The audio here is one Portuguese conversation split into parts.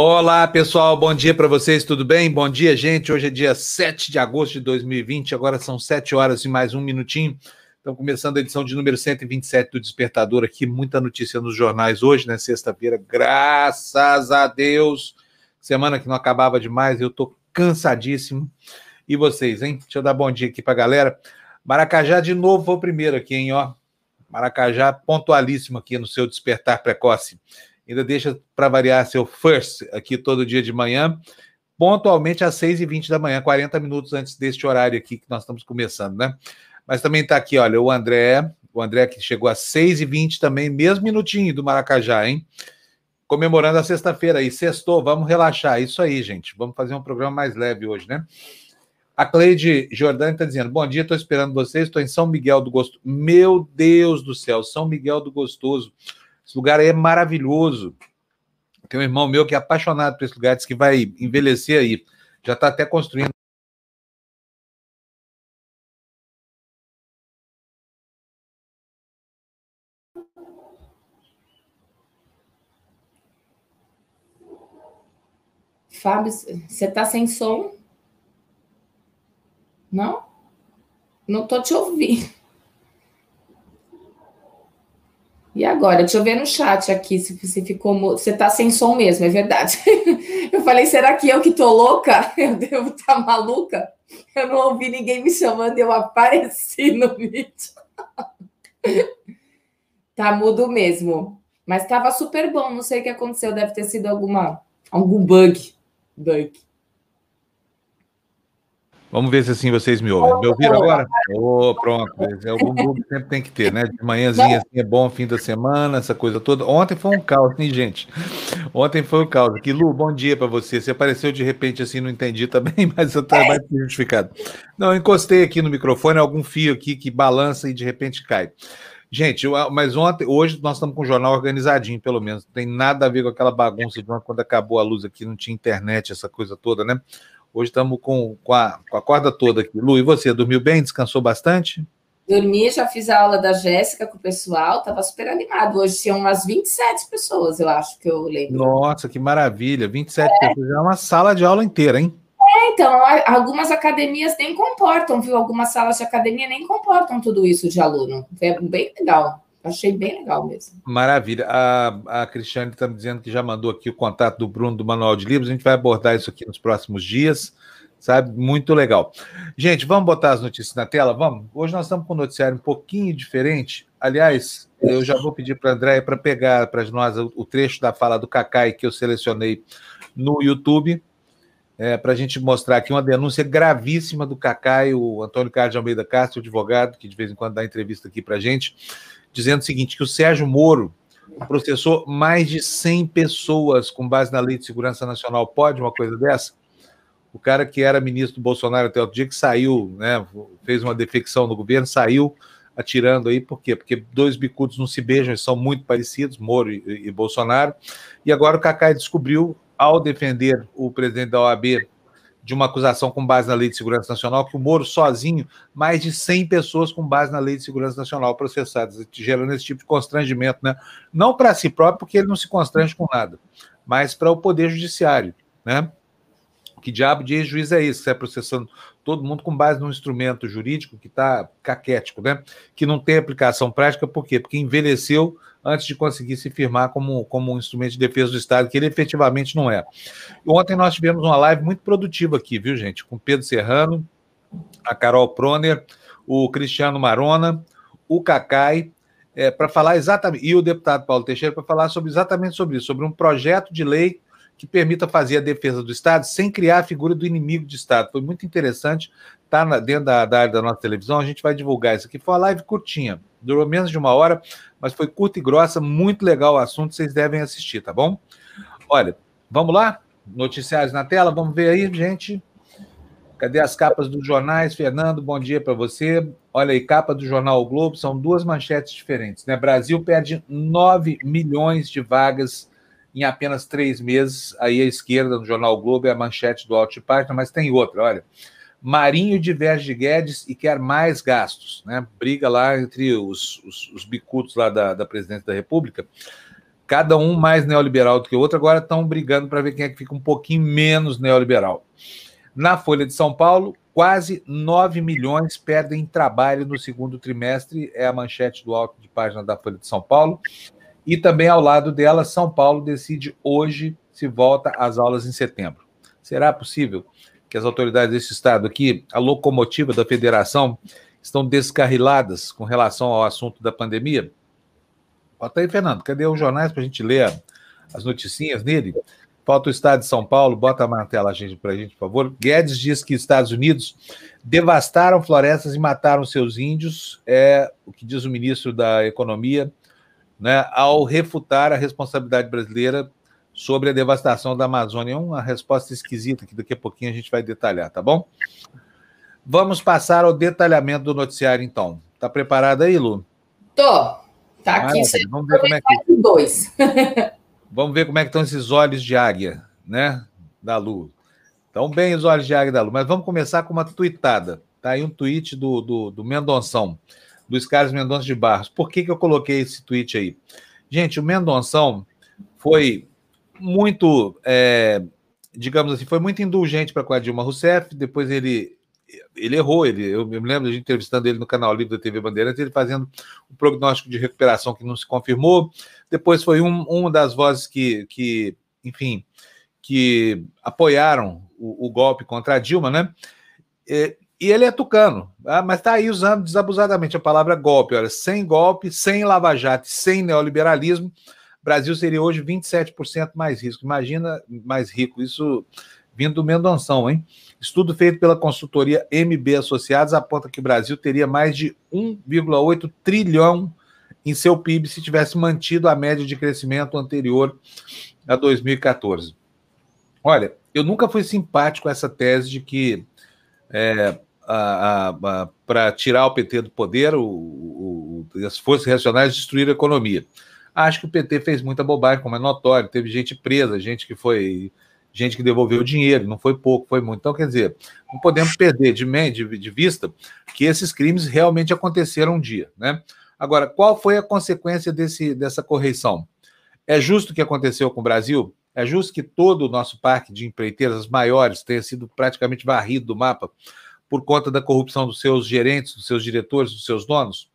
Olá, pessoal, bom dia para vocês, tudo bem? Bom dia, gente. Hoje é dia 7 de agosto de 2020, agora são 7 horas e mais um minutinho. Estamos começando a edição de número 127 do Despertador aqui, muita notícia nos jornais hoje, né? Sexta-feira, graças a Deus. Semana que não acabava demais, eu tô cansadíssimo. E vocês, hein? Deixa eu dar bom dia aqui para a galera. Maracajá de novo foi o primeiro aqui, hein, ó. Maracajá pontualíssimo aqui no seu despertar precoce ainda deixa para variar seu first aqui todo dia de manhã, pontualmente às 6h20 da manhã, 40 minutos antes deste horário aqui que nós estamos começando, né? Mas também está aqui, olha, o André, o André que chegou às 6h20 também, mesmo minutinho do Maracajá, hein? Comemorando a sexta-feira aí, sextou, vamos relaxar, isso aí, gente, vamos fazer um programa mais leve hoje, né? A Cleide Jordani está dizendo: Bom dia, estou esperando vocês. Estou em São Miguel do Gostoso. Meu Deus do céu, São Miguel do Gostoso. Esse lugar aí é maravilhoso. Tem um irmão meu que é apaixonado por esse lugar, diz que vai envelhecer aí. Já está até construindo. Fábio, você está sem som? Não? Não estou te ouvindo. E agora? Deixa eu ver no chat aqui se, se ficou. Você tá sem som mesmo, é verdade. Eu falei, será que eu que tô louca? Eu devo estar tá maluca? Eu não ouvi ninguém me chamando, eu apareci no vídeo. Tá mudo mesmo. Mas estava super bom, não sei o que aconteceu, deve ter sido alguma algum bug. Bug. Vamos ver se assim vocês me ouvem. Me ouviram agora? Oh, pronto. É o grupo sempre tem que ter, né? De manhãzinha assim é bom, fim da semana, essa coisa toda. Ontem foi um caos, hein, gente? Ontem foi um caos. Aqui, Lu, bom dia para você. Você apareceu de repente assim, não entendi também, mas eu tá mais justificado. Não, eu encostei aqui no microfone, algum fio aqui que balança e de repente cai. Gente, eu, mas ontem, hoje nós estamos com o jornal organizadinho, pelo menos. Não tem nada a ver com aquela bagunça de quando acabou a luz aqui, não tinha internet, essa coisa toda, né? Hoje estamos com, com, a, com a corda toda aqui. Lu, e você, dormiu bem? Descansou bastante? Dormi, já fiz a aula da Jéssica com o pessoal, estava super animado. Hoje tinham umas 27 pessoas, eu acho que eu lembro. Nossa, que maravilha! 27 é. pessoas, é uma sala de aula inteira, hein? É, então, algumas academias nem comportam, viu? Algumas salas de academia nem comportam tudo isso de aluno. É bem legal. Achei bem legal mesmo. Maravilha. A, a Cristiane está me dizendo que já mandou aqui o contato do Bruno do Manual de Livros. A gente vai abordar isso aqui nos próximos dias, sabe? Muito legal. Gente, vamos botar as notícias na tela? Vamos? Hoje nós estamos com um noticiário um pouquinho diferente. Aliás, eu já vou pedir para a Andréia para pegar para nós o, trecho da fala do Cacai que eu selecionei no YouTube. É, para a gente mostrar aqui uma denúncia gravíssima do Cacai, o Antônio Carlos de Almeida Castro, advogado, que de vez em quando dá entrevista aqui para a gente, dizendo o seguinte: que o Sérgio Moro processou mais de 100 pessoas com base na Lei de Segurança Nacional. Pode uma coisa dessa? O cara que era ministro do Bolsonaro até outro dia, que saiu, né, fez uma defecção no governo, saiu atirando aí, por quê? Porque dois bicudos não se beijam, eles são muito parecidos, Moro e, e Bolsonaro. E agora o Cacai descobriu, ao defender o presidente da OAB de uma acusação com base na Lei de Segurança Nacional, que o Moro sozinho, mais de 100 pessoas com base na Lei de Segurança Nacional processadas, gerando esse tipo de constrangimento, né? Não para si próprio, porque ele não se constrange com nada, mas para o Poder Judiciário, né? Que diabo de juiz é esse? Você é processando todo mundo com base num instrumento jurídico que está caquético, né? Que não tem aplicação prática, por quê? Porque envelheceu antes de conseguir se firmar como, como um instrumento de defesa do Estado, que ele efetivamente não é. Ontem nós tivemos uma live muito produtiva aqui, viu, gente? Com Pedro Serrano, a Carol Proner, o Cristiano Marona, o Cacai, é, para falar exatamente, e o deputado Paulo Teixeira, para falar sobre exatamente sobre isso, sobre um projeto de lei que permita fazer a defesa do Estado sem criar a figura do inimigo de Estado. Foi muito interessante, está dentro da, da, área da nossa televisão, a gente vai divulgar isso aqui. Foi uma live curtinha, durou menos de uma hora, mas foi curta e grossa, muito legal o assunto, vocês devem assistir, tá bom? Olha, vamos lá? Noticiários na tela, vamos ver aí, gente. Cadê as capas dos jornais? Fernando, bom dia para você. Olha aí, capa do jornal o Globo, são duas manchetes diferentes, né? Brasil perde 9 milhões de vagas em apenas três meses. Aí a esquerda no jornal o Globo é a manchete do Alt mas tem outra, olha. Marinho diverge de Guedes e quer mais gastos, né? Briga lá entre os, os, os bicutos lá da, da presidência da República. cada um mais neoliberal do que o outro, agora estão brigando para ver quem é que fica um pouquinho menos neoliberal. Na Folha de São Paulo, quase 9 milhões perdem trabalho no segundo trimestre, é a manchete do alto de página da Folha de São Paulo. E também ao lado dela, São Paulo decide hoje se volta às aulas em setembro. Será possível que as autoridades desse estado aqui, a locomotiva da federação, estão descarriladas com relação ao assunto da pandemia? Bota aí, Fernando, cadê os jornais para a gente ler as noticinhas nele? Falta o estado de São Paulo, bota a martela para a gente, por favor. Guedes diz que Estados Unidos devastaram florestas e mataram seus índios, é o que diz o ministro da Economia, né, ao refutar a responsabilidade brasileira sobre a devastação da Amazônia. É uma resposta esquisita que daqui a pouquinho a gente vai detalhar, tá bom? Vamos passar ao detalhamento do noticiário, então. Tá preparado aí, Lu? Tô. Tá aqui. Vamos ver como é que. Dois. Vamos ver como é que estão esses olhos de águia, né? Da Lu. Estão bem os olhos de águia da Lu. Mas vamos começar com uma tuitada. Tá aí um tweet do, do, do Mendonção, Luiz Carlos Mendonça de Barros. Por que, que eu coloquei esse tweet aí? Gente, o Mendonção foi muito, é, digamos assim, foi muito indulgente para com a Dilma Rousseff, depois ele ele errou, ele, eu me lembro de entrevistando ele no canal Livre da TV Bandeirantes, ele fazendo um prognóstico de recuperação que não se confirmou, depois foi um, uma das vozes que, que, enfim, que apoiaram o, o golpe contra a Dilma, né? E, e ele é tucano, ah, mas está aí usando desabusadamente a palavra golpe. Olha, sem golpe, sem lava-jato, sem neoliberalismo, Brasil seria hoje 27% mais rico. Imagina mais rico, isso vindo do Mendonção, hein? Estudo feito pela consultoria MB Associados aponta que o Brasil teria mais de 1,8 trilhão em seu PIB se tivesse mantido a média de crescimento anterior a 2014. Olha, eu nunca fui simpático a essa tese de que é, para tirar o PT do poder, o, o, as forças reacionárias destruíram a economia. Acho que o PT fez muita bobagem, como é notório. Teve gente presa, gente que foi. gente que devolveu dinheiro, não foi pouco, foi muito. Então, quer dizer, não podemos perder de, de, de vista que esses crimes realmente aconteceram um dia. Né? Agora, qual foi a consequência desse, dessa correção? É justo o que aconteceu com o Brasil? É justo que todo o nosso parque de empreiteiras maiores tenha sido praticamente varrido do mapa por conta da corrupção dos seus gerentes, dos seus diretores, dos seus donos?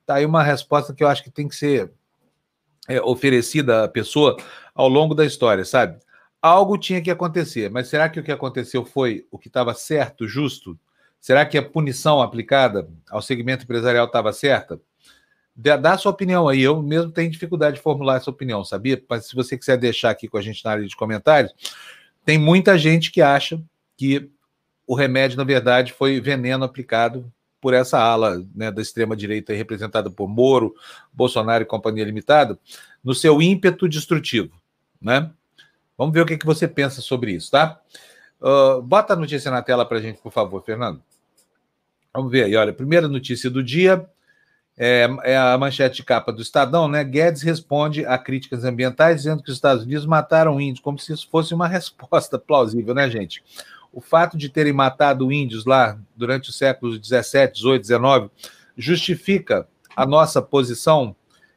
Está aí uma resposta que eu acho que tem que ser é, oferecida à pessoa ao longo da história, sabe? Algo tinha que acontecer, mas será que o que aconteceu foi o que estava certo, justo? Será que a punição aplicada ao segmento empresarial estava certa? Dá sua opinião aí. Eu mesmo tenho dificuldade de formular essa opinião, sabia? Mas se você quiser deixar aqui com a gente na área de comentários, tem muita gente que acha que o remédio, na verdade, foi veneno aplicado por essa ala né, da extrema-direita representada por Moro, Bolsonaro e Companhia Limitada, no seu ímpeto destrutivo. Né? Vamos ver o que, que você pensa sobre isso, tá? Uh, bota a notícia na tela para a gente, por favor, Fernando. Vamos ver aí, olha, primeira notícia do dia é, é, a manchete de capa do Estadão, né? Guedes responde a críticas ambientais dizendo que os Estados Unidos mataram índios, como se isso fosse uma resposta plausível, né, gente? O fato de terem matado índios lá durante os séculos 17, 18, 19 justifica a nossa posição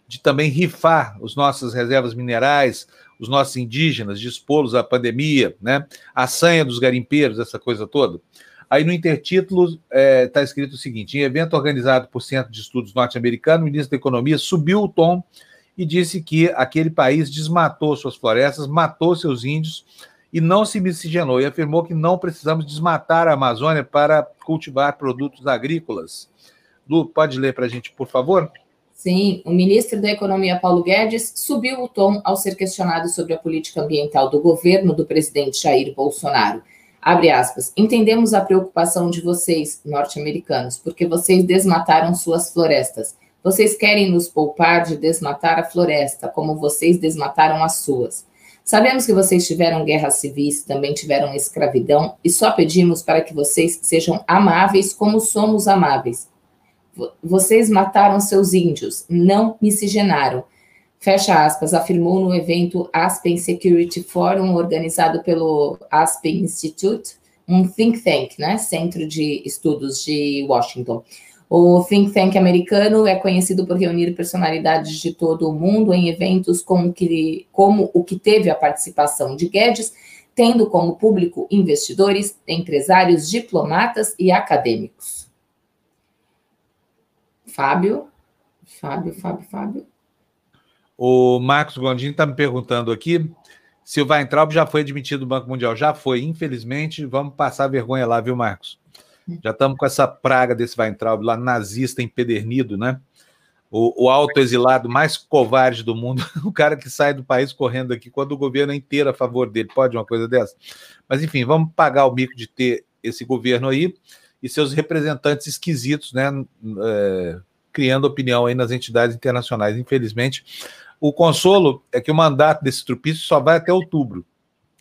de também rifar as nossas reservas minerais, os nossos indígenas, de expô-los à pandemia, né? a sanha dos garimpeiros, essa coisa toda. Aí no intertítulo está é, tá escrito o seguinte: em evento organizado por Centro de Estudos Norte-Americano, o ministro da Economia subiu o tom e disse que aquele país desmatou suas florestas, matou seus índios e não se miscigenou e afirmou que não precisamos desmatar a Amazônia para cultivar produtos agrícolas. Lu, pode ler para a gente, por favor? Sim, o ministro da Economia, Paulo Guedes, subiu o tom ao ser questionado sobre a política ambiental do governo do presidente Jair Bolsonaro. Abre aspas. Entendemos a preocupação de vocês, norte-americanos, porque vocês desmataram suas florestas. Vocês querem nos poupar de desmatar a floresta, como vocês desmataram as suas. Sabemos que vocês tiveram guerras civis, também tiveram escravidão, e só pedimos para que vocês sejam amáveis como somos amáveis. Vocês mataram seus índios, não miscigenaram. Fecha aspas, afirmou no evento Aspen Security Forum, organizado pelo Aspen Institute, um think tank, né, Centro de Estudos de Washington. O think tank americano é conhecido por reunir personalidades de todo o mundo em eventos como, que, como o que teve a participação de Guedes, tendo como público investidores, empresários, diplomatas e acadêmicos. Fábio, Fábio, Fábio, Fábio. O Marcos Gondim está me perguntando aqui se o Weintraub já foi admitido do Banco Mundial. Já foi, infelizmente. Vamos passar vergonha lá, viu, Marcos? Já estamos com essa praga desse Weintraub lá, nazista empedernido, né? O, o autoexilado mais covarde do mundo, o cara que sai do país correndo aqui quando o governo é inteiro a favor dele. Pode uma coisa dessa? Mas, enfim, vamos pagar o mico de ter esse governo aí e seus representantes esquisitos, né? É, criando opinião aí nas entidades internacionais. Infelizmente, o consolo é que o mandato desse trupício só vai até outubro.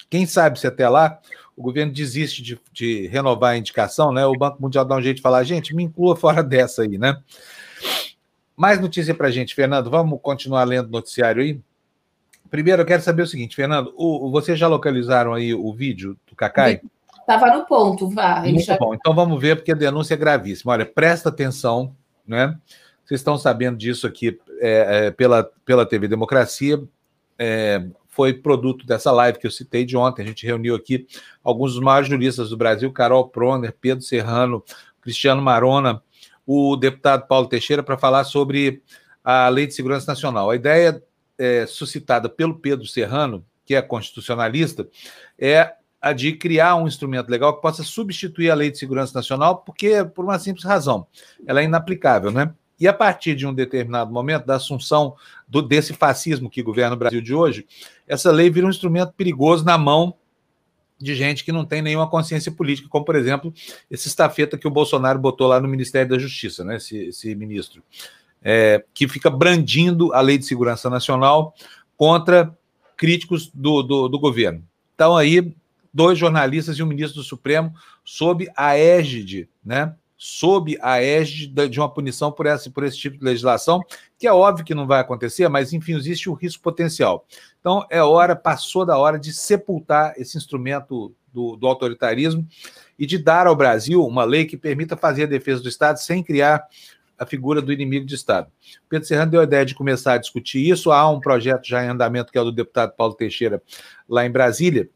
Quem sabe se até lá o governo desiste de, de, renovar a indicação, né? O Banco Mundial dá um jeito de falar, gente, me inclua fora dessa aí, né? Mais notícia para gente, Fernando. Vamos continuar lendo o noticiário aí? Primeiro, eu quero saber o seguinte, Fernando, o, vocês já localizaram aí o vídeo do Cacai? Estava no ponto, vá. Muito já... bom. Então vamos ver, porque a denúncia é gravíssima. Olha, presta atenção, né? Vocês estão sabendo disso aqui é, é, pela, pela TV Democracia. É, foi produto dessa live que eu citei de ontem. A gente reuniu aqui alguns dos maiores juristas do Brasil, Carol Proner, Pedro Serrano, Cristiano Marona, o deputado Paulo Teixeira, para falar sobre a Lei de Segurança Nacional. A ideia é, suscitada pelo Pedro Serrano, que é constitucionalista, é a de criar um instrumento legal que possa substituir a Lei de Segurança Nacional, porque por uma simples razão, ela é inaplicável, né? E a partir de um determinado momento, da assunção do, desse fascismo que governa o Brasil de hoje, essa lei vira um instrumento perigoso na mão de gente que não tem nenhuma consciência política, como, por exemplo, esse estafeta que o Bolsonaro botou lá no Ministério da Justiça, né, esse, esse ministro, é, que fica brandindo a Lei de Segurança Nacional contra críticos do, do, do governo. Então, aí, dois jornalistas e um ministro do Supremo, sob a égide né, sob a égide de uma punição por, essa, por esse tipo de legislação, que é óbvio que não vai acontecer, mas enfim, existe o risco potencial. Então, é hora, passou da hora de sepultar esse instrumento do, do autoritarismo e de dar ao Brasil uma lei que permita fazer a defesa do Estado sem criar a figura do inimigo de Estado. Pedro Serrano deu a ideia de começar a discutir isso. Há um projeto já em andamento, que é o do deputado Paulo Teixeira, lá em Brasília,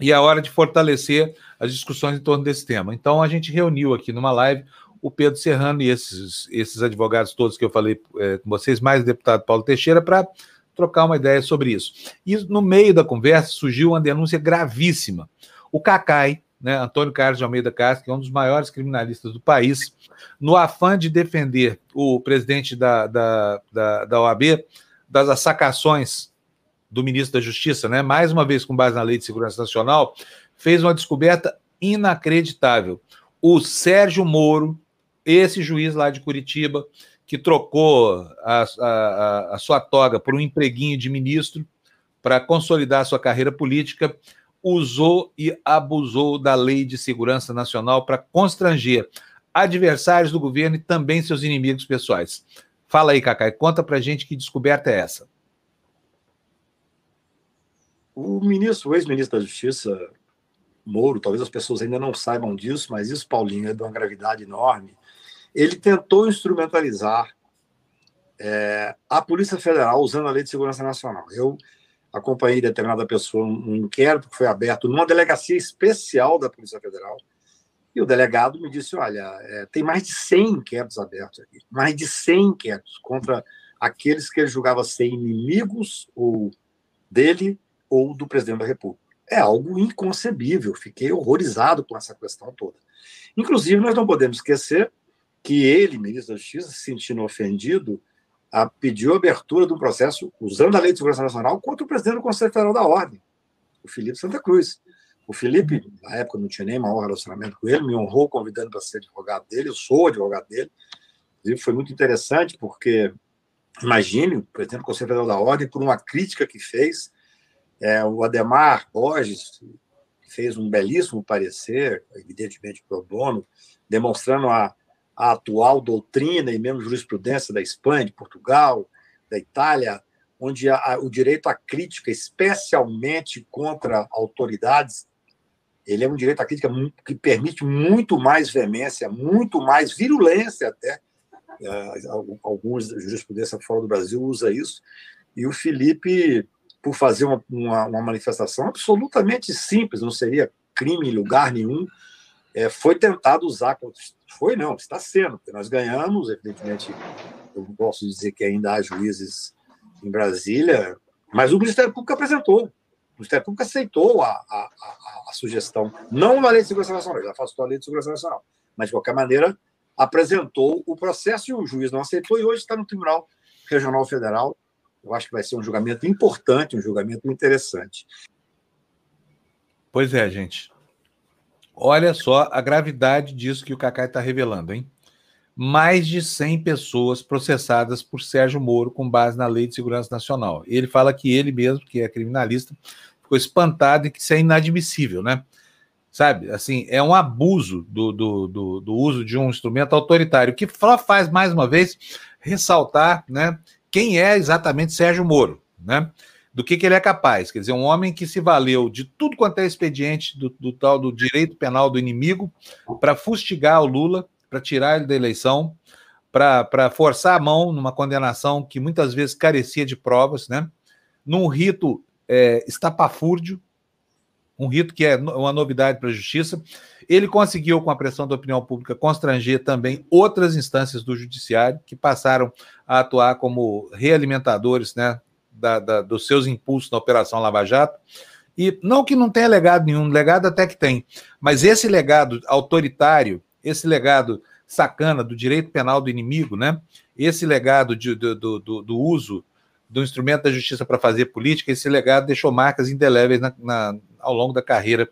e é hora de fortalecer as discussões em torno desse tema. Então, a gente reuniu aqui numa live o Pedro Serrano e esses, esses advogados todos que eu falei é, com vocês, mais o deputado Paulo Teixeira, para trocar uma ideia sobre isso. E no meio da conversa surgiu uma denúncia gravíssima. O Cacai, né, Antônio Carlos de Almeida Castro, que é um dos maiores criminalistas do país, no afã de defender o presidente da, da, da, da OAB das assacações do ministro da Justiça, né, mais uma vez com base na Lei de Segurança Nacional, fez uma descoberta inacreditável. O Sérgio Moro, esse juiz lá de Curitiba, que trocou a, a, a sua toga por um empreguinho de ministro para consolidar sua carreira política, usou e abusou da Lei de Segurança Nacional para constranger adversários do governo e também seus inimigos pessoais. Fala aí, Cacai, conta para gente que descoberta é essa. O ministro, o ex-ministro da Justiça, Moro, talvez as pessoas ainda não saibam disso, mas isso, Paulinho, é de uma gravidade enorme. Ele tentou instrumentalizar é, a Polícia Federal usando a Lei de Segurança Nacional. Eu acompanhei determinada pessoa um inquérito que foi aberto numa delegacia especial da Polícia Federal e o delegado me disse: olha, é, tem mais de 100 inquéritos abertos aqui, mais de 100 inquéritos contra aqueles que ele julgava ser inimigos ou dele ou do presidente da República. É algo inconcebível, fiquei horrorizado com essa questão toda. Inclusive, nós não podemos esquecer que ele, ministro da Justiça, se sentindo ofendido, pediu a abertura de um processo usando a Lei de Segurança Nacional contra o presidente do Conselho Federal da Ordem, o Felipe Santa Cruz. O Felipe, na época, não tinha nem maior relacionamento com ele, me honrou convidando para ser advogado dele, eu sou advogado dele. Inclusive, foi muito interessante, porque imagine o presidente do Conselho Federal da Ordem, por uma crítica que fez é, o Ademar Borges fez um belíssimo parecer, evidentemente pro bono, demonstrando a, a atual doutrina e mesmo jurisprudência da Espanha, de Portugal, da Itália, onde a, o direito à crítica, especialmente contra autoridades, ele é um direito à crítica que permite muito mais veemência, muito mais virulência até. É, alguns jurisprudência fora do Brasil usa isso. E o Felipe, por fazer uma, uma, uma manifestação absolutamente simples, não seria crime em lugar nenhum, é, foi tentado usar. Foi não, está sendo, porque nós ganhamos, evidentemente, eu posso dizer que ainda há juízes em Brasília, mas o Ministério Público apresentou. O Ministério Público aceitou a, a, a, a sugestão, não na Lei de Segurança Nacional, já afastou a Lei de Segurança Nacional, mas, de qualquer maneira, apresentou o processo e o juiz não aceitou, e hoje está no Tribunal Regional Federal. Eu acho que vai ser um julgamento importante, um julgamento interessante. Pois é, gente. Olha só a gravidade disso que o Cacai está revelando, hein? Mais de 100 pessoas processadas por Sérgio Moro com base na Lei de Segurança Nacional. Ele fala que ele mesmo, que é criminalista, ficou espantado e que isso é inadmissível, né? Sabe, assim, é um abuso do, do, do, do uso de um instrumento autoritário, que só faz, mais uma vez, ressaltar né, quem é exatamente Sérgio Moro, né? do que, que, ele é capaz. Quer dizer, um homem que se valeu de tudo quanto é expediente do, do tal do direito penal do inimigo para fustigar o Lula, para tirar ele da eleição, para forçar a mão numa condenação que muitas vezes carecia de provas, né? num rito é, estapafúrdio, um rito que é uma novidade para a justiça. Ele conseguiu, com a pressão da opinião pública, constranger também outras instâncias do judiciário que passaram a atuar como realimentadores né, da, da, dos seus impulsos na Operação Lava Jato. E não que não tenha legado nenhum, legado até que tem, mas esse legado autoritário, esse legado sacana do direito penal do inimigo, né? Esse legado de, do, do, do, uso do instrumento da justiça para fazer política, esse legado deixou marcas indeléveis na, na, ao longo da carreira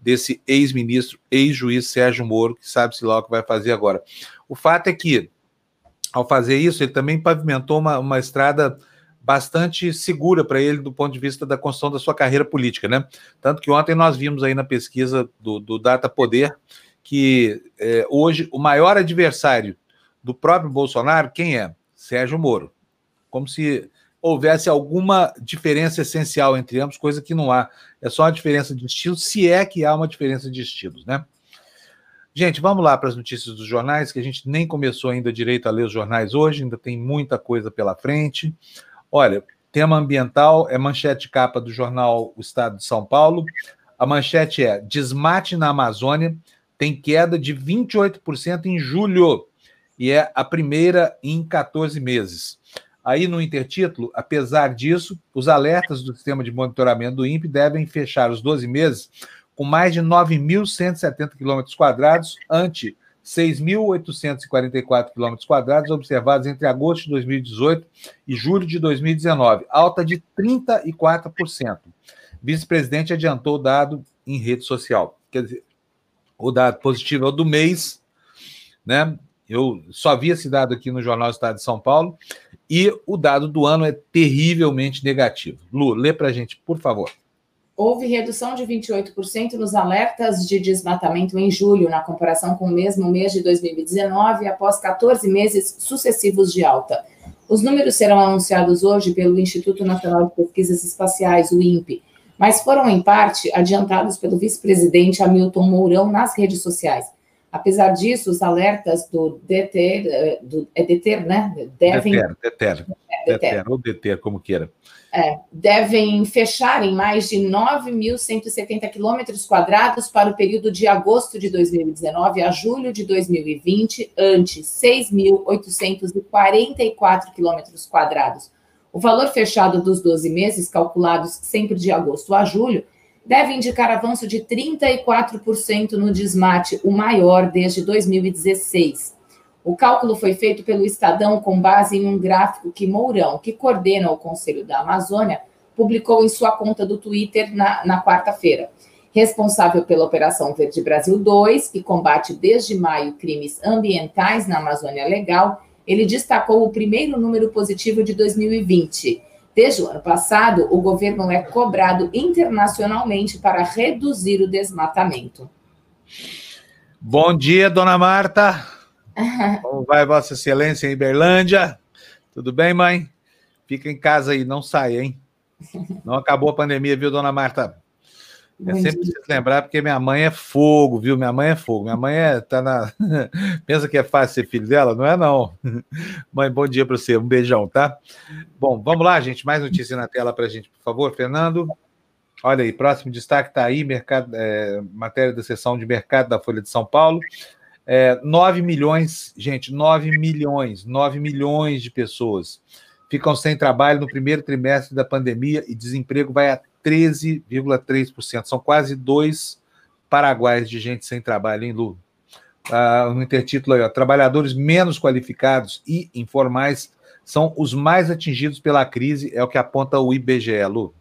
desse ex-ministro, ex-juiz Sérgio Moro, que sabe-se lá o que vai fazer agora. O fato é que, ao fazer isso, ele também pavimentou uma, uma estrada bastante segura para ele do ponto de vista da construção da sua carreira política, né? Tanto que ontem nós vimos aí na pesquisa do, do Data Poder que é, hoje o maior adversário do próprio Bolsonaro, quem é? Sérgio Moro. Como se houvesse alguma diferença essencial entre ambos, coisa que não há. É só uma diferença de estilo, se é que há uma diferença de estilos, né? Gente, vamos lá para as notícias dos jornais, que a gente nem começou ainda direito a ler os jornais hoje, ainda tem muita coisa pela frente. Olha, tema ambiental é manchete capa do jornal O Estado de São Paulo. A manchete é: desmate na Amazônia tem queda de 28% em julho e é a primeira em 14 meses. Aí no intertítulo, apesar disso, os alertas do sistema de monitoramento do INPE devem fechar os 12 meses com mais de 9.170 quilômetros quadrados, ante 6.844 quilômetros quadrados observados entre agosto de 2018 e julho de 2019, alta de 34%. Vice-presidente adiantou o dado em rede social. Quer dizer, o dado positivo é o do mês, né? Eu só vi esse dado aqui no Jornal Estado de São Paulo, e o dado do ano é terrivelmente negativo. Lu, lê para a gente, por favor. Houve redução de 28% nos alertas de desmatamento em julho, na comparação com o mesmo mês de 2019, após 14 meses sucessivos de alta. Os números serão anunciados hoje pelo Instituto Nacional de Pesquisas Espaciais, o INPE, mas foram, em parte, adiantados pelo vice-presidente Hamilton Mourão nas redes sociais. Apesar disso, os alertas do DETER, eh, do, é DETER, né? Devem. DETER, DETER, é, DETER. ou DETER, como queira. É, devem fechar em mais de 9.170 quilômetros quadrados para o período de agosto de 2019 a julho de 2020, ante 6.844 quilômetros quadrados. O valor fechado dos 12 meses, calculados sempre de agosto a julho, deve indicar avanço de 34% no desmate, o maior desde 2016. O cálculo foi feito pelo Estadão com base em um gráfico que Mourão, que coordena o Conselho da Amazônia, publicou em sua conta do Twitter na, na quarta-feira. Responsável pela Operação Verde Brasil 2, que combate desde maio crimes ambientais na Amazônia Legal, ele destacou o primeiro número positivo de 2020 Desde o ano passado, o governo é cobrado internacionalmente para reduzir o desmatamento. Bom dia, dona Marta. Como vai Vossa Excelência em Berlândia? Tudo bem, mãe? Fica em casa aí, não sai, hein? Não acabou a pandemia, viu, dona Marta? É sempre preciso lembrar, porque minha mãe é fogo, viu? Minha mãe é fogo. Minha mãe é, tá na. Pensa que é fácil ser filho dela? Não é, não. Mãe, bom dia para você. Um beijão, tá? Bom, vamos lá, gente. Mais notícia na tela para a gente, por favor, Fernando. Olha aí, próximo destaque está aí, mercado, é, matéria da seção de mercado da Folha de São Paulo. É, 9 milhões, gente, 9 milhões, 9 milhões de pessoas ficam sem trabalho no primeiro trimestre da pandemia e desemprego vai a 13,3%. São quase dois paraguaios de gente sem trabalho, hein, Lu? Ah, no intertítulo aí, ó, trabalhadores menos qualificados e informais são os mais atingidos pela crise, é o que aponta o IBGE, Lu.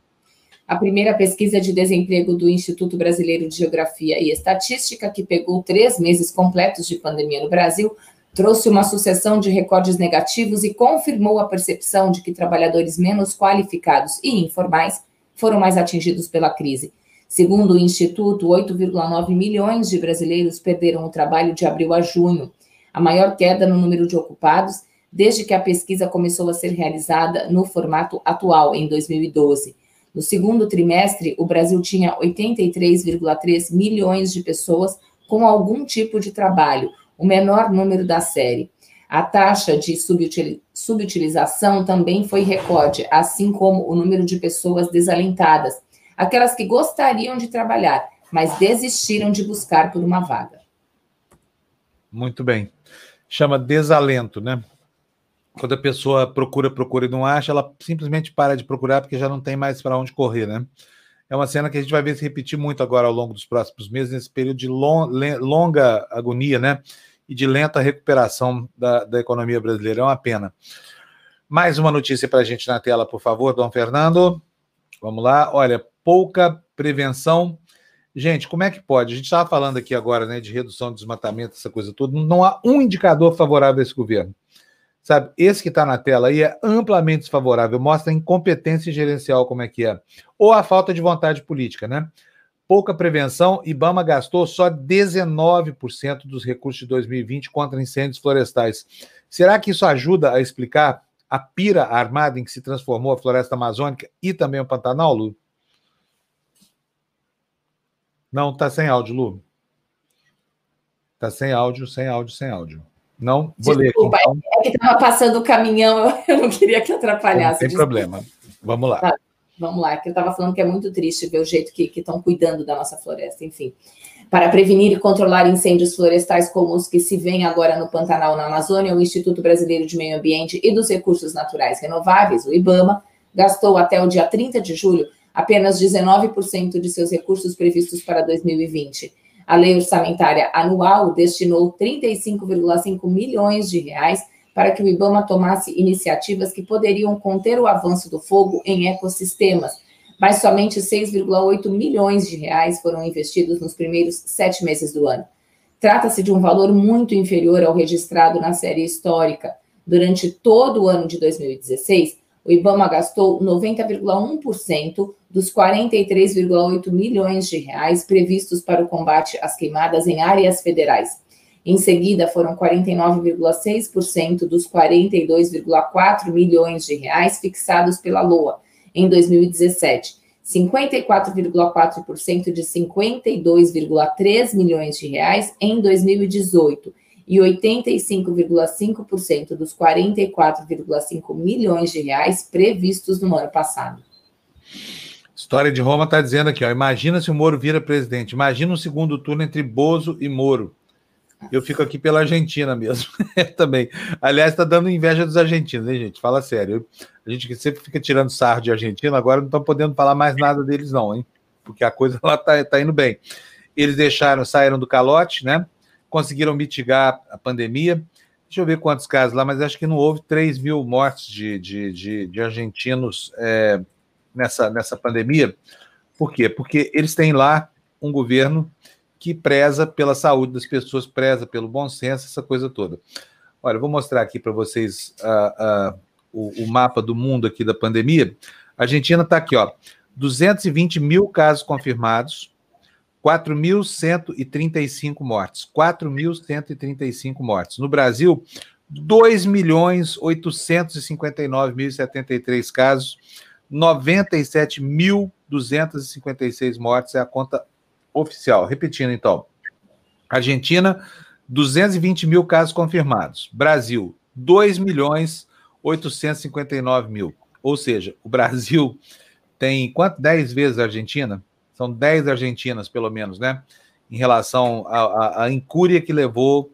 A primeira pesquisa de desemprego do Instituto Brasileiro de Geografia e Estatística, que pegou três meses completos de pandemia no Brasil, trouxe uma sucessão de recordes negativos e confirmou a percepção de que trabalhadores menos qualificados e informais foram mais atingidos pela crise. Segundo o Instituto, 8,9 milhões de brasileiros perderam o trabalho de abril a junho, a maior queda no número de ocupados desde que a pesquisa começou a ser realizada no formato atual, em 2012. No segundo trimestre, o Brasil tinha 83,3 milhões de pessoas com algum tipo de trabalho, o menor número da série. A taxa de subutilização também foi recorde, assim como o número de pessoas desalentadas, aquelas que gostariam de trabalhar, mas desistiram de buscar por uma vaga. Muito bem. Chama desalento, né? Quando a pessoa procura, procura e não acha, ela simplesmente para de procurar porque já não tem mais para onde correr, né? É uma cena que a gente vai ver se repetir muito agora ao longo dos próximos meses, nesse período de long, longa agonia, né? E de lenta recuperação da, da economia brasileira. É uma pena. Mais uma notícia para a gente na tela, por favor, Dom Fernando. Vamos lá. Olha, pouca prevenção. Gente, como é que pode? A gente estava falando aqui agora né, de redução de desmatamento, essa coisa toda. Não há um indicador favorável a esse governo. Sabe, esse que está na tela aí é amplamente desfavorável, mostra a incompetência gerencial, como é que é. Ou a falta de vontade política, né? Pouca prevenção, IBAMA gastou só 19% dos recursos de 2020 contra incêndios florestais. Será que isso ajuda a explicar a pira armada em que se transformou a floresta amazônica e também o Pantanal, Lu? Não, tá sem áudio, Lu. Tá sem áudio, sem áudio, sem áudio. Não, vou Desculpa, ler aqui. Então. É que estava passando o caminhão, eu não queria que atrapalhasse. Não tem problema. Vamos lá. Tá. Vamos lá, que eu estava falando que é muito triste ver o jeito que estão cuidando da nossa floresta, enfim. Para prevenir e controlar incêndios florestais como os que se vêem agora no Pantanal, na Amazônia, o Instituto Brasileiro de Meio Ambiente e dos Recursos Naturais Renováveis, o IBAMA, gastou até o dia 30 de julho apenas 19% de seus recursos previstos para 2020. A lei orçamentária anual destinou 35,5 milhões de reais para que o IBAMA tomasse iniciativas que poderiam conter o avanço do fogo em ecossistemas, mas somente 6,8 milhões de reais foram investidos nos primeiros sete meses do ano. Trata-se de um valor muito inferior ao registrado na série histórica. Durante todo o ano de 2016, o IBAMA gastou 90,1% dos 43,8 milhões de reais previstos para o combate às queimadas em áreas federais. Em seguida, foram 49,6% dos 42,4 milhões de reais fixados pela LOA em 2017, 54,4% de 52,3 milhões de reais em 2018 e 85,5% dos 44,5 milhões de reais previstos no ano passado. História de Roma está dizendo aqui, ó, imagina se o Moro vira presidente. Imagina um segundo turno entre Bozo e Moro. Eu fico aqui pela Argentina mesmo, também. Aliás, está dando inveja dos argentinos, hein, gente? Fala sério. A gente sempre fica tirando sarro de Argentina, agora não estão podendo falar mais nada deles, não, hein? Porque a coisa lá está tá indo bem. Eles deixaram, saíram do calote, né? Conseguiram mitigar a pandemia. Deixa eu ver quantos casos lá, mas acho que não houve 3 mil mortes de, de, de, de argentinos é, nessa, nessa pandemia. Por quê? Porque eles têm lá um governo que preza pela saúde das pessoas, preza pelo bom senso, essa coisa toda. Olha, eu vou mostrar aqui para vocês uh, uh, o, o, mapa do mundo aqui da pandemia. A Argentina está aqui, ó, 220 mil casos confirmados, 4.135 mortes. 4.135 mortes. No Brasil, 2 milhões 859 mil casos, 97 mil 256 mortes é a conta oficial. Repetindo, então. Argentina, 220 mil casos confirmados. Brasil, 2 milhões 859 mil. Ou seja, o Brasil tem quanto? 10 vezes a Argentina? São 10 Argentinas, pelo menos, né? Em relação à incúria que levou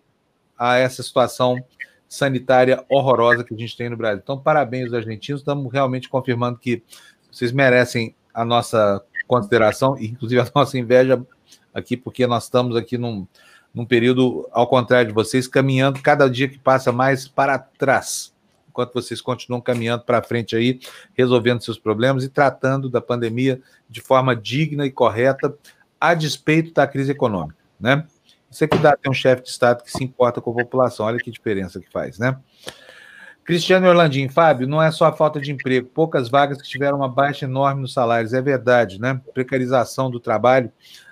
a essa situação sanitária horrorosa que a gente tem no Brasil. Então, parabéns aos argentinos, estamos realmente confirmando que vocês merecem a nossa consideração inclusive, a nossa inveja aqui, porque nós estamos aqui num, num período, ao contrário de vocês, caminhando cada dia que passa mais para trás, enquanto vocês continuam caminhando para frente aí, resolvendo seus problemas e tratando da pandemia de forma digna e correta, a despeito da crise econômica, né? Isso é que dá ter um chefe de Estado que se importa com a população. Olha que diferença que faz, né? Cristiano Orlandinho, Fábio, não é só a falta de emprego, poucas vagas que tiveram uma baixa enorme nos salários, é verdade, né? Precarização do trabalho.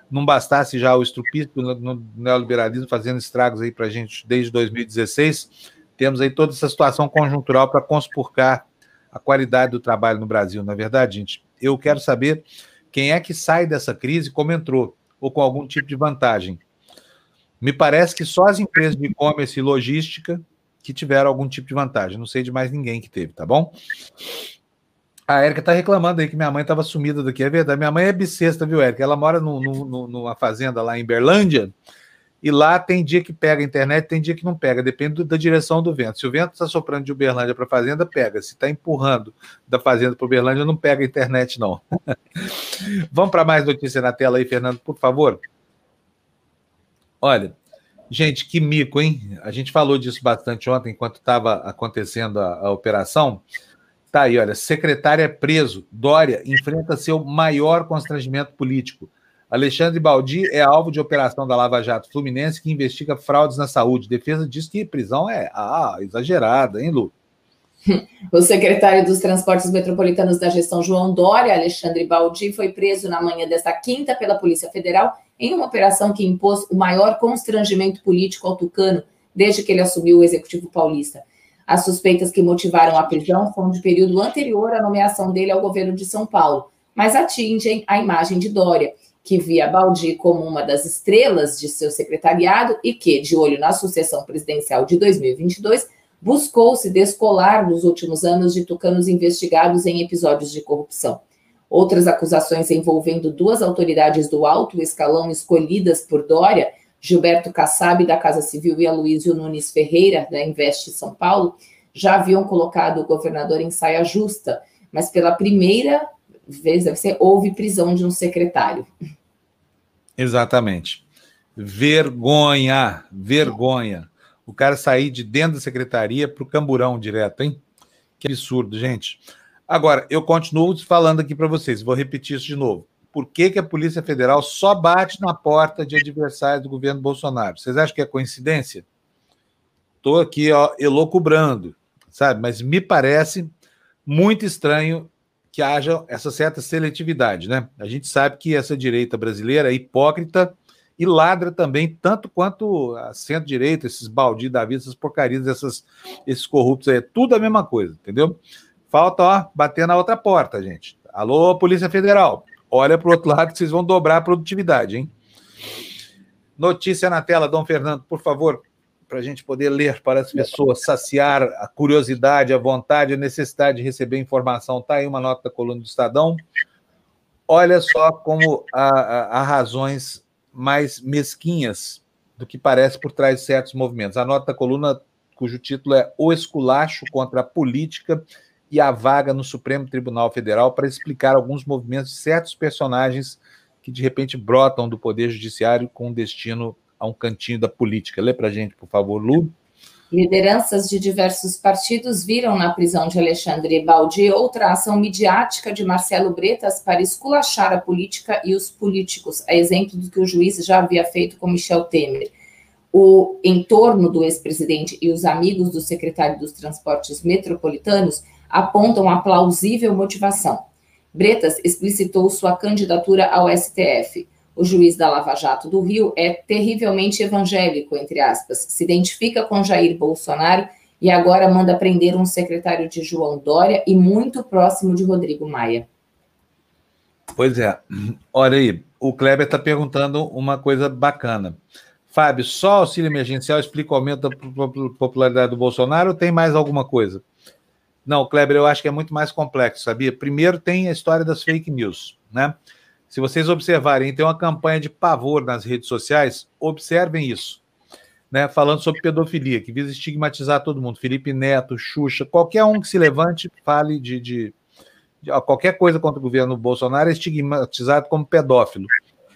Não bastasse já o estrupismo no neoliberalismo fazendo estragos aí para a gente desde 2016, temos aí toda essa situação conjuntural para conspurcar a qualidade do trabalho no Brasil, não é verdade, gente? Eu quero saber quem é que sai dessa crise como entrou, ou com algum tipo de vantagem. Me parece que só as empresas de e-commerce e logística que tiveram algum tipo de vantagem. Não sei de mais ninguém que teve, tá bom? A Érica tá reclamando aí que minha mãe estava sumida daqui. É verdade. Minha mãe é bissexta, viu, Érica? Ela mora no, no, numa fazenda lá em Berlândia. E lá tem dia que pega a internet, tem dia que não pega, depende da direção do vento. Se o vento está soprando de Uberlândia para a fazenda, pega. Se está empurrando da fazenda para Uberlândia, não pega a internet, não. Vamos para mais notícia na tela aí, Fernando, por favor. Olha, gente, que mico, hein? A gente falou disso bastante ontem, enquanto estava acontecendo a, a, operação. Tá aí, olha, secretário é preso. Dória enfrenta seu maior constrangimento político. Alexandre Baldi é alvo de operação da Lava Jato Fluminense que investiga fraudes na saúde. Defesa diz que prisão é ah, exagerada, hein, Lu? O secretário dos Transportes Metropolitanos da gestão, João Dória, Alexandre Baldi, foi preso na manhã desta quinta pela Polícia Federal em uma operação que impôs o maior constrangimento político ao Tucano desde que ele assumiu o Executivo Paulista. As suspeitas que motivaram a prisão foram de período anterior à nomeação dele ao governo de São Paulo, mas atingem a imagem de Dória, que via Baldi como uma das estrelas de seu secretariado e que, de olho na sucessão presidencial de 2022, buscou se descolar nos últimos anos de tucanos investigados em episódios de corrupção. Outras acusações envolvendo duas autoridades do alto escalão escolhidas por Dória, Gilberto Kassab, da Casa Civil, e Aloysio Nunes Ferreira, da Investe São Paulo, já haviam colocado o governador em saia justa, mas pela primeira vez, deve ser, houve prisão de um secretário. Exatamente. Vergonha, vergonha. O cara sair de dentro da secretaria para o camburão direto, hein? Que absurdo, gente. Agora, eu continuo falando aqui para vocês, vou repetir isso de novo. Por que, que a Polícia Federal só bate na porta de adversários do governo Bolsonaro? Vocês acham que é coincidência? Estou aqui, ó, elocubrando, sabe? Mas me parece muito estranho que haja essa certa seletividade, né? A gente sabe que essa direita brasileira é hipócrita e ladra também, tanto quanto a centro-direita, esses baldios da vida, essas porcarias, essas, esses corruptos aí, é tudo a mesma coisa, entendeu? Falta, ó, bater na outra porta, gente. Alô, Polícia Federal, olha para o outro lado que vocês vão dobrar a produtividade, hein? Notícia na tela, Dom Fernando, por favor, para a gente poder ler para as pessoas, saciar a curiosidade, a vontade, a necessidade de receber informação. Está aí uma nota da coluna do Estadão. Olha só como há, há razões mais mesquinhas do que parece por trás de certos movimentos. A nota da coluna, cujo título é O Esculacho contra a Política e a vaga no Supremo Tribunal Federal para explicar alguns movimentos de certos personagens que de repente brotam do Poder Judiciário com destino a um cantinho da política. Lê para a gente, por favor, Lu. Lideranças de diversos partidos viram na prisão de Alexandre Baldi outra ação midiática de Marcelo Bretas para esculachar a política e os políticos, a exemplo do que o juiz já havia feito com Michel Temer. O entorno do ex-presidente e os amigos do secretário dos Transportes Metropolitanos apontam a plausível motivação. Bretas explicitou sua candidatura ao STF. O juiz da Lava Jato do Rio é terrivelmente evangélico, entre aspas, se identifica com Jair Bolsonaro e agora manda prender um secretário de João Dória e muito próximo de Rodrigo Maia. Pois é. Olha aí, o Kleber está perguntando uma coisa bacana. Fábio, só auxílio emergencial explica o aumento da popularidade do Bolsonaro ou tem mais alguma coisa? Não, Kleber, eu acho que é muito mais complexo, sabia? Primeiro tem a história das fake news, né? Se vocês observarem, tem uma campanha de pavor nas redes sociais, observem isso. Né, falando sobre pedofilia, que visa estigmatizar todo mundo. Felipe Neto, Xuxa, qualquer um que se levante, fale de, de, de qualquer coisa contra o governo Bolsonaro é estigmatizado como pedófilo.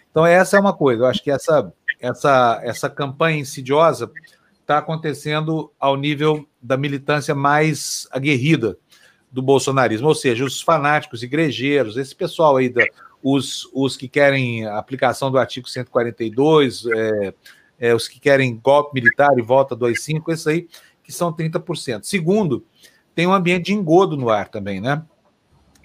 Então, essa é uma coisa. Eu acho que essa, essa, essa campanha insidiosa está acontecendo ao nível da militância mais aguerrida do bolsonarismo, ou seja, os fanáticos igrejeiros, esse pessoal aí, da, os, os que querem aplicação do artigo 142, é, é, os que querem golpe militar e volta do AI-5, esses aí que são 30%. Segundo, tem um ambiente de engodo no ar também, né?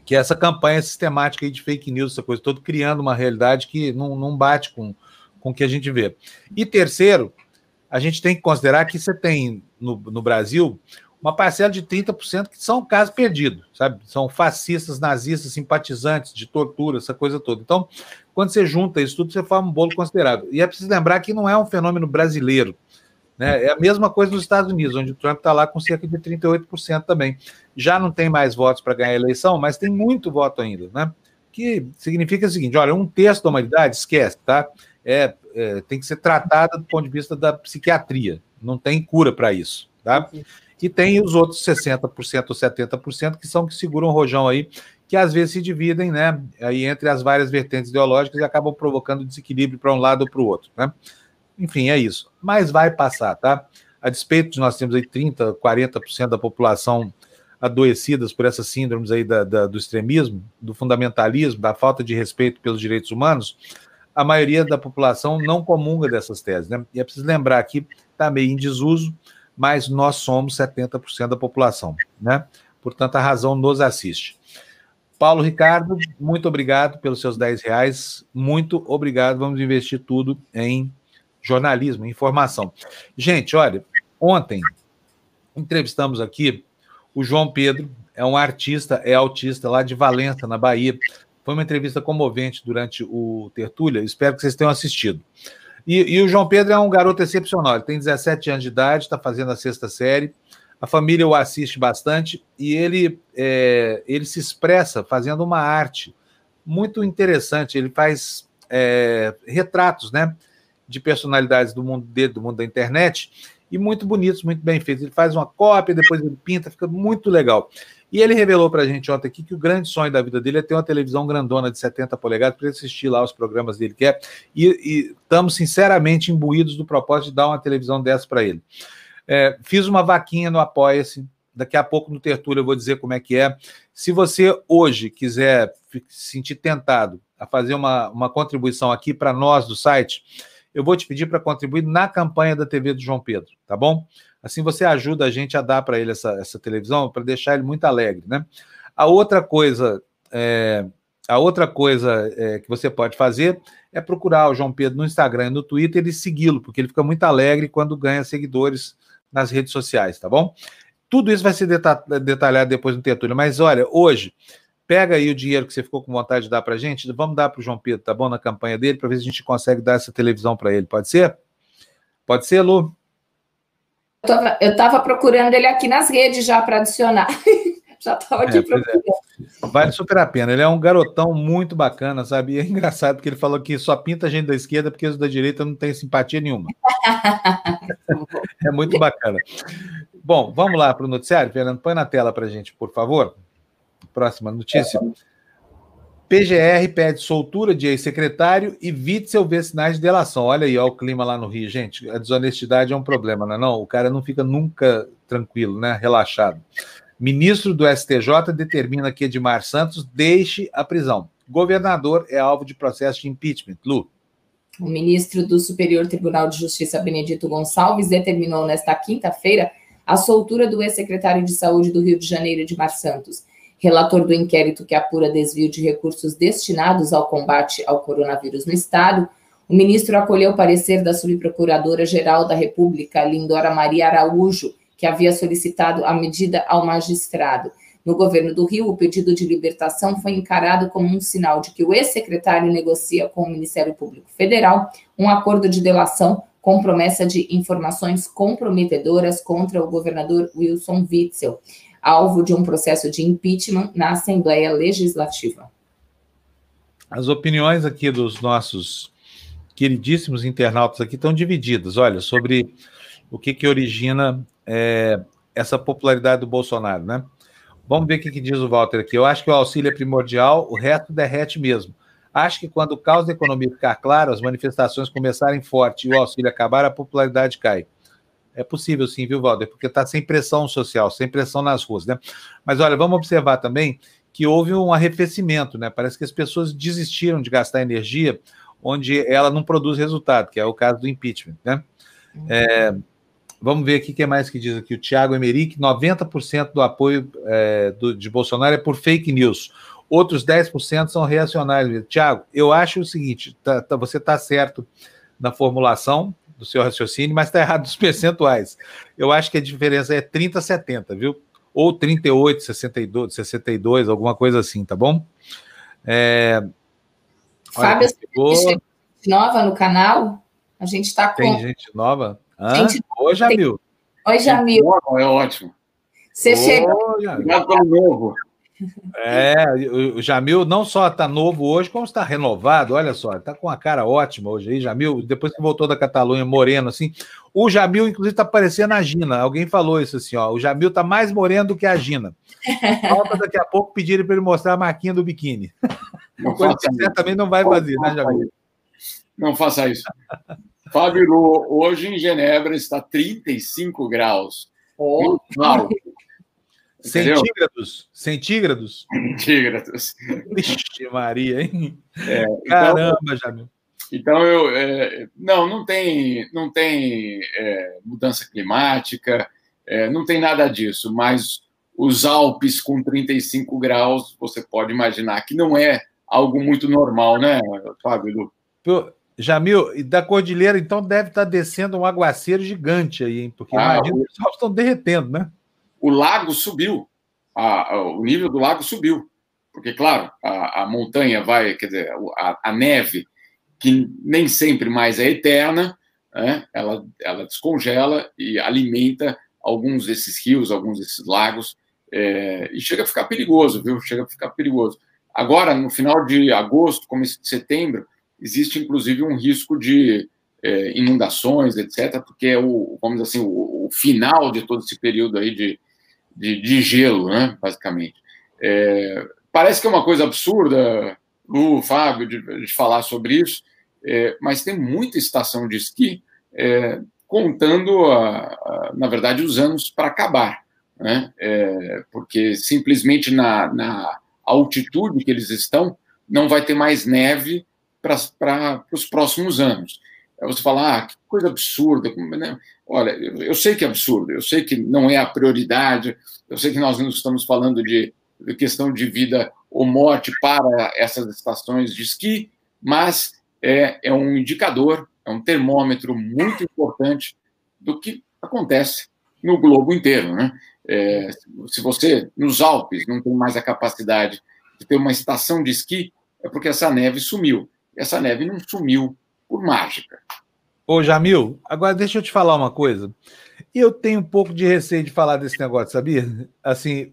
Que é essa campanha sistemática aí de fake news, essa coisa toda, criando uma realidade que não, não bate com, com o que a gente vê. E terceiro, a gente tem que considerar que você tem no, no Brasil uma parcela de 30% que são casos perdidos, sabe? São fascistas, nazistas, simpatizantes de tortura, essa coisa toda. Então, quando você junta isso tudo, você forma um bolo considerável. E é preciso lembrar que não é um fenômeno brasileiro. Né? É a mesma coisa nos Estados Unidos, onde o Trump está lá com cerca de 38% também. Já não tem mais votos para ganhar a eleição, mas tem muito voto ainda, né? Que significa o seguinte: olha, um terço da humanidade, esquece, tá? É, é tem que ser tratada do ponto de vista da psiquiatria. Não tem cura para isso, tá? E tem os outros 60% ou 70% que são que seguram o rojão aí, que às vezes se dividem, né, aí entre as várias vertentes ideológicas e acabam provocando desequilíbrio para um lado ou para o outro, né? Enfim, é isso. Mas vai passar, tá? A despeito de nós temos aí 30, 40% da população adoecidas por essas síndromes aí da, da, do extremismo, do fundamentalismo, da falta de respeito pelos direitos humanos, a maioria da população não comunga dessas teses, né? E é preciso lembrar que está meio em desuso, mas nós somos 70% da população, né? Portanto, a razão nos assiste. Paulo Ricardo, muito obrigado pelos seus 10 reais. Muito obrigado. Vamos investir tudo em jornalismo, informação. Gente, olha, ontem entrevistamos aqui o João Pedro, é um artista, é autista lá de Valença, na Bahia. Foi uma entrevista comovente durante o Tertúlia, espero que vocês tenham assistido. E, e, o João Pedro é um garoto excepcional. Ele tem 17 anos de idade, está fazendo a sexta série. A família o assiste bastante e ele, é, ele se expressa fazendo uma arte muito interessante. Ele faz é, retratos, né, de personalidades do mundo dele, do mundo da internet, e muito bonitos, muito bem feitos. Ele faz uma cópia, depois ele pinta, fica muito legal. E ele revelou para a gente ontem aqui que o grande sonho da vida dele é ter uma televisão grandona de 70 polegadas para assistir lá os programas dele que é. E, estamos sinceramente imbuídos do propósito de dar uma televisão dessa para ele. É, fiz uma vaquinha no Apoia-se. Daqui a pouco no Tertúlio eu vou dizer como é que é. Se você hoje quiser se sentir tentado a fazer uma, uma contribuição aqui para nós do site, eu vou te pedir para contribuir na campanha da TV do João Pedro, tá bom? Assim você ajuda a gente a dar para ele essa, essa televisão para deixar ele muito alegre, né? A outra coisa, é, a outra coisa é, que você pode fazer é procurar o João Pedro no Instagram e no Twitter e segui-lo, porque ele fica muito alegre quando ganha seguidores nas redes sociais, tá bom? Tudo isso vai ser detalhado depois no Tertúlio, mas olha, hoje, pega aí o dinheiro que você ficou com vontade de dar para gente, vamos dar para o João Pedro, tá bom? Na campanha dele, para ver se a gente consegue dar essa televisão para ele, pode ser? Pode ser, Lu? Eu estava procurando ele aqui nas redes já para adicionar. já estava aqui é, é. procurando. É. Vale super a pena. Ele é um garotão muito bacana, sabe? E é engraçado porque ele falou que só pinta gente da esquerda porque os da direita não tem simpatia nenhuma. é muito bacana. Bom, vamos lá para o noticiário. Fernando, põe na tela para a gente, por favor. Próxima notícia. É. PGR pede soltura de ex-secretário e Witzel vê sinais de delação. Olha aí, olha o clima lá no Rio. Gente, a desonestidade é um problema, não é não? O cara não fica nunca tranquilo, né? Relaxado. Ministro do STJ determina que Edmar Santos deixe a prisão. Governador é alvo de processo de impeachment. Lu. O ministro do Superior Tribunal de Justiça, Benedito Gonçalves, determinou nesta quinta-feira a soltura do ex-secretário de Saúde do Rio de Janeiro, Edmar Santos relator do inquérito que apura desvio de recursos destinados ao combate ao coronavírus no Estado, o ministro acolheu o parecer da subprocuradora-geral da República, Lindora Maria Araújo, que havia solicitado a medida ao magistrado. No governo do Rio, o pedido de libertação foi encarado como um sinal de que o ex-secretário negocia com o Ministério Público Federal um acordo de delação com promessa de informações comprometedoras contra o governador Wilson Witzel, alvo de um processo de impeachment na Assembleia Legislativa. As opiniões aqui dos nossos queridíssimos internautas aqui estão divididas, olha, sobre o que, que origina é, essa popularidade do Bolsonaro, né? Vamos ver o que, que, diz o Walter aqui. Eu acho que o auxílio é primordial, o resto derrete mesmo. Acho que quando o caos da economia ficar claro, as manifestações começarem forte e o auxílio acabar, a popularidade cai. É possível sim, viu, Walter? Porque está sem pressão social, sem pressão nas ruas, né? Mas olha, vamos observar também que houve um arrefecimento, né? Parece que as pessoas desistiram de gastar energia onde ela não produz resultado, que é o caso do impeachment, né? É, Vamos ver aqui o que mais que diz aqui. O Tiago Emerick, 90% do apoio é, do, de Bolsonaro é por fake news. Outros 10% são reacionários. Tiago, eu acho o seguinte: tá, tá, você está certo na formulação do seu raciocínio, mas está errado nos percentuais. Eu acho que a diferença é 30 70, viu? Ou 38, 62, 62, alguma coisa assim, tá bom? É... Fábio, tem gente nova no canal? A gente está com. Tem gente nova? Hã? Gente, Oi, Jamil. Oi, Jamil. É ótimo. Você chegou. Obrigado pelo novo. É, o Jamil não só está novo hoje, como está renovado. Olha só, está com a cara ótima hoje aí, Jamil. Depois que voltou da Catalunha, moreno assim. O Jamil, inclusive, está parecendo a Gina. Alguém falou isso assim, ó. O Jamil está mais moreno do que a Gina. Falta daqui a pouco pedirem para ele mostrar a marquinha do biquíni. Não Coisa que certamente não vai fazer, né, Jamil? Não faça isso. Fábio, hoje em Genebra está 35 graus. Oh. Claro. Centígrados? Centígrados? Centígrados. Vixe, Maria, hein? É, então, Caramba, então, Jamil. Então, eu, é, não, não tem, não tem é, mudança climática, é, não tem nada disso, mas os Alpes com 35 graus, você pode imaginar que não é algo muito normal, né, Fábio? Jamil, e da cordilheira, então, deve estar descendo um aguaceiro gigante aí, hein? Porque ah, imagina, os estão derretendo, né? O lago subiu, a, a, o nível do lago subiu. Porque, claro, a, a montanha vai, quer dizer, a, neve, que nem sempre mais é eterna, né? ela, ela descongela e alimenta alguns desses rios, alguns desses lagos, é, e chega a ficar perigoso, viu? Chega a ficar perigoso. Agora, no final de agosto, começo de setembro, existe inclusive um risco de é, inundações, etc., porque é o, vamos assim, o, o, final de todo esse período aí de, de, de gelo, né, basicamente. É, parece que é uma coisa absurda, o Fábio, de, de falar sobre isso, é, mas tem muita estação de esqui é, contando, a, a, na verdade, os anos para acabar, né, é, porque simplesmente na, na altitude que eles estão, não vai ter mais neve para os próximos anos. Aí você fala, ah, que coisa absurda. Né? Olha, eu sei que é absurdo, eu sei que não é a prioridade, eu sei que nós não estamos falando de, questão de vida ou morte para essas estações de esqui, mas é, é um indicador, é um termômetro muito importante do que acontece no globo inteiro. Né? É, se você, nos Alpes, não tem mais a capacidade de ter uma estação de esqui, é porque essa neve sumiu essa neve não sumiu por mágica. Ô, Jamil, agora deixa eu te falar uma coisa. Eu tenho um pouco de receio de falar desse negócio, sabia? Assim,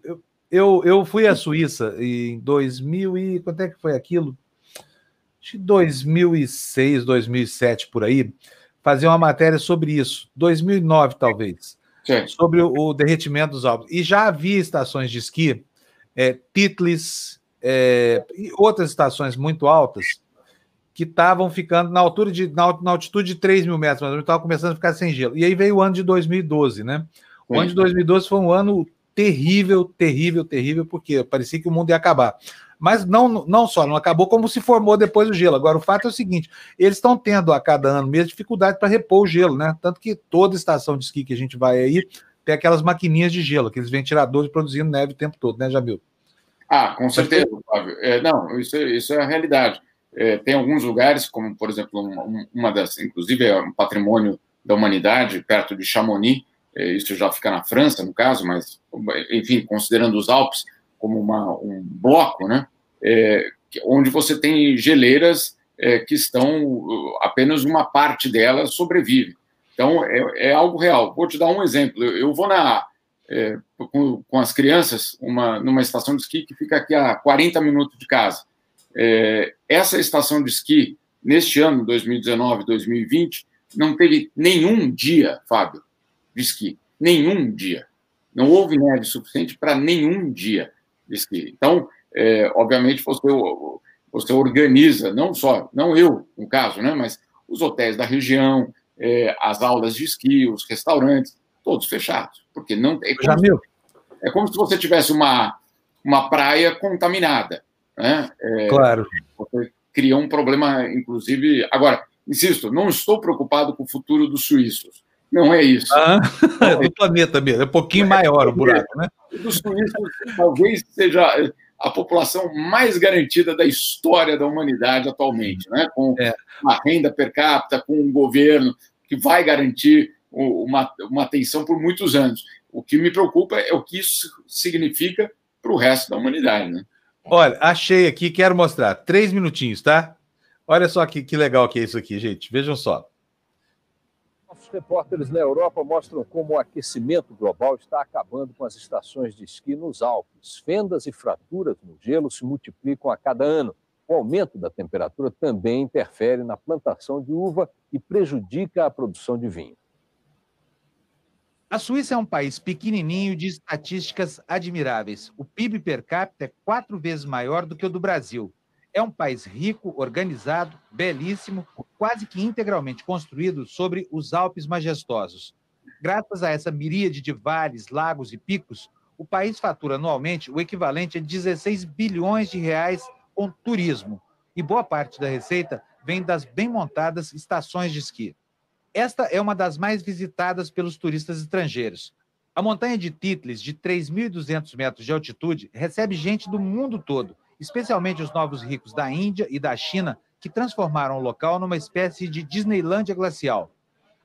eu, eu fui à Suíça em 2000 e... Quanto é que foi aquilo? Acho que 2006, 2007, por aí, fazer uma matéria sobre isso. 2009, talvez. Sim. Sobre o, o, derretimento dos Alpes. E já havia estações de esqui, é, Titlis, é, e outras estações muito altas, que estavam ficando na altura de na, altitude de 3 mil metros, mas estava começando a ficar sem gelo. E aí veio o ano de 2012, né? O Sim. ano de 2012 foi um ano terrível, terrível, terrível, porque parecia que o mundo ia acabar. Mas não, não só não acabou, como se formou depois do gelo. Agora, o fato é o seguinte: eles estão tendo a cada ano mesmo dificuldade para repor o gelo, né? Tanto que toda estação de esqui que a gente vai aí tem aquelas maquininhas de gelo, aqueles ventiladores produzindo neve o tempo todo, né, Jamil? Ah, com certeza, Flávio. É, não, isso, isso é a realidade. É, tem alguns lugares, como, por exemplo, uma, uma das, inclusive, é um patrimônio da humanidade, perto de Chamonix, é, isso já fica na França, no caso, mas, enfim, considerando os Alpes, como uma, um bloco, né? É, onde você tem geleiras é, que estão apenas uma parte delas sobrevive. Então é, é, algo real. Vou te dar um exemplo. Eu, eu vou na é, com, com, as crianças uma, numa estação de esqui que fica aqui a 40 minutos de casa. É, essa estação de esqui neste ano 2019, 2020 não teve nenhum dia, Fábio, de esqui. Nenhum dia. Não houve neve suficiente para nenhum dia de esqui. Então, é, obviamente, você, você organiza, não só, não eu, no caso, né, mas os hotéis da região, é, as aulas de esqui, os restaurantes, todos fechados. Porque não é como, Jamil. é como se você tivesse uma, uma praia contaminada. Né? É, claro. Você cria um problema, inclusive. Agora, insisto, não estou preocupado com o futuro dos suíços. Não é isso. Ah, é do planeta mesmo, é um pouquinho maior o buraco, né? Dos suíços talvez seja a população mais garantida da história da humanidade atualmente, né? com é. uma renda per capita, com um governo que vai garantir uma, uma atenção por muitos anos. O que me preocupa é o que isso significa para o resto da humanidade. Né? Olha, achei aqui, quero mostrar. Três minutinhos, tá? Olha só que, que legal que é isso aqui, gente. Vejam só. Nossos repórteres na Europa mostram como o aquecimento global está acabando com as estações de esqui nos Alpes. Fendas e fraturas no gelo se multiplicam a cada ano. O aumento da temperatura também interfere na plantação de uva e prejudica a produção de vinho. A Suíça é um país pequenininho de estatísticas admiráveis. O PIB per capita é quatro vezes maior do que o do Brasil. É um país rico, organizado, belíssimo, quase que integralmente construído sobre os Alpes majestosos. Graças a essa miríade de vales, lagos e picos, o país fatura anualmente o equivalente a 16 bilhões de reais com turismo. E boa parte da receita vem das bem montadas estações de esqui. Esta é uma das mais visitadas pelos turistas estrangeiros. A montanha de Titlis, de 3.200 metros de altitude, recebe gente do mundo todo, especialmente os novos ricos da Índia e da China, que transformaram o local numa espécie de Disneylândia glacial.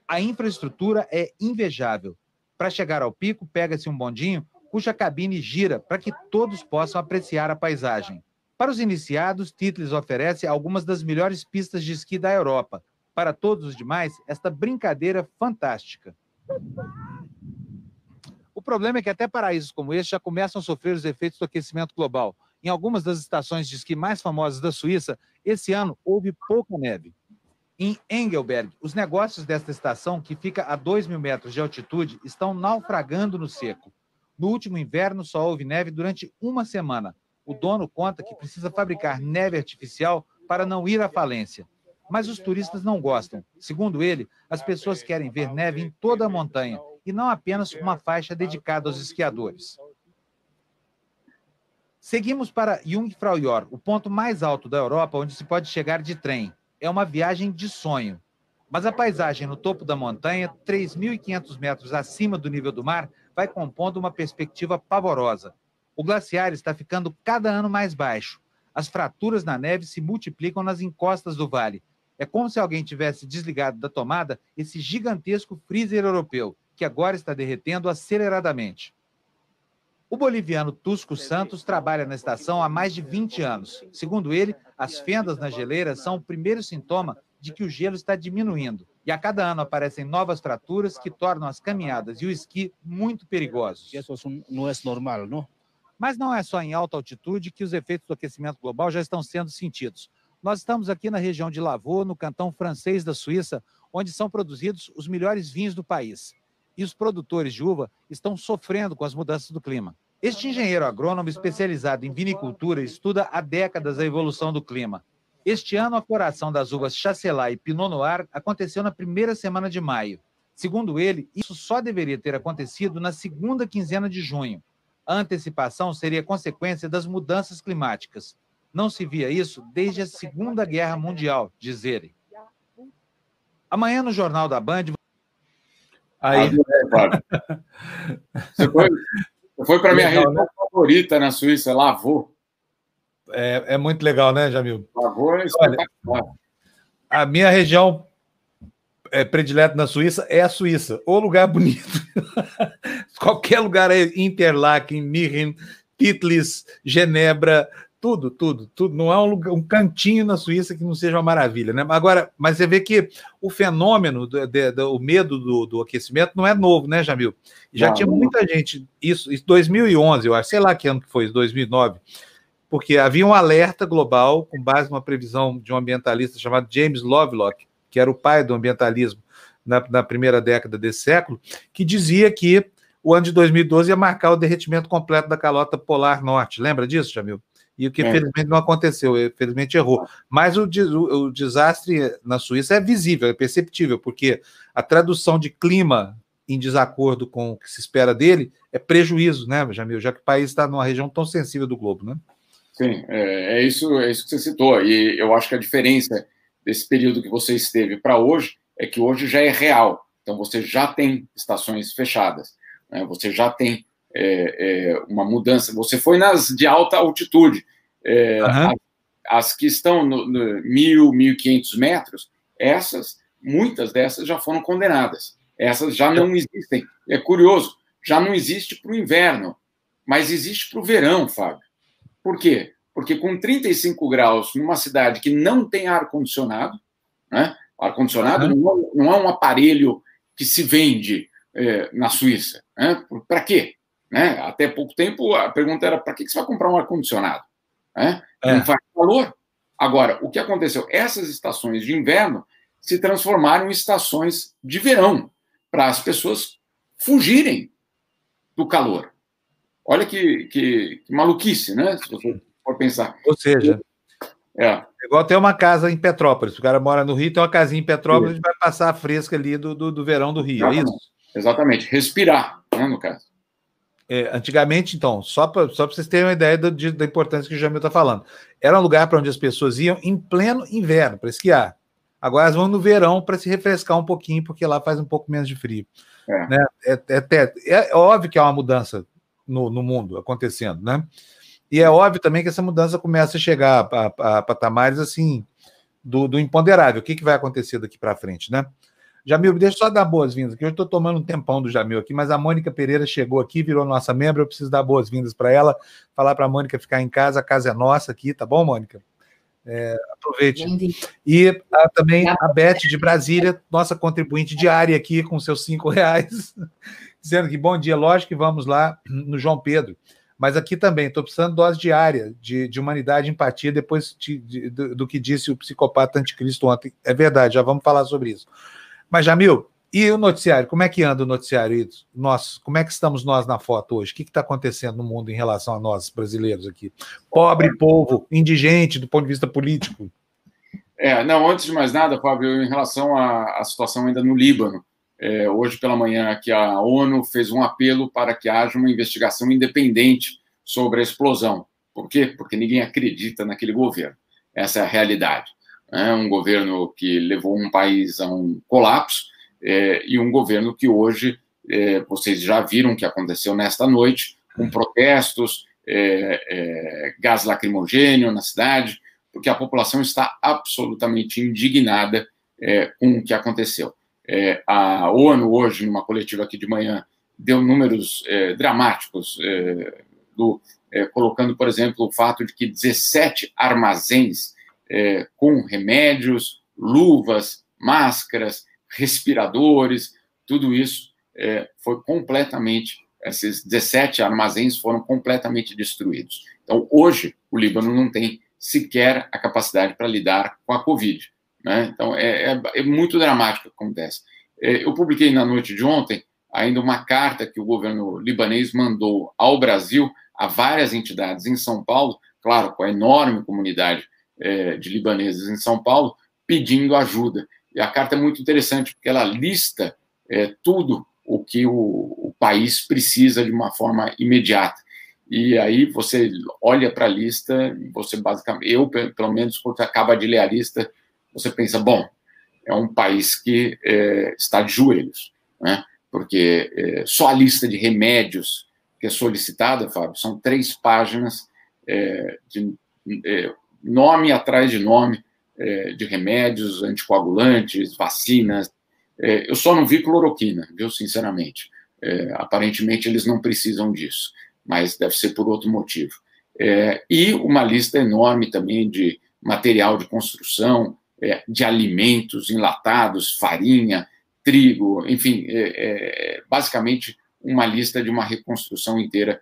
A infraestrutura é invejável. Para chegar ao pico, pega-se um bondinho cuja cabine gira para que todos possam apreciar a paisagem. Para os iniciados, Titlis oferece algumas das melhores pistas de esqui da Europa, para todos os demais esta brincadeira fantástica. O problema é que até paraísos como este já começam a sofrer os efeitos do aquecimento global. Em algumas das estações de esqui mais famosas da Suíça, esse ano houve pouca neve. Em Engelberg, os negócios desta estação, que fica a 2 mil metros de altitude, estão naufragando no seco. No último inverno, só houve neve durante uma semana. O dono conta que precisa fabricar neve artificial para não ir à falência mas os turistas não gostam. Segundo ele, as pessoas querem ver neve em toda a montanha e não apenas uma faixa dedicada aos esquiadores. Seguimos para Jungfraujoch, o ponto mais alto da Europa onde se pode chegar de trem. É uma viagem de sonho. Mas a paisagem no topo da montanha, 3.500 metros acima do nível do mar, vai compondo uma perspectiva pavorosa. O glaciar está ficando cada ano mais baixo. As fraturas na neve se multiplicam nas encostas do vale, é como se alguém tivesse desligado da tomada esse gigantesco freezer europeu, que agora está derretendo aceleradamente. O boliviano Tusco Santos trabalha na estação há mais de 20 anos. Segundo ele, as fendas na geleira são o primeiro sintoma de que o gelo está diminuindo. E a cada ano aparecem novas fraturas que tornam as caminhadas e o esqui muito perigosos. Isso não é normal, não? Mas não é só em alta altitude que os efeitos do aquecimento global já estão sendo sentidos. Nós estamos aqui na região de Lavaux, no cantão francês da Suíça, onde são produzidos os melhores vinhos do país. E os produtores de uva estão sofrendo com as mudanças do clima. Este engenheiro agrônomo especializado em vinicultura estuda há décadas a evolução do clima. Este ano, a floração das uvas Chasselas e Pinot Noir aconteceu na primeira semana de maio. Segundo ele, isso só deveria ter acontecido na segunda quinzena de junho. A antecipação seria consequência das mudanças climáticas. Não se via isso desde a Segunda Guerra Mundial, diz ele. Amanhã no Jornal da Band. Aí. Você foi, foi para minha região né? favorita na Suíça, Lavô. É, é muito legal, né, Jamil? Lavô é espetacular. Olha, a minha região é, predileta na Suíça é a Suíça. O lugar bonito. Qualquer lugar é Interlaken, Mirren, Pitlis, Genebra, tudo, tudo, tudo. Não há um, um, cantinho na Suíça que não seja uma maravilha, né? Agora, mas você vê que o fenômeno, do, de, do o medo do, do, aquecimento não é novo, né, Jamil? Já não, tinha muita gente, isso, em 2011, eu acho, sei lá que ano que foi, 2009, porque havia um alerta global com base numa previsão de um ambientalista chamado James Lovelock, que era o pai do ambientalismo na, na primeira década desse século, que dizia que o ano de 2012 ia marcar o derretimento completo da calota polar norte. Lembra disso, Jamil? E o que é. felizmente não aconteceu, felizmente errou. Mas o, o, o, desastre na Suíça é visível, é perceptível, porque a tradução de clima em desacordo com o que se espera dele é prejuízo, né, Jamil? Já que o país está numa região tão sensível do globo, né? Sim, é, é, isso, é isso que você citou. E eu acho que a diferença desse período que você esteve para hoje é que hoje já é real. Então você já tem estações fechadas, né? você já tem é, é, uma mudança. Você foi nas de alta altitude. É, uhum. as, as, que estão no, no 1.000, 1.500 metros, essas, muitas dessas já foram condenadas. Essas já não existem. É curioso, já não existe para o inverno, mas existe para o verão, Fábio. Por quê? Porque com 35 graus numa cidade que não tem ar-condicionado, né? ar-condicionado uhum. não, não, é um aparelho que se vende é, na Suíça. Né? Para quê? Né? Até pouco tempo, a pergunta era: para que você vai comprar um ar-condicionado? Né? É. Não faz calor. Agora, o que aconteceu? Essas estações de inverno se transformaram em estações de verão, para as pessoas fugirem do calor. Olha que, que, que, maluquice, né? Se você for pensar. Ou seja, é. é igual ter uma casa em Petrópolis. O cara mora no Rio, tem uma casinha em Petrópolis, a gente vai passar a fresca ali do, do, do verão do Rio, Exatamente. é isso? Exatamente. Respirar, né, no caso. É, antigamente, então, só para só vocês terem uma ideia do, de, da importância que o Jamil está falando, era um lugar para onde as pessoas iam em pleno inverno para esquiar. Agora elas vão no verão para se refrescar um pouquinho, porque lá faz um pouco menos de frio. É, né? é, é, é óbvio que há uma mudança no, no, mundo acontecendo, né? E é óbvio também que essa mudança começa a chegar a, a, a patamares assim do, do imponderável. O que, que vai acontecer daqui para frente, né? Jamil, deixa eu só dar boas-vindas, que eu estou tomando um tempão do Jamil aqui, mas a Mônica Pereira chegou aqui, virou nossa membro, eu preciso dar boas-vindas para ela, falar para a Mônica ficar em casa, a casa é nossa aqui, tá bom, Mônica? É, aproveite. E a, também a Beth de Brasília, nossa contribuinte diária aqui, com seus cinco reais, dizendo que bom dia, lógico que vamos lá no João Pedro. Mas aqui também, estou precisando de dose diária de, de humanidade e empatia depois de, de, do, do que disse o psicopata anticristo ontem. É verdade, já vamos falar sobre isso. Mas, Jamil, e o noticiário? Como é que anda o noticiário? Nós, como é que estamos nós na foto hoje? O que está acontecendo no mundo em relação a nós, brasileiros aqui? Pobre povo, indigente do ponto de vista político. É, não, antes de mais nada, Fábio, em relação à, à situação ainda no Líbano, é, hoje pela manhã aqui a ONU fez um apelo para que haja uma investigação independente sobre a explosão. Por quê? Porque ninguém acredita naquele governo. Essa é a realidade né, um governo que levou um país a um colapso é, e um governo que hoje, é, vocês já viram o que aconteceu nesta noite, com protestos, é, é, gás lacrimogênio na cidade, porque a população está absolutamente indignada é, com o que aconteceu. A ONU, hoje, numa coletiva aqui de manhã, deu números dramáticos, do, colocando, por exemplo, o fato de que 17 armazéns é, com remédios, luvas, máscaras, respiradores, tudo isso é, foi completamente, esses 17 armazéns foram completamente destruídos. Então, hoje, o Líbano não tem sequer a capacidade para lidar com a Covid. Né? Então, é, é, é, muito dramático o que acontece. É, eu publiquei na noite de ontem ainda uma carta que o governo libanês mandou ao Brasil, a várias entidades em São Paulo, claro, com a enorme comunidade é, de libaneses em São Paulo pedindo ajuda. E a carta é muito interessante, porque ela lista é, tudo o que o, o, país precisa de uma forma imediata. E aí você olha para a lista, você basicamente, eu pelo menos, quando você acaba de ler a lista, você pensa, bom, é um país que é, está de joelhos, né? porque é, só a lista de remédios que é solicitada, Fábio, são três páginas é, de é, nome atrás de nome é, de remédios, anticoagulantes, vacinas. É, eu só não vi cloroquina, viu, sinceramente. É, aparentemente, eles não precisam disso. mas deve ser por outro motivo. É, e uma lista enorme também de material de construção, é, de alimentos enlatados, farinha, trigo, enfim, basicamente uma lista de uma reconstrução inteira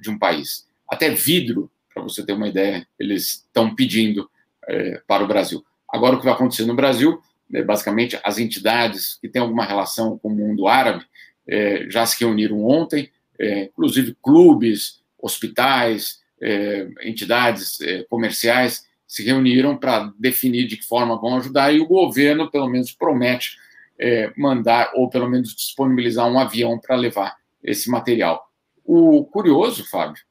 de um país. Até vidro, para você ter uma ideia, eles estão pedindo é, para o Brasil. Agora, o que vai acontecer no Brasil, né, basicamente, as entidades que têm alguma relação com o mundo árabe é, já se reuniram ontem, é, inclusive clubes, hospitais, é, entidades é, comerciais se reuniram para definir de que forma vão ajudar, e o governo, pelo menos, promete é, mandar, ou pelo menos disponibilizar um avião para levar esse material. O curioso, Fábio,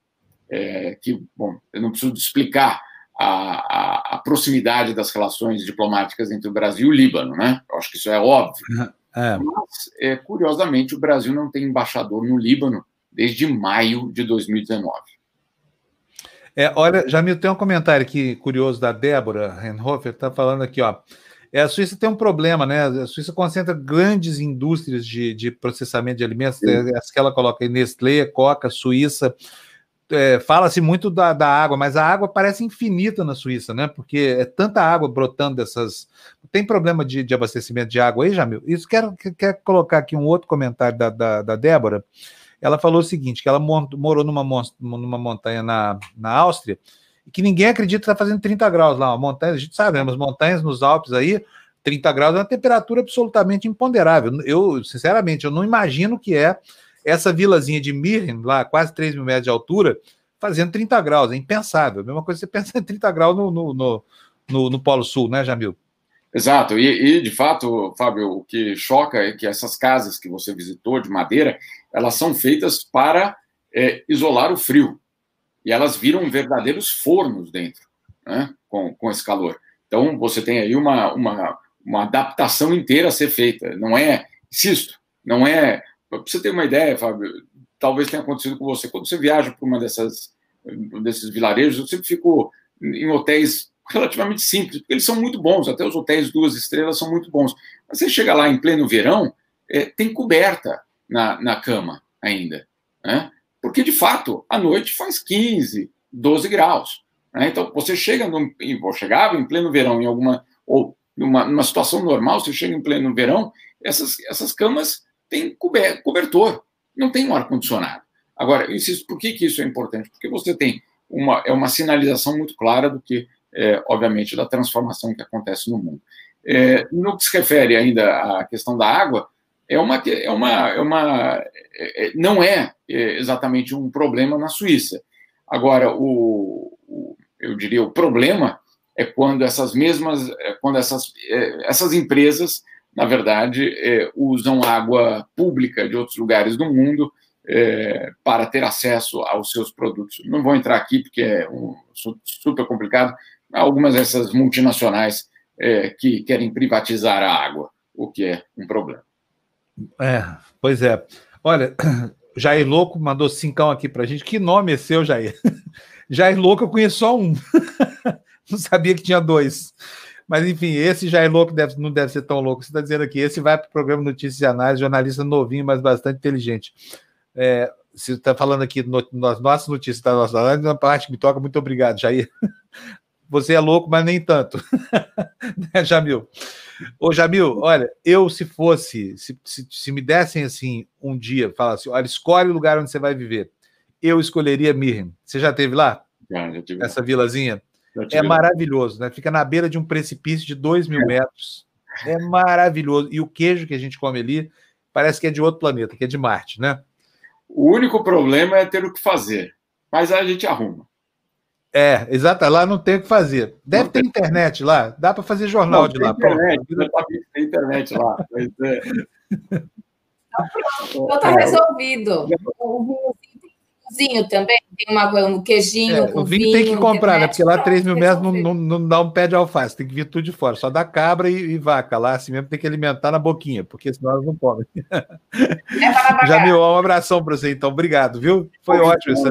é que, bom, eu não preciso explicar a, a, a, proximidade das relações diplomáticas entre o Brasil e o Líbano, né? Eu acho que isso é óbvio. É. Mas, é, curiosamente, o Brasil não tem embaixador no Líbano desde maio de 2019. É, olha, Jamil, tem um comentário aqui curioso da Débora Renhofer, está falando aqui, ó. É, a Suíça tem um problema, né? A Suíça concentra grandes indústrias de, de processamento de alimentos, é, as que ela coloca aí, Nestlé, Coca, Suíça. É, Fala-se muito da, da, água, mas a água parece infinita na Suíça, né? Porque é tanta água brotando dessas. Tem problema de, de abastecimento de água aí, Jamil? Isso quero, quero colocar aqui um outro comentário da, da, da Débora. Ela falou o seguinte: que ela morou numa, numa montanha na, na Áustria e que ninguém acredita que está fazendo 30 graus lá. Uma montanha, a gente sabe, né? As montanhas nos Alpes aí, 30 graus é uma temperatura absolutamente imponderável. Eu, sinceramente, eu não imagino que é essa vilazinha de Mirren, lá, quase 3 mil metros de altura, fazendo 30 graus. É impensável. A mesma coisa você pensa em 30 graus no, no, no, no, no Polo Sul, né, Jamil? Exato, e, e, de fato, Fábio, o que choca é que essas casas que você visitou de madeira, elas são feitas para é, isolar o frio e elas viram verdadeiros fornos dentro, né, com, com esse calor. Então, você tem aí uma, uma, uma adaptação inteira a ser feita. Não é, insisto, não é. Para você ter uma ideia, Fábio, talvez tenha acontecido com você. Quando você viaja para uma dessas desses vilarejos, eu sempre fico em hotéis relativamente simples, porque eles são muito bons, até os hotéis duas estrelas são muito bons. Mas você chega lá em pleno verão, é, tem coberta na, na cama ainda. Né? porque de fato a noite faz 15, 12 graus. Né? Então você chega, no, ou chegava em pleno verão em alguma ou numa, numa, situação normal, você chega em pleno verão, essas, essas camas têm cobertor, não tem um ar condicionado. Agora, insisto, por que, que isso é importante? Porque você tem uma é uma sinalização muito clara do que é, obviamente da transformação que acontece no mundo. É, no que se refere ainda à questão da água, é uma, é uma, é uma é, é, não é, é exatamente um problema na Suíça. Agora, o, o, eu diria o problema é quando essas mesmas, quando essas, essas empresas, na verdade, usam água pública de outros lugares do mundo para ter acesso aos seus produtos. Não vou entrar aqui porque é um, super complicado. Algumas dessas multinacionais que querem privatizar a água, o que é um problema. É, pois é. Olha, Jair Louco mandou cincão aqui pra gente. Que nome é seu, Jair? Jair Louco eu conheço só um. não sabia que tinha dois. Mas, enfim, esse Jair Louco deve, não deve ser tão louco. Você está dizendo aqui, esse vai para o programa Notícias e Análise, jornalista novinho, mas bastante inteligente. É, você está falando aqui no, nas nossas notícias da nossa análise, na parte que me toca, muito obrigado, Jair. Você é louco, mas nem tanto. né, Jamil? Ô, Jamil, olha, eu se fosse, se, se, se me dessem assim um dia, falasse, olha, escolhe o lugar onde você vai viver, eu escolheria Mirren. Você já teve lá? Já, já tive. Essa vilazinha? É maravilhoso, né? Fica na beira de um precipício de dois mil é. metros. É maravilhoso. E o queijo que a gente come ali parece que é de outro planeta, que é de Marte, né? O único problema é ter o que fazer. Mas a gente arruma. É, exato. Lá não tem o que fazer. Deve ter internet lá. Dá para fazer jornal não, de lá. Internet, tem internet lá. Mas, é. Então está resolvido. O vinhozinho também, tem uma, um queijinho. É, o vinho, vinho, tem que comprar, né? Porque lá 3 mil metros não, não, não, dá um pé de alface, tem que vir tudo de fora. Só dá cabra e, e vaca lá, assim mesmo tem que alimentar na boquinha, porque senão elas não comem. Jamil, um abração para você, então. Obrigado, viu? Foi ótimo isso.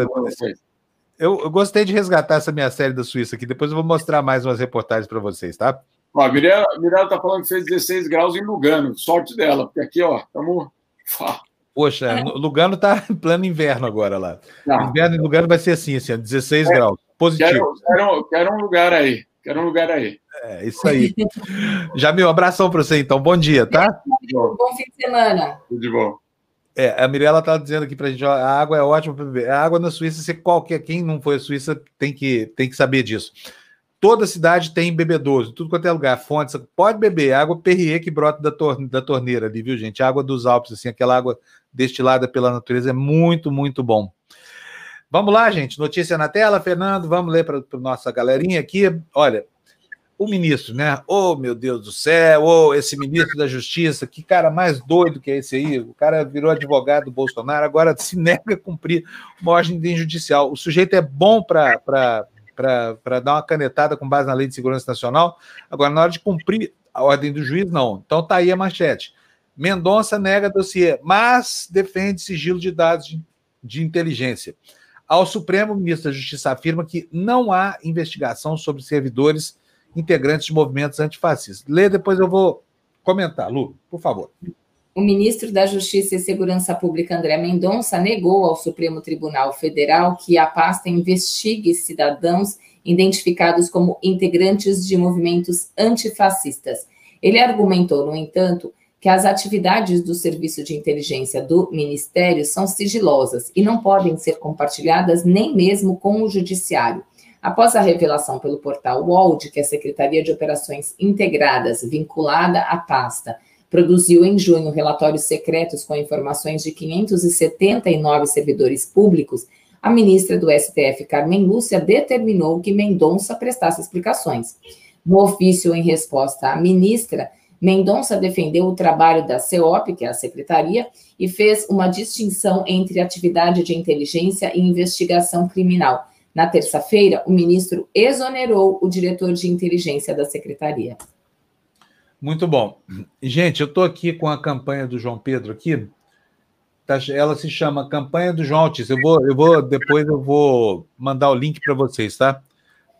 Eu, eu, gostei de resgatar essa minha série da Suíça aqui. Depois eu vou mostrar mais umas reportagens para vocês, tá? Ó, a Mirella, está falando que fez 16 graus em Lugano. Sorte dela, porque aqui, ó, estamos. Poxa, Lugano está em plano inverno agora lá. Não. Inverno em Lugano vai ser assim, assim 16 é, graus. Positivo. Quero, quero, quero, um lugar aí. Quero um lugar aí. É, isso aí. Jamil, abração para você, então. Bom dia, tá? Bom fim de semana. Tudo de bom. É, a Mirella está dizendo aqui para a gente, ó, a água é ótima para beber. A água na Suíça, se qualquer quem não foi à Suíça tem que, tem que saber disso. Toda cidade tem bebedouro, tudo quanto é lugar, fontes. Pode beber, água Perrier que brota da, tor da torneira ali, viu, gente? água dos Alpes, assim, aquela água destilada pela natureza é muito, muito bom. Vamos lá, gente. Notícia na tela, Fernando. Vamos ler para a nossa galerinha aqui. Olha, o ministro, né? Oh, meu Deus do céu, oh, esse ministro da Justiça, que cara mais doido que é esse aí. O cara virou advogado do Bolsonaro, agora se nega a cumprir uma ordem judicial. O sujeito é bom para dar uma canetada com base na Lei de Segurança Nacional, agora, na hora de cumprir a ordem do juiz, não. Então tá aí a manchete. Mendonça nega dossiê, mas defende sigilo de dados de, de inteligência. Ao Supremo, o ministro da Justiça afirma que não há investigação sobre servidores integrantes de movimentos antifascistas. Lê, depois eu vou comentar. Lu, por favor. O ministro da Justiça e Segurança Pública, André Mendonça, negou ao Supremo Tribunal Federal que a pasta investigue cidadãos identificados como integrantes de movimentos antifascistas. Ele argumentou, no entanto, que as atividades do Serviço de Inteligência do Ministério são sigilosas e não podem ser compartilhadas nem mesmo com o Judiciário. Após a revelação pelo portal UOL de que a Secretaria de Operações Integradas, vinculada à pasta, produziu em junho relatórios secretos com informações de 579 servidores públicos, a ministra do STF, Carmen Lúcia, determinou que Mendonça prestasse explicações. No ofício em resposta à ministra, Mendonça defendeu o trabalho da CEOP, que é a secretaria, e fez uma distinção entre atividade de inteligência e investigação criminal na terça-feira, o ministro exonerou o diretor de inteligência da secretaria. Muito bom. Gente, eu estou aqui com a campanha do João Pedro aqui. Tá, ela se chama Campanha do João Altis. Eu vou, eu vou depois eu vou mandar o link para vocês, tá?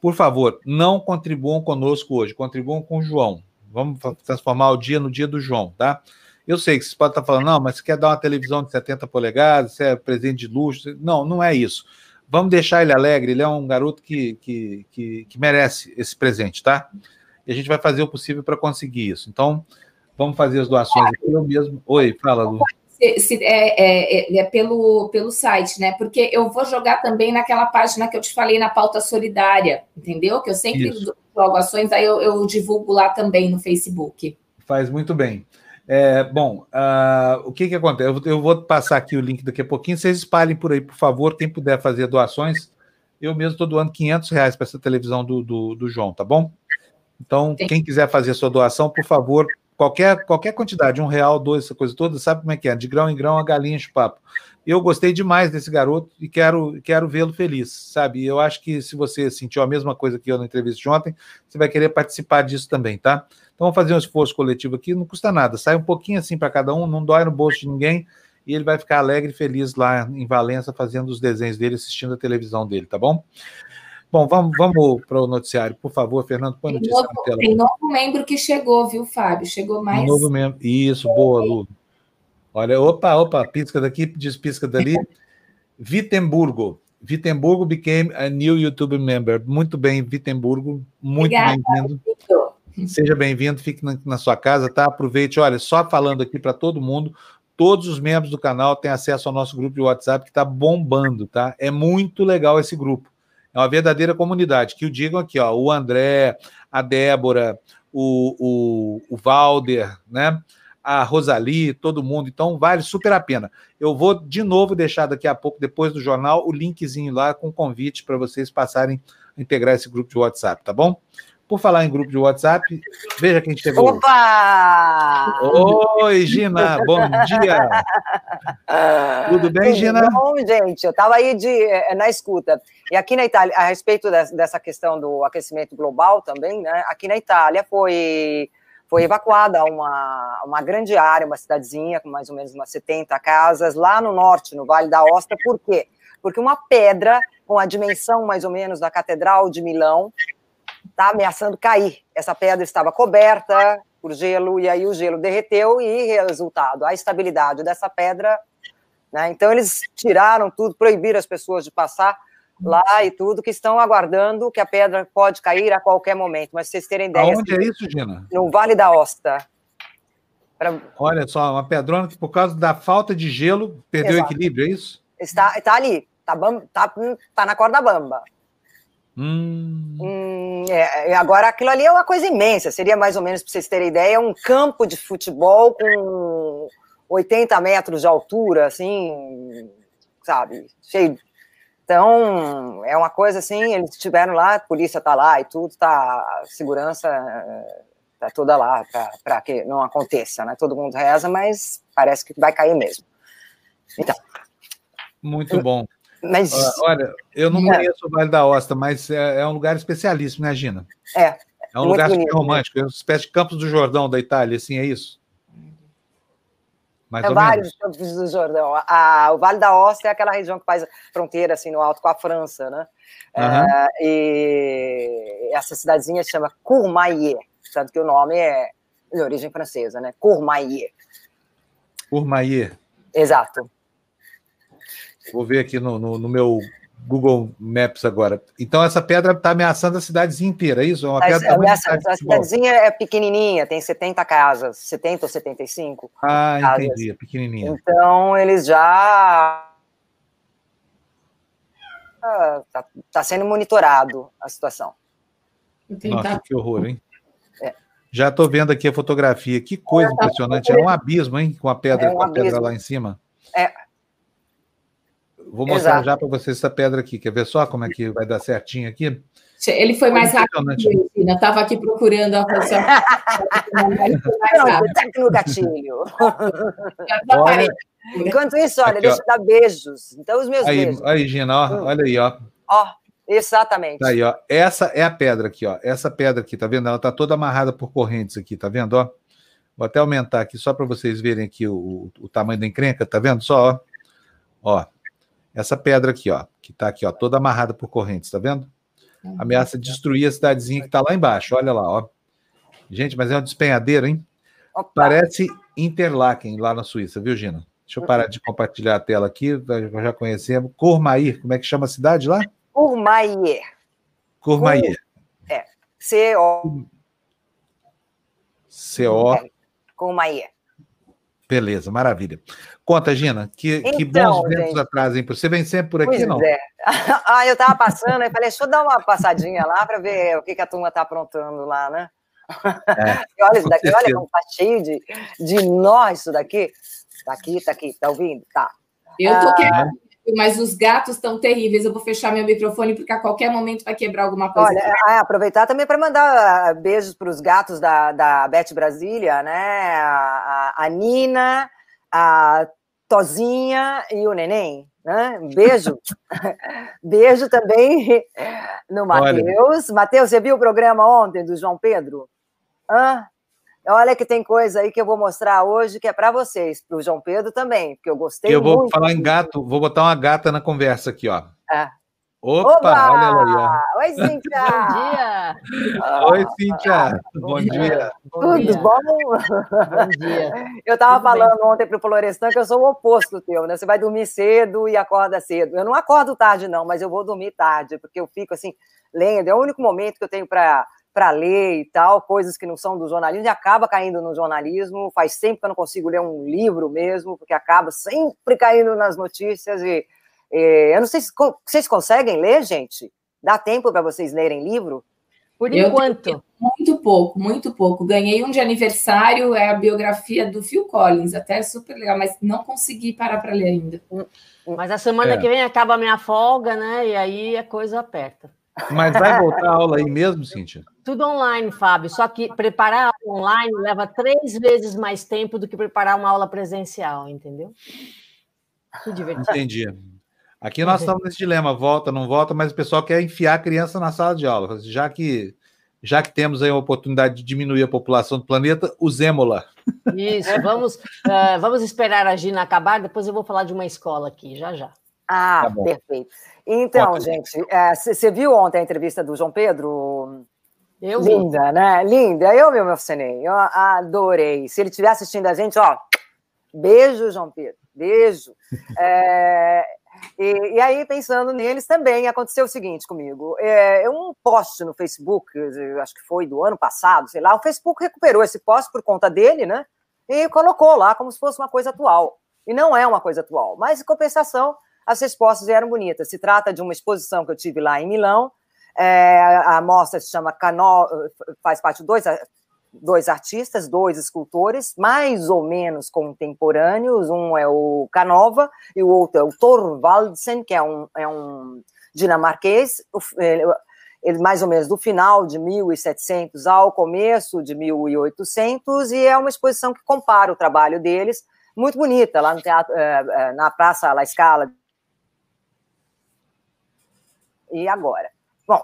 Por favor, não contribuam conosco hoje, contribuam com o João. Vamos transformar o dia no dia do João, tá? Eu sei que vocês podem estar falando, não, mas você quer dar uma televisão de 70 polegadas, você é presente de luxo. Não, não é isso. Vamos deixar ele alegre, ele é um garoto que, que, que, que merece esse presente, tá? E a gente vai fazer o possível para conseguir isso. Então, vamos fazer as doações aqui. Eu mesmo. Oi, fala, Lu. Se, se, é, é, é, pelo, pelo site, né? Porque eu vou jogar também naquela página que eu te falei na pauta solidária, entendeu? Que eu sempre jogo ações, aí eu, eu divulgo lá também no Facebook. Faz muito bem. É, bom, uh, o que, que acontece? Eu, eu, vou passar aqui o link daqui a pouquinho. Vocês espalhem por aí, por favor. Quem puder fazer doações, eu mesmo estou doando 500 reais para essa televisão do, do, do, João, tá bom? Então, Sim. quem quiser fazer sua doação, por favor, qualquer, qualquer quantidade, um real, dois, essa coisa toda, sabe como é que é? De grão em grão, a galinha de papo. Eu gostei demais desse garoto e quero, quero vê-lo feliz, sabe? Eu acho que se você sentiu a mesma coisa que eu na entrevista de ontem, você vai querer participar disso também, tá? Então vamos fazer um esforço coletivo aqui, não custa nada, sai um pouquinho assim para cada um, não dói no bolso de ninguém e ele vai ficar alegre e feliz lá em Valença fazendo os desenhos dele, assistindo a televisão dele, tá bom? Bom, vamos, vamos para o noticiário, por favor, Fernando, põe notícia novo, na tela. Tem novo membro que chegou, viu, Fábio? Chegou mais. Novo membro. Isso, boa, Lu. Olha, opa, opa, pisca daqui, diz pisca dali. Wittenburgo. Wittenburgo became a new YouTube member. Muito bem, Wittenburgo. Muito bem-vindo. Seja bem-vindo, fique na, na, sua casa, tá? Aproveite. Olha, só falando aqui para todo mundo, todos os membros do canal têm acesso ao nosso grupo de WhatsApp que está bombando, tá? É muito legal esse grupo. É uma verdadeira comunidade. Que o digam aqui, ó, o André, a Débora, o, o, o Valder, né? A Rosali, todo mundo. Então, vale super a pena. Eu vou de novo deixar daqui a pouco, depois do jornal, o linkzinho lá com convite para vocês passarem a integrar esse grupo de WhatsApp, tá bom? Por falar em grupo de WhatsApp, veja quem chegou. Opa! Oi, Gina, bom dia. Tudo bem, Gina? Bom, gente, eu estava aí de, eh, na escuta. E aqui na Itália, a respeito dessa questão do aquecimento global também, né? Aqui na Itália foi foi evacuada uma, uma grande área, uma cidadezinha com mais ou menos umas 70 casas, lá no norte, no Vale da Ostra. Por quê? Porque uma pedra com a dimensão mais ou menos da Catedral de Milão está ameaçando cair. Essa pedra estava coberta por gelo, e aí o gelo derreteu e resultado, a estabilidade dessa pedra. Né? Então, eles tiraram tudo, proibiram as pessoas de passar lá e tudo, que estão aguardando que a pedra pode cair a qualquer momento. Mas vocês terem ideia. Onde assim, é isso, Gina? No Vale da Osta. Pra... Olha só, uma pedrona que, por causa da falta de gelo, perdeu Exato. o equilíbrio, é isso? Está, está ali, está, tá, tá na corda bamba. Hum. Hum, é, agora, aquilo ali é uma coisa imensa. Seria mais ou menos, para vocês terem ideia, um campo de futebol com 80 metros de altura, assim, sabe? Cheio. Então, é uma coisa assim, eles estiveram lá, a polícia está lá e tudo, tá, a segurança está toda lá para que não aconteça, né? Todo mundo reza, mas parece que vai cair mesmo. Então. Muito bom. Mas, olha, eu não é. conheço o Vale da Osta, mas é, é, um lugar especialíssimo, né, Gina? É. É um lugar bonito, romântico, é uma espécie de Campos do Jordão da Itália, assim, é isso? Mais é vários menos. Campos do Jordão. A, o Vale da Osta é aquela região que faz fronteira, assim, no alto com a França, né? Uhum. E essa cidadezinha se chama Courmayeur, tanto que o nome é de origem francesa, né? Courmayeur. Courmayeur. Exato. Vou ver aqui no, no, no meu Google Maps agora. Então, essa pedra está ameaçando a cidadezinha inteira, é isso? É uma pedra é, ameaça, a cidadezinha é pequenininha, tem 70 casas, 70 ou 75. Ah, casas. entendi, é pequenininha. Então, eles já. Está tá sendo monitorado a situação. Nossa, que horror, hein? É. Já estou vendo aqui a fotografia. Que coisa tá impressionante. É um abismo, hein? Com a pedra, é um com a pedra lá em cima. É, Vou mostrar Exato. já para vocês essa pedra aqui. Quer ver só como é que vai dar certinho aqui? Ele foi mais rápido. Eu estava aqui procurando a posição. Não, tá aqui no gatilho. Olha, Enquanto isso, olha, aqui, deixa eu dar beijos. Então, os meus aí, beijos. Aí, Gina, ó, hum. olha aí, ó. Ó, exatamente. Tá aí, ó. Essa é a pedra aqui, ó. Essa pedra aqui, tá vendo? Ela tá toda amarrada por correntes aqui, tá vendo, ó? Vou até aumentar aqui só para vocês verem aqui o, o, o, tamanho da encrenca, tá vendo só, ó? Ó, essa pedra aqui, ó, que está aqui, ó, toda amarrada por correntes, tá vendo? Uhum. Ameaça destruir a cidadezinha que está lá embaixo, olha lá, ó. Gente, mas é um despenhadeiro, hein? Opa. Parece Interlaken, lá na Suíça, viu, Gina? Deixa eu parar de compartilhar a tela aqui, já conhecemos. Courmayeur, como é que chama a cidade lá? Courmayeur. Courmayeur. É, C-O. C-O. Courmayeur. Beleza, maravilha. Conta, Gina, que, então, que bons ventos atrás, hein? Você vem sempre por aqui, pois não? É. ah, eu estava passando, e falei, deixa eu dar uma passadinha lá para ver o que, que a turma está aprontando lá, né? É, olha isso daqui, olha como tá cheio de, de nó isso daqui. Tá aqui, tá aqui, tá ouvindo? Tá. Eu tô ah, querendo, mas os gatos estão terríveis. Eu vou fechar meu microfone porque a qualquer momento vai quebrar alguma coisa. Olha, é, aproveitar também para mandar ah, beijos para os gatos da, da Beth Brasília, né? A, a, a Nina, a Tozinha e o Neném. Né? Beijo. Beijo também no Matheus. Matheus, você viu o programa ontem do João Pedro? Hã? Olha que tem coisa aí que eu vou mostrar hoje que é para vocês, para o João Pedro também, porque eu gostei Eu vou muito. falar em gato, vou botar uma gata na conversa aqui, ó. É. Opa, Oba! olha aí, ó. Oi, Cíntia! bom dia! Oi, Cíntia! Bom, bom dia. dia! Tudo dia. bom? Bom dia! Eu estava falando bem. ontem para o Florestan que eu sou o oposto teu, né? Você vai dormir cedo e acorda cedo. Eu não acordo tarde, não, mas eu vou dormir tarde, porque eu fico assim, lendo. É o único momento que eu tenho para para ler e tal, coisas que não são do jornalismo, e acaba caindo no jornalismo. Faz tempo que eu não consigo ler um livro mesmo, porque acaba sempre caindo nas notícias e é, eu não sei se vocês conseguem ler, gente. Dá tempo para vocês lerem livro? Por enquanto. Muito pouco, muito pouco. Ganhei um de aniversário, é a biografia do Phil Collins, até é super legal, mas não consegui parar para ler ainda. Hum, hum. Mas a semana é. que vem acaba a minha folga, né? E aí a coisa aperta. Mas vai voltar a aula aí mesmo, Cíntia? Tudo online, Fábio. Só que preparar online leva três vezes mais tempo do que preparar uma aula presencial, entendeu? Que divertido. Entendi. Aqui nós estamos nesse dilema, volta, não volta, mas o pessoal quer enfiar a criança na sala de aula. Já que, já que temos aí a oportunidade de diminuir a população do planeta, usemos-la. Isso, vamos, uh, vamos esperar a Gina acabar, depois eu vou falar de uma escola aqui, já já. Ah, tá perfeito. Então, Conta. gente, você é, viu ontem a entrevista do João Pedro? Eu vi. Linda, né? Linda. Eu me emocionei. Eu adorei. Se ele estiver assistindo a gente, ó, beijo, João Pedro. Beijo. É, e, e, aí, pensando neles também, aconteceu o seguinte comigo. É, um post no Facebook, acho que foi do ano passado, sei lá, o Facebook recuperou esse post por conta dele, né? E colocou lá como se fosse uma coisa atual. E não é uma coisa atual. Mas, em compensação, as respostas eram bonitas. Se trata de uma exposição que eu tive lá em Milão. É, a mostra se chama Cano, faz parte de dois dois artistas, dois escultores, mais ou menos contemporâneos. Um é o Canova e o outro é o Thorvaldsen, que é um, é um dinamarquês, ele, ele, mais ou menos do final de 1700 ao começo de 1800, e é uma exposição que compara o trabalho deles, muito bonita, lá no teatro, é, é, na Praça La Scala. E agora? Bom,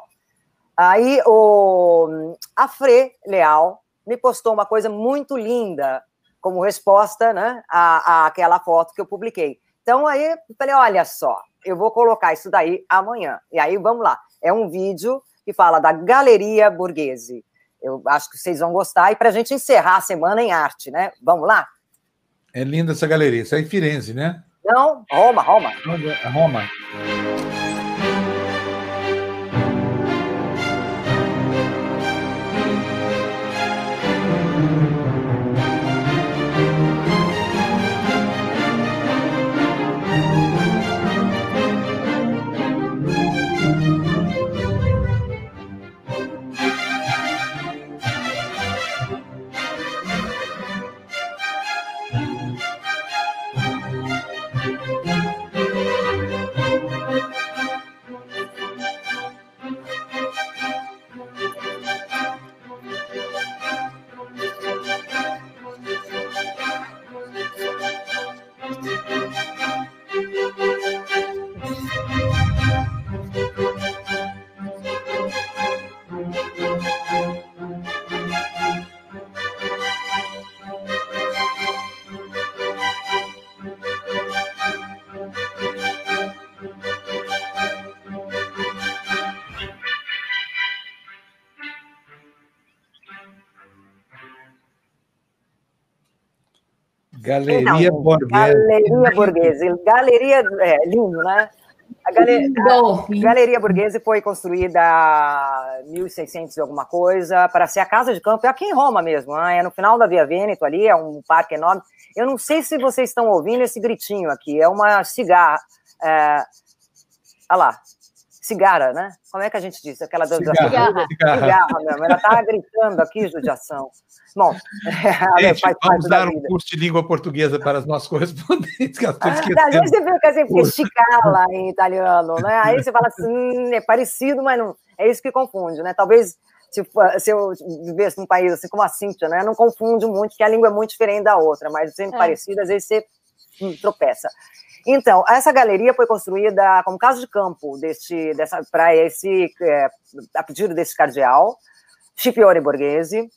aí o Afre Leal, me postou uma coisa muito linda como resposta né, à, àquela foto que eu publiquei. Então aí eu falei, olha só, eu vou colocar isso daí amanhã. E aí vamos lá. É um vídeo que fala da Galeria Borghese. Eu acho que vocês vão gostar. E para a gente encerrar a semana em arte, né? Vamos lá? É linda essa galeria. Isso é em Firenze, né? Não, Roma, Roma. Roma. Galeria então, Borghese. Galeria Borghese. Galeria, é, lindo, né? A, galeria, a Galeria Borghese foi construída em 1600 e alguma coisa para ser a casa de campo, é aqui em Roma mesmo, né? é no final da Via Veneto ali, é um parque enorme. Eu não sei se vocês estão ouvindo esse gritinho aqui, é uma cigarra. É... Olha lá, cigarra, né? Como é que a gente disse? Aquela cigarra. Cigarra, cigarra mesmo. Ela estava gritando aqui, judiação. Bom, gente, faz vamos dar um curso de língua portuguesa para os nossos correspondentes. Que às vezes você fica assim, porque chicala em italiano, né? Aí você fala assim, hum, é parecido, mas não. É isso que confunde, né? Talvez se, se eu vivesse num país assim como a Cíntia, né? Não confunde muito, porque a língua é muito diferente da outra, mas sempre é. parecida, às vezes você hum, tropeça. Então, essa galeria foi construída como casa de campo deste, dessa, para esse, é, a pedido desse cardeal, Scipione Borghese,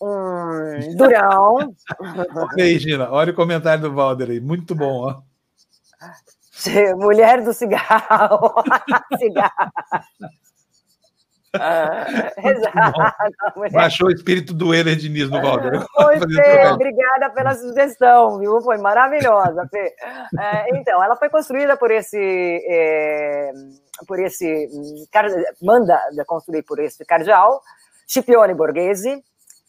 um durão. Olha aí, Gina, olha o comentário do Valder aí, muito bom, ó. Mulher do cigarro. cigarro. Ah, exato. Baixou o espírito do Euler Diniz no Valder. Fê, obrigada pela sugestão, viu? Foi maravilhosa, Fê. É, então, ela foi construída por esse. É, por esse. Manda construir por esse cardeal, Scipione Borghese.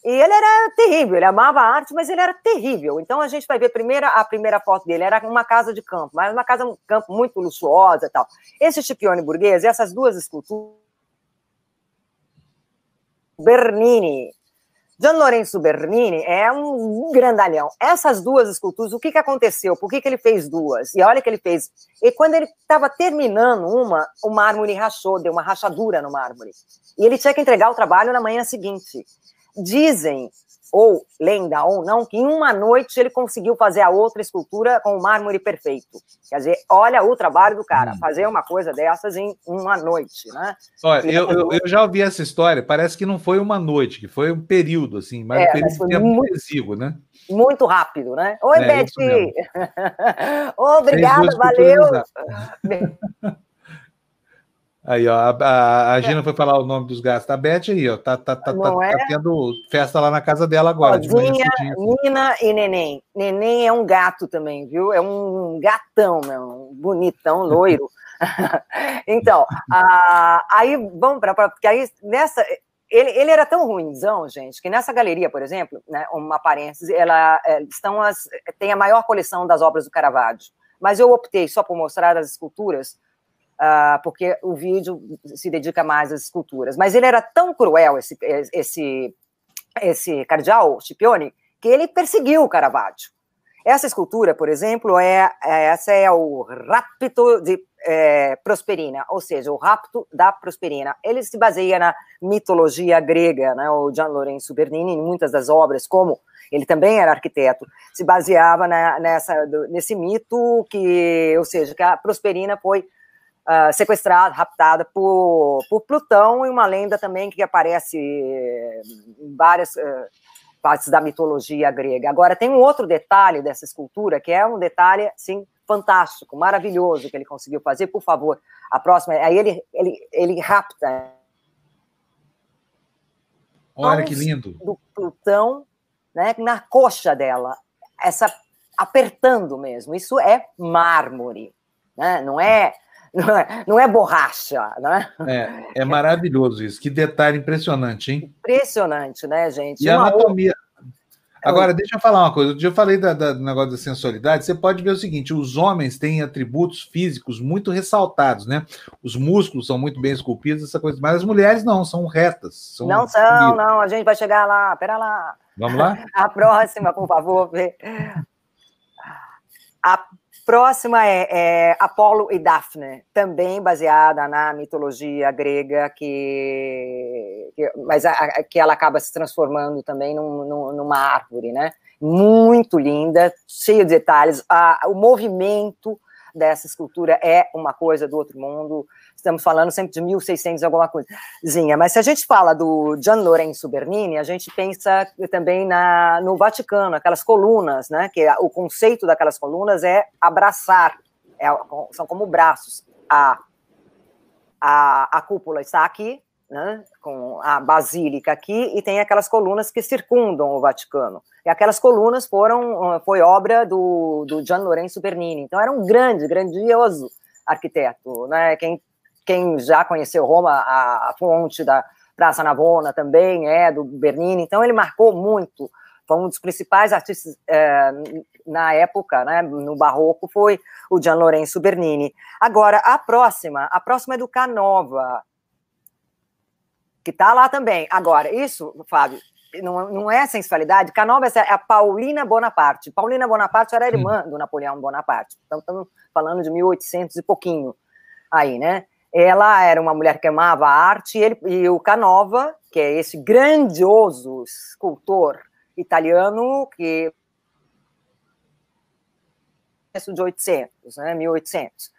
E ele era terrível, ele amava a arte, mas ele era terrível. Então a gente vai ver a primeira, a primeira foto dele, era uma casa de campo, mas uma casa de campo muito luxuosa e tal. Esse Scipione Borghese, essas duas esculturas Bernini. Gian Lorenzo Bernini é um grandalhão. Essas duas esculturas, o que, que aconteceu? Por que, que ele fez duas? E olha que ele fez. E quando ele estava terminando uma, o mármore rachou, deu uma rachadura no mármore. E ele tinha que entregar o trabalho na manhã seguinte. Dizem ou lenda ou não, que em uma noite ele conseguiu fazer a outra escultura com o mármore perfeito. Quer dizer, olha o trabalho do cara, hum. fazer uma coisa dessas em uma noite, né? Olha, eu, eu, eu, já ouvi essa história, parece que não foi uma noite, que foi um período, assim, mas é, um período mas muito exíguo, né? Muito rápido, né? Oi, é, Betty! Obrigada, valeu! Aí, ó, a, a, a Gina foi falar o nome dos gatos da Beth aí, ó. Tá, tá, tá, tá, é? tá tendo festa lá na casa dela agora. Ozinha, cedinho. Nina e Neném. Neném é um gato também, viu? É um gatão, meu, um bonitão, loiro. então, ah, aí vamos para porque aí nessa ele, ele era tão ruimzão, gente, que nessa galeria, por exemplo, né, uma parênteses, ela é, estão as tem a maior coleção das obras do Caravaggio. Mas eu optei só por mostrar as esculturas ah, porque o vídeo se dedica mais às esculturas. Mas ele era tão cruel, esse, esse, esse cardeal Scipione, que ele perseguiu o Caravaggio. Essa escultura, por exemplo, é, é essa é o rapto de é, Prosperina, ou seja, o rapto da Prosperina. Ele se baseia na mitologia grega, né? O Gian Lorenzo Bernini, em muitas das obras, como ele também era arquiteto, se baseava na, nessa, nesse mito que, ou seja, que a Prosperina foi uh, sequestrada, raptada por, por Plutão, e uma lenda também que aparece em várias uh, partes da mitologia grega. Agora, tem um outro detalhe dessa escultura, que é um detalhe, assim, fantástico, maravilhoso que ele conseguiu fazer. Por favor, a próxima. Aí ele, ele, ele rapta. Olha que lindo. Do Plutão, né, na coxa dela, essa apertando mesmo. Isso é mármore, né? Não é não é, não é borracha, né? É, é maravilhoso isso. Que detalhe impressionante, hein? Impressionante, né, gente? E a Uma anatomia. Agora, deixa eu falar uma coisa. Eu falei da, da- do negócio da sensualidade. Você pode ver o seguinte: os homens têm atributos físicos muito ressaltados, né? Os músculos são muito bem esculpidos, essa coisa. Mas as mulheres não, são retas. São Não são, não, a gente vai chegar lá, pera lá. Vamos lá? A próxima, por favor. A próxima é, é Apolo e Daphne, também baseada na mitologia grega, que, que- mas a- a- que ela acaba se transformando também num- num- numa árvore, né? Muito linda, cheia de detalhes. A- o movimento dessa escultura é uma coisa do outro mundo. Estamos falando sempre de 1600 e alguma coisinha. Mas se a gente fala do Gian Lorenzo Bernini, a gente pensa também na, no Vaticano, aquelas colunas, né? Que o conceito daquelas colunas é abraçar, é- são como braços. A, a, a cúpula está aqui, né? Com a basílica aqui, e tem aquelas colunas que circundam o Vaticano. E aquelas colunas foram, foi obra do, do Gian Lorenzo Bernini. Então era um grande, grandioso arquiteto, né? Quem quem já conheceu Roma, a, a fonte da Praça Navona também é do Bernini, então ele marcou muito. Foi um dos principais artistas eh, na época, né, no Barroco, foi o Gian Lorenzo Bernini. Agora, a próxima, a próxima é do Canova, que está lá também. Agora, isso, Fábio, não, não é sensualidade. Canova é a Paulina Bonaparte. Paulina Bonaparte era irmã do Napoleão Bonaparte. Então, estamos falando de 1800 e pouquinho aí, né? Ela era uma mulher que amava a arte e, ele, e o Canova, que é esse grandioso escultor italiano que de 800, né, 1800.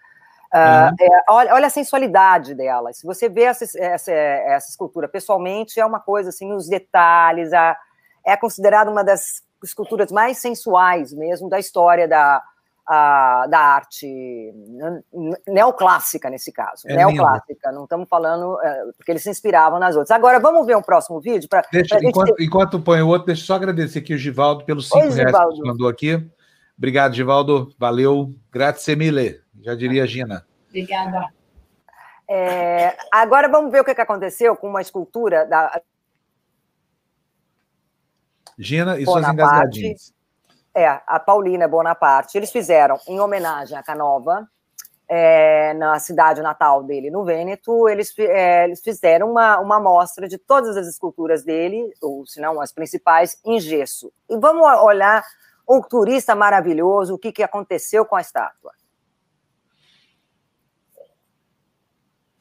Uh, é, olha, olha, a sensualidade dela. Se você vê essa, essa, essa, escultura pessoalmente, é uma coisa assim, os detalhes. A, é considerada uma das esculturas mais sensuais mesmo da história da, a, da arte neoclássica, nesse caso. É neoclássica, não estamos falando, é, porque eles se inspiravam nas outras. Agora, vamos ver um próximo vídeo? Pra, deixa, pra enquanto, gente... enquanto põe o outro, deixa eu só agradecer aqui o Givaldo pelos cinco Oi, reais Givaldo. que mandou aqui. Obrigado, Givaldo. Valeu. Grazie mille. Já diria a Gina. Obrigada. É, agora vamos ver o que, que aconteceu com uma escultura da. Gina e Bonaparte. suas engasgadinhas. É, a Paulina Bonaparte. Eles fizeram, em homenagem a Canova, é, na cidade natal dele, no Vêneto, eles, é, eles fizeram uma, uma amostra de todas as esculturas dele, ou se não as principais, em gesso. E vamos olhar o turista maravilhoso, o que, que aconteceu com a estátua.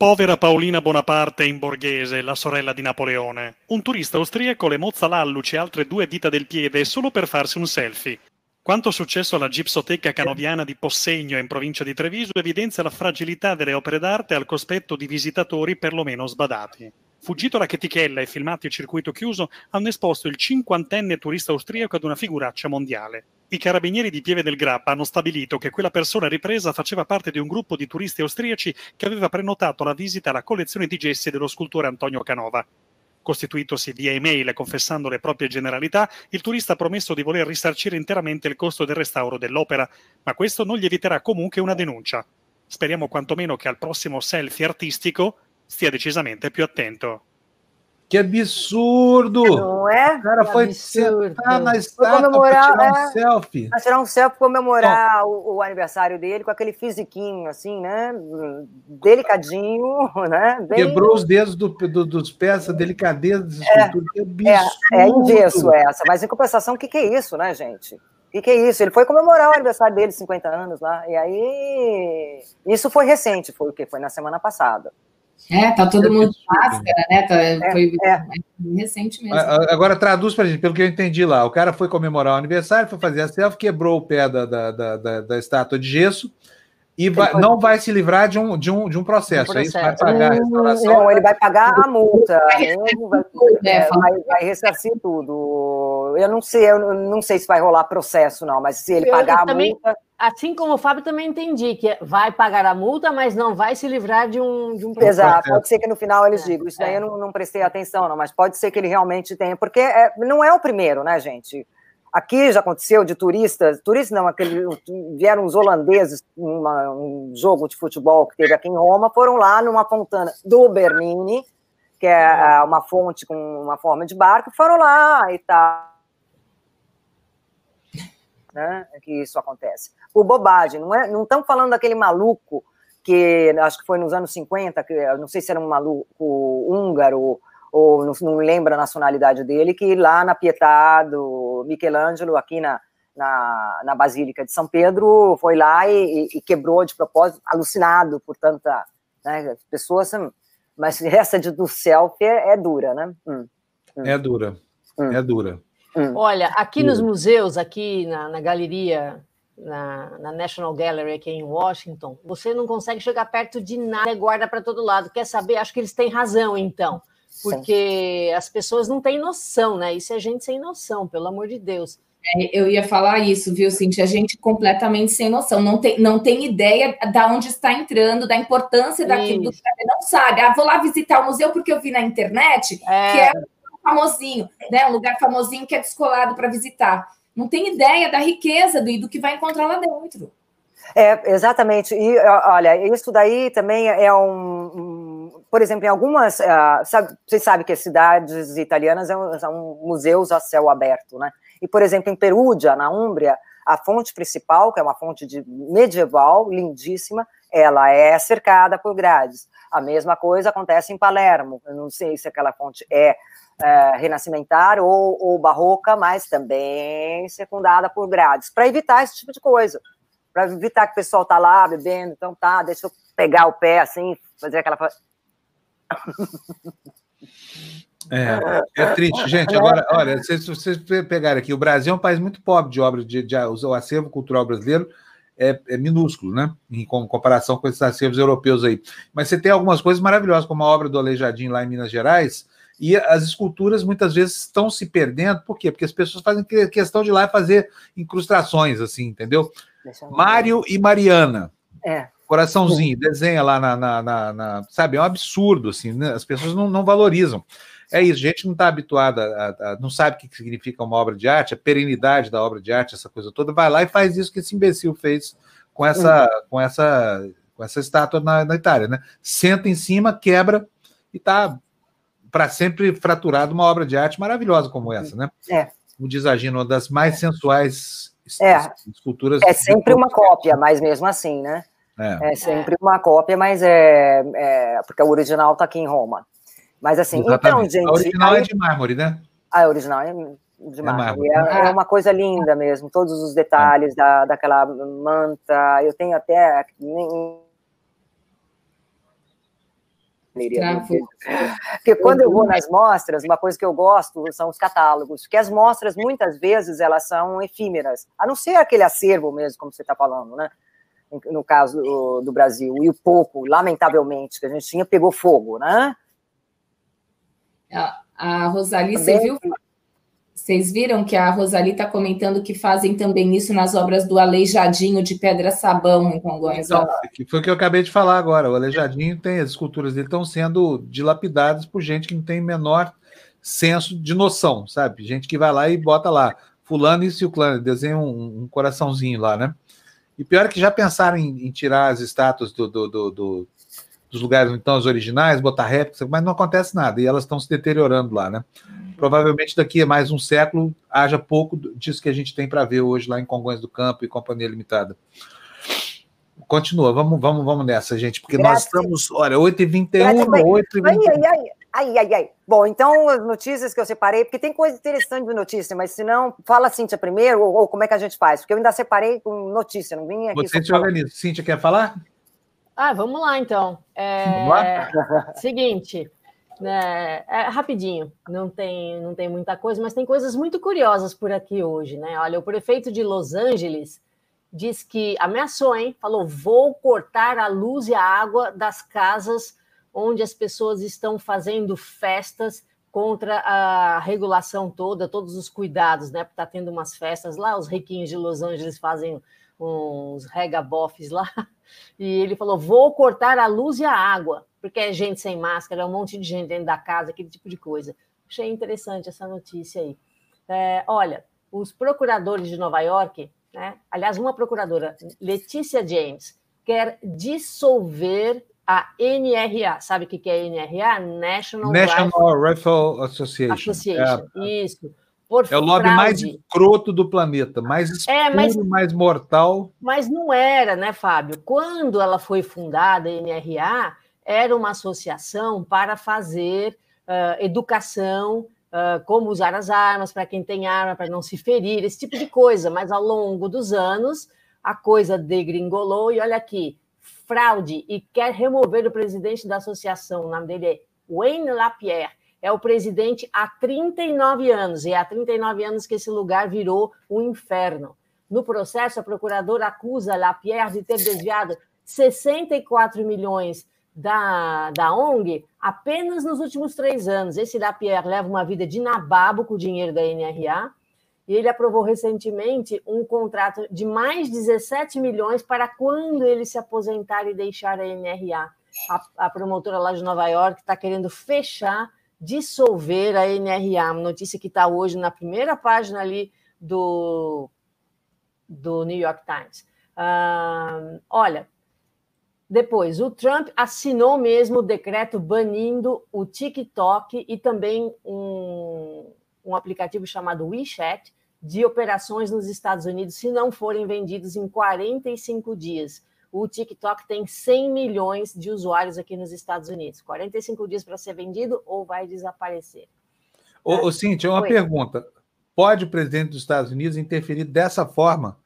Povera Paolina Bonaparte in borghese, la sorella di Napoleone. Un turista austriaco le mozza l'alluce e altre due dita del piede solo per farsi un selfie. Quanto successo alla Gipsoteca Canoviana di Possegno in provincia di Treviso evidenzia la fragilità delle opere d'arte al cospetto di visitatori perlomeno sbadati. Fuggito la chetichella e filmati a circuito chiuso, hanno esposto il cinquantenne turista austriaco ad una figuraccia mondiale. I carabinieri di Pieve del Grappa hanno stabilito che quella persona ripresa faceva parte di un gruppo di turisti austriaci che aveva prenotato la visita alla collezione di gessi dello scultore Antonio Canova. Costituitosi via email e confessando le proprie generalità, il turista ha promesso di voler risarcire interamente il costo del restauro dell'opera, ma questo non gli eviterà comunque una denuncia. Speriamo quantomeno che al prossimo selfie artistico stia decisamente più attento. Que absurdo! Não é? O cara foi absurdo. sentar na Foi estátua para tirar um é. selfie. Pra tirar um selfie comemorar o, o aniversário dele com aquele fisiquinho, assim, né? Delicadinho, né? Bem- Quebrou os dedos do- do- dos pés, a delicadeza dessa escultura. Que É, absurdo! é gesso essa, mas em compensação, o que, que é isso, né, gente? O que, que é isso? Ele foi comemorar o aniversário dele, 50 anos lá, e aí. Isso foi recente, foi o quê? Foi na semana passada. É, tá todo É mundo de máscara, né? Tá, foi é. recente mesmo. Agora traduz pra gente, pelo que eu entendi lá. O cara foi comemorar o aniversário, foi fazer a selfie, quebrou o pé da, da, da, da- da estátua de gesso e vai- não vai se livrar de um, de um, de um processo. Um É isso? Vai processo. pagar a restauração. Não, ele vai pagar a multa, vai, É, é, vai, vai ressarcir tudo. Eu não sei, eu não sei se vai rolar processo, não, mas se ele Eu- pagar eu a também- multa. Assim como o Fábio também entendi que vai pagar a multa, mas não vai se livrar de um, de um processo. Exato, processo. pode ser que no final eles É, digam. Isso daí é. eu não, não prestei atenção, não, mas pode ser que ele realmente tenha, porque é- não é o primeiro, né, gente? Aqui já aconteceu de turistas, turistas não, aquele, vieram os holandeses, numa- um jogo de futebol que teve aqui em Roma, foram lá numa fontana do Bernini, que é ah, uma fonte com uma forma de barco, foram lá e tal. Né, que isso acontece. Por bobagem, não é? Não estamos falando daquele maluco que acho que foi nos anos 50, que não sei se era um maluco húngaro ou não, não lembro a nacionalidade dele, que lá na Pietà do Michelangelo, aqui na, na, na Basílica de São Pedro, foi lá e, e quebrou de propósito, alucinado por tanta né, pessoas, mas essa de, do selfie é, é dura, né? Hum, É dura. Hum. É dura. hum. Olha, aqui nos Hum. museus, aqui na, na galeria, na, na National Gallery aqui em Washington, você não consegue chegar perto de nada, é guarda para todo lado. Quer saber? Acho que eles têm razão, então. Porque as pessoas não têm noção, né? Isso é gente sem noção, pelo amor de Deus. É, Eu ia falar isso, viu, Cintia? A gente completamente sem noção, não tem, não tem ideia da onde está entrando, da importância daquilo, Isso. que não sabe. Ah, vou lá visitar o museu porque eu vi na internet que É, é um famosinho, né? Um lugar famosinho que é descolado para visitar. Não tem ideia da riqueza do, e do que vai encontrar lá dentro. É, exatamente. E olha, isso daí também é um. Por exemplo, em algumas. ah, sabe, vocês sabem que as cidades italianas são, são museus a céu aberto, né? E, por exemplo, em Perugia, na Úmbria, a fonte principal, que é uma fonte de medieval, lindíssima, ela é cercada por grades. A mesma coisa acontece em Palermo. Eu não sei se aquela fonte é, é, renascimentar ou, ou barroca, mas também secundada por grades, para evitar esse tipo de coisa para evitar que o pessoal tá lá bebendo, então tá, deixa eu pegar o pé assim, fazer aquela. É, é triste, gente. Agora, olha, se vocês pegarem aqui, o Brasil é um país muito pobre de obras, de, de- o acervo cultural brasileiro é, é minúsculo, né? Em com- comparação com esses acervos europeus aí. Mas você tem algumas coisas maravilhosas, como a obra do Aleijadinho lá em Minas Gerais, e as esculturas muitas vezes estão se perdendo, por quê? Porque as pessoas fazem que- questão de ir lá fazer incrustações, assim, entendeu? Mário e Mariana. É. Coraçãozinho, desenha lá na, na, na- na- Sabe, é um absurdo, assim, né? as pessoas não, não valorizam. É isso, a gente não está habituada, a, a- não sabe o que significa uma obra de arte, a perenidade da obra de arte, essa coisa toda, vai lá e faz isso que esse imbecil fez com essa, com essa, com essa estátua na, na Itália, né? Senta em cima, quebra e tá para sempre fraturado uma obra de arte maravilhosa como essa, né? É. Como diz a Gina, uma das mais sensuais es- É. esculturas. É sempre uma cópia, mas mesmo assim, né? É. É sempre uma cópia, mas é, é porque o original tá aqui em Roma. Mas assim, então, Exatamente. gente. a original aí- é de mármore, né? Ah, a original é de mármore. mármore. É, é uma coisa linda mesmo, todos os detalhes da, daquela manta. Eu tenho até. Porque quando eu vou nas mostras, uma coisa que eu gosto são os catálogos, porque as mostras, muitas vezes, elas são efímeras, a não ser aquele acervo mesmo, como você está falando, né? No caso do, Brasil. E o pouco, lamentavelmente, que a gente tinha, pegou fogo, né? A, a Rosali, Também- você viu? Vocês viram que a Rosali está comentando que fazem também isso nas obras do Aleijadinho de Pedra Sabão em Congonhas. Então, foi o que eu acabei de falar agora. O Aleijadinho tem, as esculturas dele estão sendo dilapidadas por gente que não tem menor senso de noção, sabe? Gente que vai lá e bota lá, fulano e ciclano, desenha um, um coraçãozinho lá, né? E pior é que já pensaram em, em tirar as estátuas do, do, do, do, dos lugares, então, os originais, botar réplicas, mas não acontece nada, e elas estão se deteriorando lá, né? Provavelmente daqui a mais um século haja pouco disso que a gente tem para ver hoje lá em Congonhas do Campo e Companhia Limitada. Continua, vamos, vamos, vamos nessa, gente, porque Graças. nós estamos, olha, 8h21, 8h21. Ai, ai, ai. Ai, ai, ai. Bom, então as notícias que eu separei, porque tem coisa interessante de notícia, mas se não, fala a Cíntia primeiro, ou, ou, como é que a gente faz? Porque eu ainda separei com notícia, não vim aqui. Você se organiza. Cíntia, quer falar? Ah, vamos lá então. É... Vamos lá? Seguinte, né, é rapidinho, não tem, não tem muita coisa, mas tem coisas muito curiosas por aqui hoje, né? Olha, o prefeito de Los Angeles diz que ameaçou, hein? Falou: vou cortar a luz e a água das casas onde as pessoas estão fazendo festas contra a regulação toda, todos os cuidados, né? Está tendo umas festas lá, os riquinhos de Los Angeles fazem uns regabofes lá, e ele falou: vou cortar a luz e a água, porque é gente sem máscara, é um monte de gente dentro da casa, aquele tipo de coisa. Achei interessante essa notícia aí. É, olha, os procuradores de Nova York, né? Aliás, uma procuradora, Letícia James, quer dissolver a NRA. Sabe o que é NRA? National, National Rifle, Rifle Association. Association. É, Isso. Por é o lobby fraude. mais escroto do planeta, mais escuro, é, mas, mais mortal. Mas não era, né, Fábio? Quando ela foi fundada, a NRA, era uma associação para fazer uh, educação, uh, como usar as armas, para quem tem arma, para não se ferir, esse tipo de coisa. Mas ao longo dos anos, a coisa degringolou, e olha aqui, fraude e quer remover o presidente da associação, o nome dele é Wayne Lapierre, é o presidente há 39 anos, e há 39 anos que esse lugar virou um inferno. No processo, a procuradora acusa Lapierre de ter desviado 64 milhões da, da ONG apenas nos últimos três anos. Esse Lapierre leva uma vida de nababo com o dinheiro da NRA, e ele aprovou recentemente um contrato de mais 17 milhões para quando ele se aposentar e deixar a NRA. A, a promotora lá de Nova York está querendo fechar, dissolver a NRA. Uma notícia que está hoje na primeira página ali do, do New York Times. Uh, olha, depois, o Trump assinou mesmo o decreto banindo o TikTok e também um, um aplicativo chamado WeChat de operações nos Estados Unidos se não forem vendidos em 45 dias. O TikTok tem 100 milhões de usuários aqui nos Estados Unidos. 45 dias para ser vendido ou vai desaparecer? Ô, ô Cíntia, uma Oi. pergunta. Pode o presidente dos Estados Unidos interferir dessa forma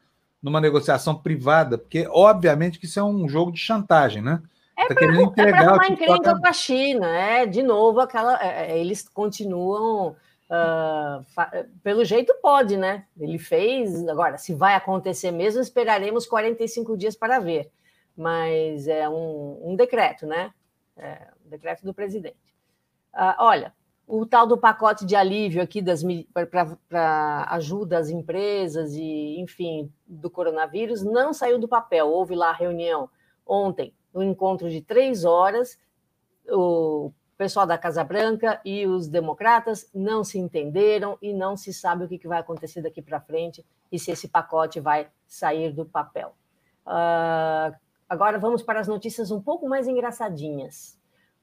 numa negociação privada? Porque, obviamente, que isso é um jogo de chantagem, né? É tá para é arrumar encrenca com a China, é de novo aquela. É, é eles continuam Uh, pelo jeito pode, né? Ele fez. Agora, se vai acontecer mesmo, esperaremos 45 dias para ver. Mas é um, um decreto, né? É um decreto do presidente. Uh, olha, o tal do pacote de alívio aqui para ajuda às empresas e, enfim, do coronavírus não saiu do papel. Houve lá a reunião ontem, um encontro de três horas. O o pessoal da Casa Branca e os democratas não se entenderam e não se sabe o que vai acontecer daqui para frente e se esse pacote vai sair do papel. Uh, agora vamos para as notícias um pouco mais engraçadinhas.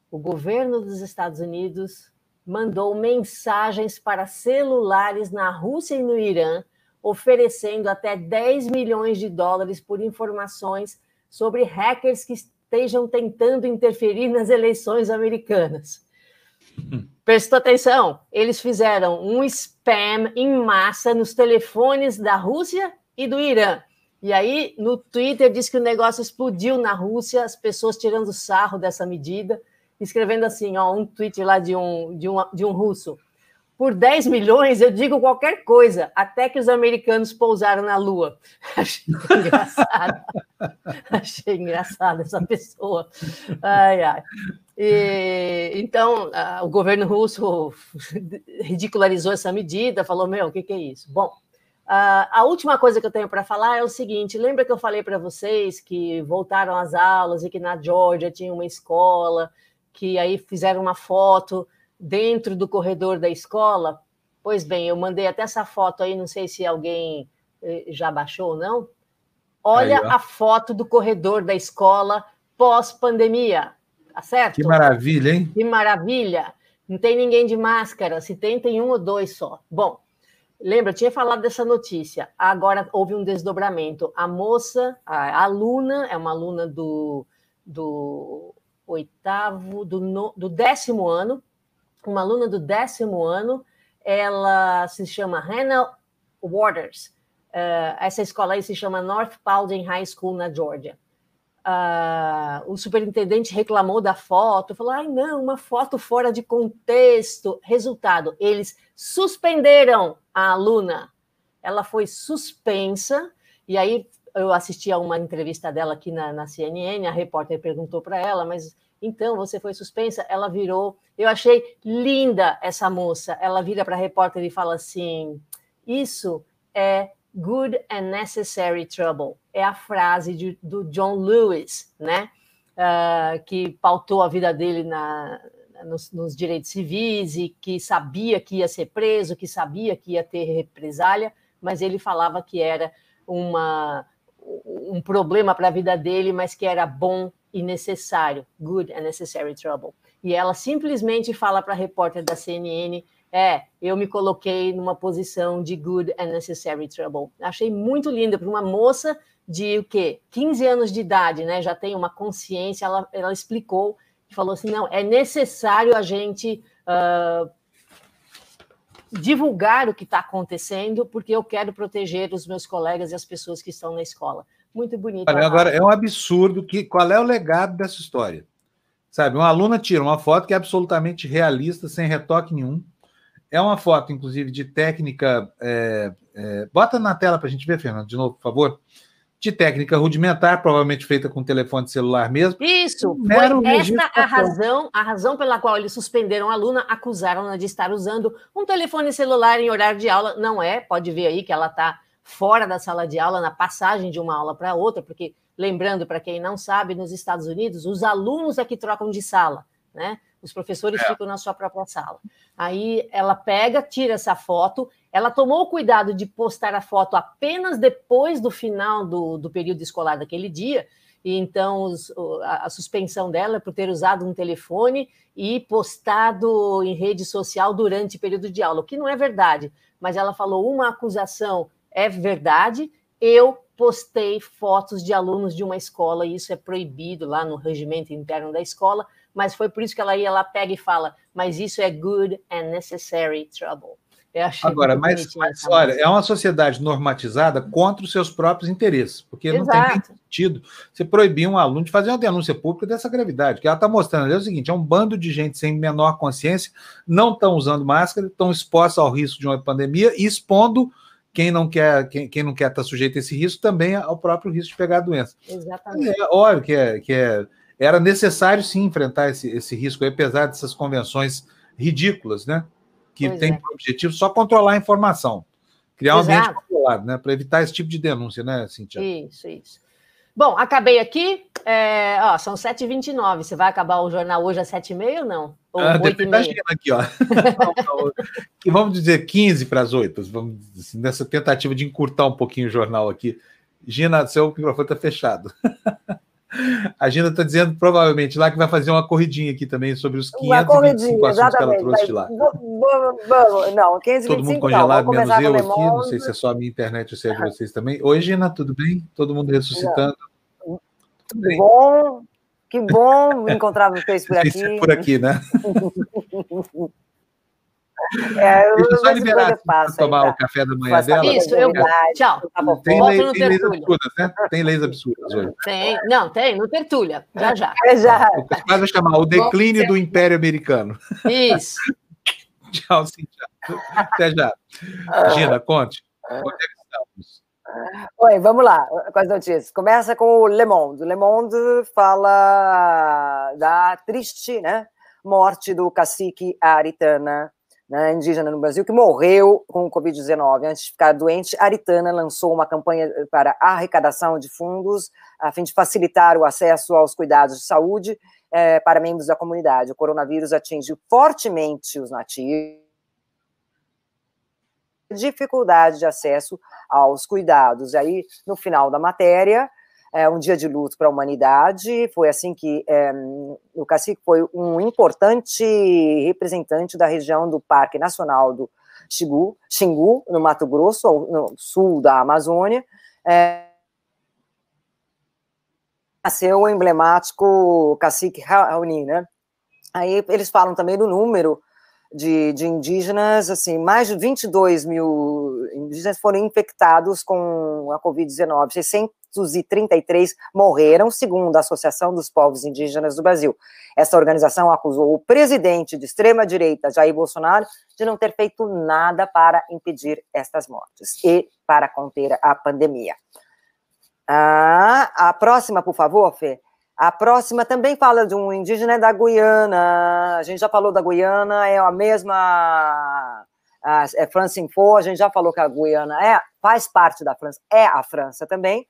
O governo dos Estados Unidos mandou mensagens para celulares na Rússia e no Irã, oferecendo até 10 milhões de dólares por informações sobre hackers que estejam tentando interferir nas eleições americanas. Prestou atenção, eles fizeram um spam em massa nos telefones da Rússia e do Irã. E aí, no Twitter, diz que o negócio explodiu na Rússia, as pessoas tirando sarro dessa medida, escrevendo assim, ó, um tweet lá de um, de um, de um russo. Por 10 milhões, eu digo qualquer coisa, até que os americanos pousaram na Lua. Achei engraçado. Achei engraçada essa pessoa. Ai, ai. E, então, o governo russo ridicularizou essa medida, falou: Meu, o que, que é isso? Bom, a, a última coisa que eu tenho para falar é o seguinte: lembra que eu falei para vocês que voltaram às aulas e que na Georgia tinha uma escola, que aí fizeram uma foto dentro do corredor da escola? Pois bem, eu mandei até essa foto aí, não sei se alguém eh, já baixou ou não. Olha aí, a foto do corredor da escola pós-pandemia, tá certo? Que maravilha, hein? Que maravilha! Não tem ninguém de máscara, se tem, tem um ou dois só. Bom, lembra, eu tinha falado dessa notícia. Agora houve um desdobramento. A moça, a aluna, é uma aluna do, do oitavo, do, no, do décimo ano, uma aluna do décimo ano, ela se chama Hannah Waters. Uh, essa escola aí se chama North Paulding High School, na Georgia. Uh, o superintendente reclamou da foto, falou: ai, não, uma foto fora de contexto. Resultado: eles suspenderam a aluna. Ela foi suspensa, e aí eu assisti a uma entrevista dela aqui na, na CNN, a repórter perguntou para ela, mas então você foi suspensa? Ela virou. Eu achei linda essa moça. Ela vira para a repórter e fala assim: Isso é good and necessary trouble. É a frase de, do John Lewis, né? Uh, que pautou a vida dele na, nos, nos, direitos civis e que sabia que ia ser preso, que sabia que ia ter represália, mas ele falava que era uma, um problema para a vida dele, mas que era bom e necessário. Good and necessary trouble. E ela simplesmente fala para a repórter da CNN é, eu me coloquei numa posição de good and necessary trouble. Achei muito linda para uma moça de o quê? 15 anos de idade, né? Já tem uma consciência. Ela, ela explicou e falou assim: não, é necessário a gente uh, divulgar o que está acontecendo, porque eu quero proteger os meus colegas e as pessoas que estão na escola. Muito bonito. Olha, agora é um absurdo que qual é o legado dessa história? Sabe, uma aluna tira uma foto que é absolutamente realista, sem retoque nenhum é uma foto, inclusive, de técnica. É, é, bota na tela para a gente ver, Fernando, de novo, por favor. De técnica rudimentar, provavelmente feita com telefone celular mesmo. Isso, foi esta a razão, a razão pela qual eles suspenderam a aluna, acusaram-na de estar usando um telefone celular em horário de aula. Não é, pode ver aí que ela está fora da sala de aula, na passagem de uma aula para outra, porque, lembrando, para quem não sabe, nos Estados Unidos, os alunos é que trocam de sala, né? Os professores é. ficam na sua própria sala. Aí ela pega, tira essa foto. Ela tomou o cuidado de postar a foto apenas depois do final do, do período escolar daquele dia. E então os, a, a, suspensão dela é por ter usado um telefone e postado em rede social durante o período de aula, o que não é verdade. Mas ela falou: uma acusação é verdade. Eu postei fotos de alunos de uma escola e isso é proibido lá no regimento interno da escola mas foi por isso que ela ia lá, pega e fala, mas isso é good and necessary trouble. Agora, mas, mas olha, é uma sociedade normatizada contra os seus próprios interesses, porque Exato. não tem sentido você proibir um aluno de fazer uma denúncia pública dessa gravidade, que ela está mostrando ali é o seguinte: é um bando de gente sem menor consciência, não estão usando máscara, estão expostos ao risco de uma pandemia e expondo quem não quer quem, quem não quer estar sujeito a esse risco também ao próprio risco de pegar a doença. Exatamente. É óbvio que é, que é era necessário sim enfrentar esse, esse risco, apesar dessas convenções ridículas, né? Que pois tem é. por objetivo só controlar a informação, criar um Exato. ambiente controlado, né? Para evitar esse tipo de denúncia, né, Cintia? Isso, isso. Bom, acabei aqui. É, ó, são 7h29. Você vai acabar o jornal hoje às 7h30 ou não? Ou ah, depende da aqui, ó. vamos dizer 15 para as 8, vamos, assim, nessa tentativa de encurtar um pouquinho o jornal aqui. Gina, seu microfone está fechado. A Gina está dizendo, provavelmente, lá que vai fazer uma corridinha aqui também sobre os 525 assuntos que ela trouxe de lá. Vamos, não, 525 Todo mundo congelado, menos eu aqui. Não sei se é só a minha internet ou se é de vocês também. Oi, Gina, tudo bem? Todo mundo ressuscitando? Tudo bem. Bom, que bom encontrar vocês por aqui. por aqui, né? É, eu Deixa eu só liberar para tomar tá? o café da manhã dela. Isso, eu. Tchau. Tá tem, lei, tem leis absurdas, né? Tem leis absurdas hoje. Tem, não, tem, no Tertúlia. Já, já. É, já. O que vai chamar o declínio do Império Americano. Isso. tchau, sim, tchau. Até já. Gina, conte. Onde é que estamos? Oi, vamos lá com as notícias. Começa com o Le Monde. O Le Monde fala da triste né, morte do cacique Aritana, né, indígena no Brasil, que morreu com o Covid-19. Antes de ficar doente, Aritana lançou uma campanha para arrecadação de fundos a fim de facilitar o acesso aos cuidados de saúde eh, para membros da comunidade. O coronavírus atinge fortemente os nativos dificuldade de acesso aos cuidados. Aí, no final da matéria, é um dia de luto para a humanidade. Foi assim que é, o cacique foi um importante representante da região do Parque Nacional do Xingu, no Mato Grosso, no sul da Amazônia. É, nasceu o emblemático cacique Raoni, né? Aí eles falam também do número de, de, indígenas, assim, mais de 22 mil indígenas foram infectados com a Covid-19, 633 morreram, segundo a Associação dos Povos Indígenas do Brasil. Essa organização acusou o presidente de extrema-direita, Jair Bolsonaro, de não ter feito nada para impedir estas mortes e para conter a pandemia. Ah, a próxima, por favor, Fê. A próxima também fala de um indígena da Guiana. A gente já falou da Guiana, é a mesma. É France Info, a gente já falou que a Guiana é, faz parte da França, é a França também.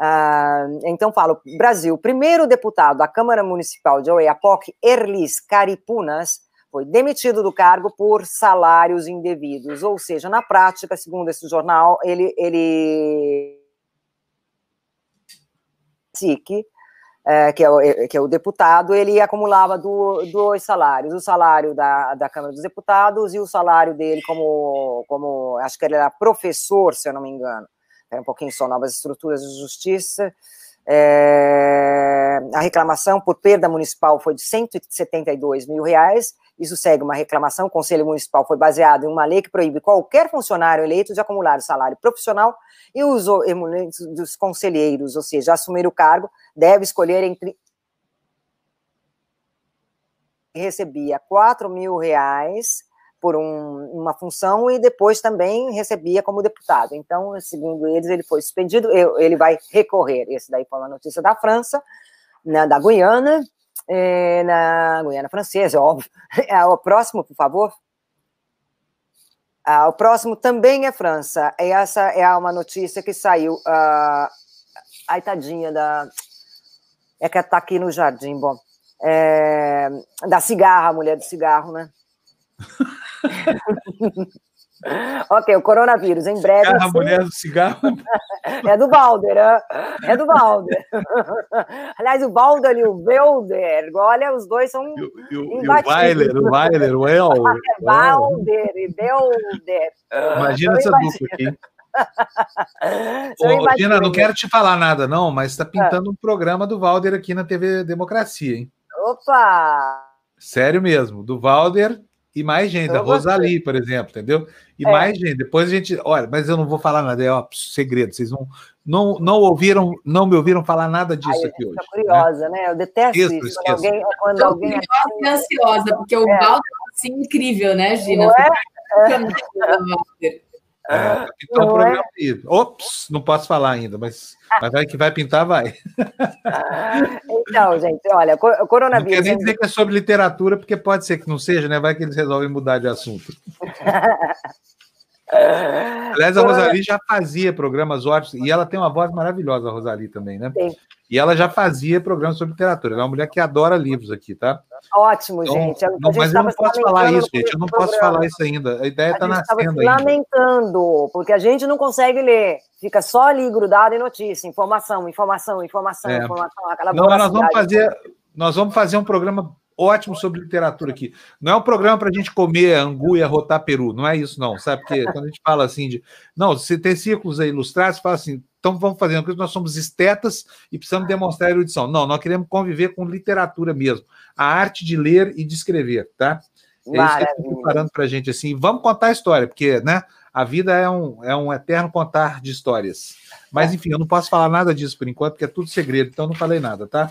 Uh, então falo, Brasil, primeiro deputado da Câmara Municipal de Oiapoque, Erlis Caripunas, foi demitido do cargo por salários indevidos, ou seja, na prática, segundo esse jornal, ele, ele SIC, é, que, é o, é, que é o deputado, ele acumulava do, dois salários, o salário da, da Câmara dos Deputados e o salário dele como, como, acho que ele era professor, se eu não me engano, era um pouquinho só, novas estruturas de justiça, é, a reclamação por perda municipal foi de 172 mil reais, isso segue uma reclamação, o Conselho Municipal foi baseado em uma lei que proíbe qualquer funcionário eleito de acumular o salário profissional e os emulentos dos conselheiros, ou seja, assumir o cargo, deve escolher entre recebia 4 mil reais por um, uma função e depois também recebia como deputado. Então, segundo eles, ele foi suspendido, ele vai recorrer. Esse daí foi uma notícia da França, né, da Guiana, é, na Guiana Francesa, óbvio. É, o próximo, por favor. Ah, o próximo também é França. E essa é uma notícia que saiu. Uh, ai, tadinha da. É que está aqui no jardim, bom. É, da cigarra, mulher do cigarro, né? ok, o coronavírus, em breve. A assim... mulher do cigarro. é do Balder, é, é do Balder. Aliás, o Balder e o Belder, olha, os dois são. E, e, e o Weiler, o Weiler, o El. Balder e Belder. Imagina essa dupla aqui. Ô, Gina, não quero te falar nada, não, mas está pintando ah. um programa do Valder aqui na TV Democracia, hein? Opa! Sério mesmo, do Valder e mais gente, a Rosali, por exemplo, entendeu? E é. mais gente. Depois a gente. Olha, mas eu não vou falar nada, é ó, segredo. Vocês não, não, não ouviram, não me ouviram falar nada disso Ai, aqui hoje. Estou curiosa, né? né? Eu detesto isso. isso quando alguém, quando alguém curiosa assim, e ansiosa, porque o é. Baldo é assim incrível, né, Gina? Não é? É, então, não programa é? Ops, não posso falar ainda, mas, mas vai que vai pintar, vai. Então, gente, olha, coronavírus. Não quer nem dizer que é sobre literatura, porque pode ser que não seja, né? Vai que eles resolvem mudar de assunto. Aliás, a Rosali já fazia programas ótimos, e ela tem uma voz maravilhosa, a Rosali também, né? Sim. E ela já fazia programas sobre literatura. Ela é uma mulher que adora livros aqui, tá? Ótimo, então, gente. Não, mas eu não posso falar isso, gente. Eu não posso falar isso ainda. A ideia está nascendo ainda. lamentando, porque a gente não consegue ler. Fica só ali grudado em notícia, informação, informação, informação, é. informação. Aquela não, nós vamos fazer, nós vamos fazer um programa ótimo sobre literatura aqui. Não é um programa para a gente comer angu e arrotar peru, não é isso, não. Sabe? Porque quando a gente fala assim de. Não, se tem círculos aí ilustrados, fala assim, então vamos fazer uma coisa, nós somos estetas e precisamos demonstrar a erudição. Não, nós queremos conviver com literatura mesmo, a arte de ler e de escrever, tá? É isso que estão preparando para a gente assim. Vamos contar a história, porque né, a vida é um, é um eterno contar de histórias. Mas, enfim, eu não posso falar nada disso por enquanto, porque é tudo segredo, então não falei nada, tá?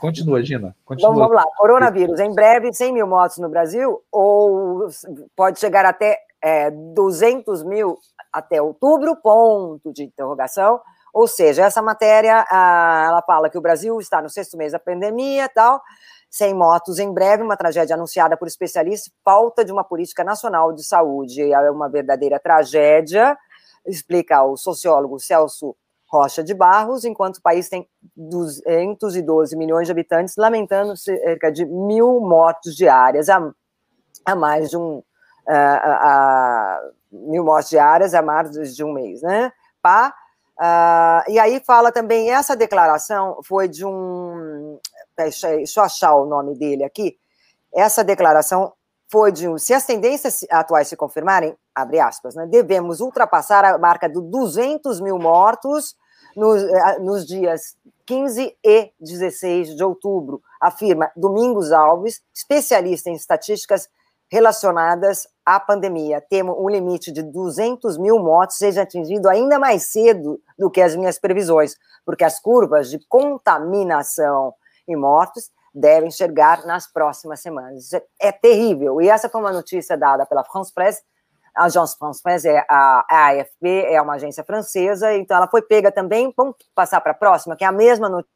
Continua, Gina. Continua. Então, vamos lá. Coronavírus. Em breve, 100 mil mortos no Brasil, ou pode chegar até é, 200 mil até outubro, ponto de interrogação. Ou seja, essa matéria, ah, ela fala que o Brasil está no sexto mês da pandemia tal, sem motos em breve, uma tragédia anunciada por especialistas, falta de uma política nacional de saúde. É uma verdadeira tragédia, explica o sociólogo Celso Rocha de Barros, enquanto o país tem 212 milhões de habitantes, lamentando cerca de mil mortes diárias, a, a mais de um. A, a, mil mortes diárias a mais de um mês, né? Pá, Uh, e aí fala também, essa declaração foi de um. Deixa, eu achar o nome dele aqui. Essa declaração foi de um. Se as tendências atuais se confirmarem, abre aspas, né, devemos ultrapassar a marca dos 200 mil mortos nos, eh, nos dias 15 e 16 de outubro, afirma Domingos Alves, especialista em estatísticas relacionadas à pandemia. Temo um limite de 200 mil mortos seja atingido ainda mais cedo do que as minhas previsões, porque as curvas de contaminação e mortos devem chegar nas próximas semanas. É terrível. E essa foi uma notícia dada pela France Presse. A Agence France Presse é a, a AFP, é uma agência francesa, então ela foi pega também. Vamos passar para a próxima, que é a mesma notícia.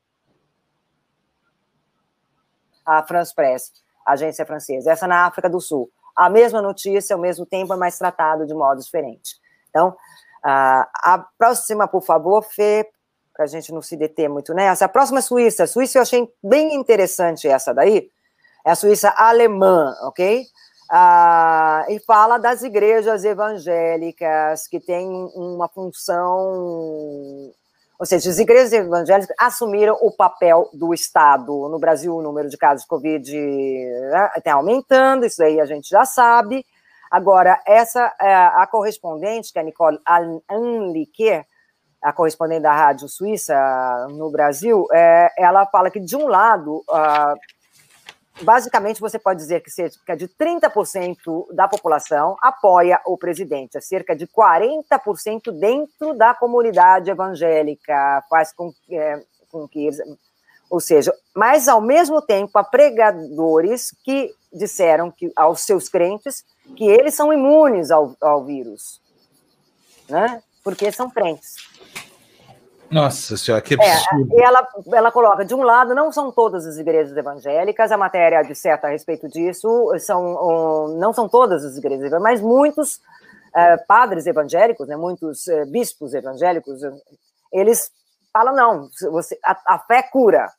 A France Presse agência francesa, essa na África do Sul. A mesma notícia, ao mesmo tempo, é mais tratado de modo diferente. Então, a próxima, por favor, Fê, para a gente não se deter muito nessa. A próxima é Suíça. Suíça eu achei bem interessante essa daí. É a Suíça alemã, ok? Ah, e fala das igrejas evangélicas que têm uma função ou seja, as igrejas evangélicas assumiram o papel do Estado. No Brasil, o número de casos de Covid está né, aumentando, isso aí a gente já sabe. Agora, essa é, a correspondente, que é a Nicole Anliker, a correspondente da Rádio Suíça no Brasil, é, ela fala que, de um lado, basicamente você pode dizer que cerca de 30% da população apoia o presidente, é cerca de 40% dentro da comunidade evangélica, faz com, é, com que ou seja, mas ao mesmo tempo há pregadores que disseram que aos seus crentes que eles são imunes ao, ao vírus, né? Porque são crentes. Nossa senhora, que é, absurdo. É, ela, ela coloca, de um lado, não são todas as igrejas evangélicas, a matéria disserta a respeito disso, são, não são todas as igrejas evangélicas, mas muitos é, padres evangélicos, né, muitos é, bispos evangélicos, eles falam, não, você, a, a fé cura.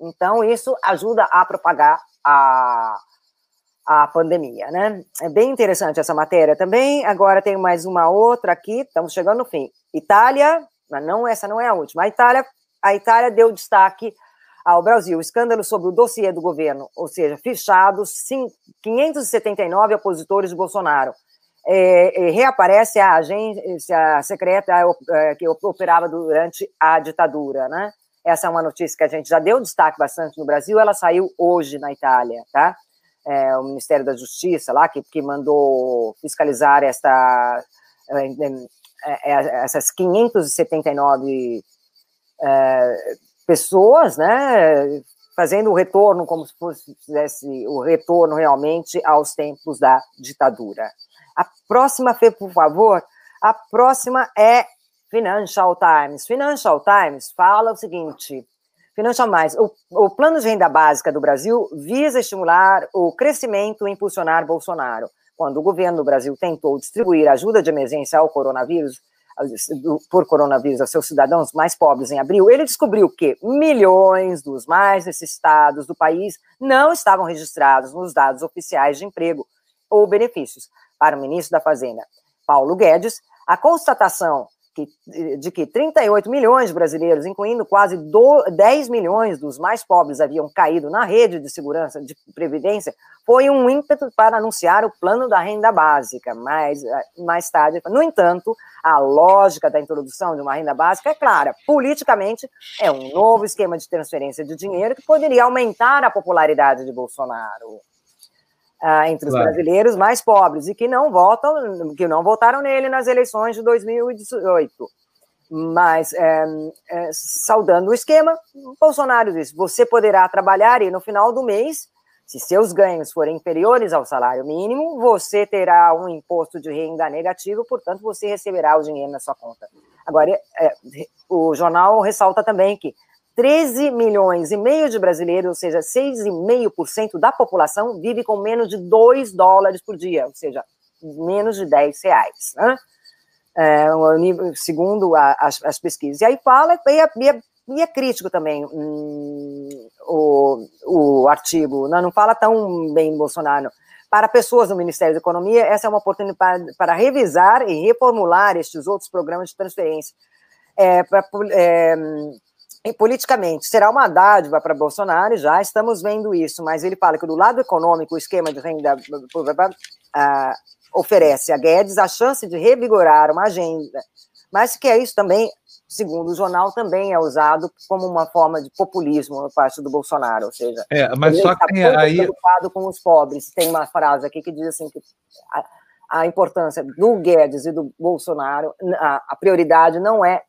Então, isso ajuda a propagar a, a pandemia, né? É bem interessante essa matéria também. Agora tem mais uma outra aqui, estamos chegando no fim. Itália, mas não essa não é a última. A Itália, a Itália deu destaque ao Brasil. Escândalo sobre o dossiê do governo, ou seja, fichados 579 opositores de Bolsonaro. É, é, reaparece a agência secreta é, que operava durante a ditadura, né? Essa é uma notícia que a gente já deu destaque bastante no Brasil, ela saiu hoje na Itália, tá? É, o Ministério da Justiça lá, que, que mandou fiscalizar esta é, essas 579 é, pessoas, né, fazendo o retorno como se fosse fizesse o retorno realmente aos tempos da ditadura. A próxima, Fê, por favor, a próxima é Financial Times. Financial Times fala o seguinte: Financial Mais, o, o plano de renda básica do Brasil visa estimular o crescimento e impulsionar Bolsonaro quando o governo do Brasil tentou distribuir ajuda de emergência ao coronavírus, por coronavírus aos seus cidadãos mais pobres em abril, ele descobriu que milhões dos mais necessitados do país não estavam registrados nos dados oficiais de emprego ou benefícios. Para o ministro da Fazenda, Paulo Guedes, a constatação que, de que 38 milhões de brasileiros, incluindo quase do, 10 milhões dos mais pobres, haviam caído na rede de segurança de previdência, foi um ímpeto para anunciar o plano da renda básica. Mais, mais tarde, no entanto, a lógica da introdução de uma renda básica é clara. Politicamente, é um novo esquema de transferência de dinheiro que poderia aumentar a popularidade de Bolsonaro ah, entre os claro. brasileiros mais pobres e que não votam, que não votaram nele nas eleições de 2018. Mas, é, é, saudando o esquema, Bolsonaro disse: você poderá trabalhar e no final do mês Se seus ganhos forem inferiores ao salário mínimo, você terá um imposto de renda negativo, portanto, você receberá o dinheiro na sua conta. Agora, é, o jornal ressalta também que 13 milhões e meio de brasileiros, ou seja, 6,5% da população, vive com menos de 2 dólares por dia, ou seja, menos de 10 reais, né? É, segundo a, as, as, pesquisas. E aí fala, e é, e é, e é crítico também hum, o, o artigo, não, não fala tão bem Bolsonaro. Para pessoas do Ministério da Economia, essa é uma oportunidade para, revisar e reformular estes outros programas de transferência. É, é, politicamente, será uma dádiva para Bolsonaro, já estamos vendo isso, mas ele fala que do lado econômico, o esquema de renda uh, oferece a Guedes a chance de revigorar uma agenda, mas que é isso também, segundo o jornal, também é usado como uma forma de populismo por parte do Bolsonaro, ou seja, é, mas ele só está que aí preocupado com os pobres. Tem uma frase aqui que diz assim que a, a importância do Guedes e do Bolsonaro, a, a prioridade não é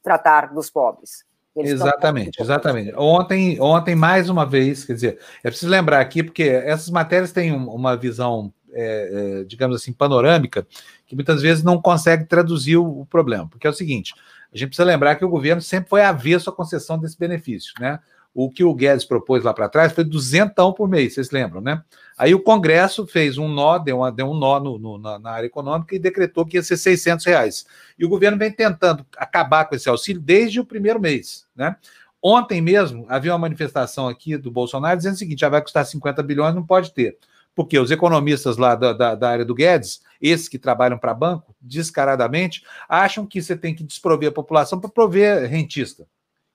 tratar dos pobres. Eles exatamente, exatamente. Ontem, ontem, mais uma vez, quer dizer, é preciso lembrar aqui, porque essas matérias têm uma visão é, é, digamos assim, panorâmica, que muitas vezes não consegue traduzir o, o, problema. Porque é o seguinte: a gente precisa lembrar que o governo sempre foi avesso à concessão desse benefício, né? O que o Guedes propôs lá para trás foi duzentão por mês, vocês lembram, né? Aí o Congresso fez um nó, deu, uma, deu um nó no, no, na, na, área econômica e decretou que ia ser 600 reais. E o governo vem tentando acabar com esse auxílio desde o primeiro mês, né? Ontem mesmo havia uma manifestação aqui do Bolsonaro dizendo o seguinte: já vai custar 50 bilhões, não pode ter. Porque os economistas lá da, da, da área do Guedes, esses que trabalham para banco, descaradamente, acham que você tem que desprover a população para prover rentista.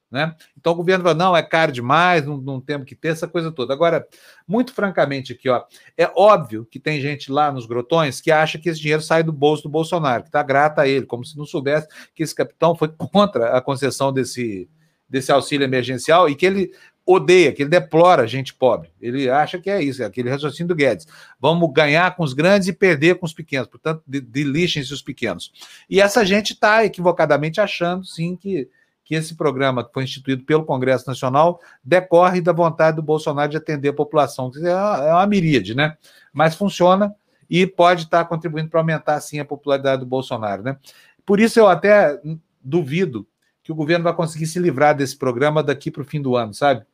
Né? Então o governo fala, não, é caro demais, não, não temos que ter essa coisa toda. Agora, muito francamente aqui, ó, é óbvio que tem gente lá nos grotões que acha que esse dinheiro sai do bolso do Bolsonaro, que está grata a ele, como se não soubesse que esse capitão foi contra a concessão desse, desse auxílio emergencial e que ele odeia, que ele deplora gente pobre. Ele acha que é isso, é aquele raciocínio do Guedes. Vamos ganhar com os grandes e perder com os pequenos, portanto, delixem-se os pequenos. E essa gente está equivocadamente achando, sim, que, que esse programa que foi instituído pelo Congresso Nacional decorre da vontade do Bolsonaro de atender a população. É uma, é uma miríade, né? Mas funciona e pode estar contribuindo para aumentar, sim, a popularidade do Bolsonaro, né? Por isso eu até duvido que o governo vai conseguir se livrar desse programa daqui para o fim do ano, sabe?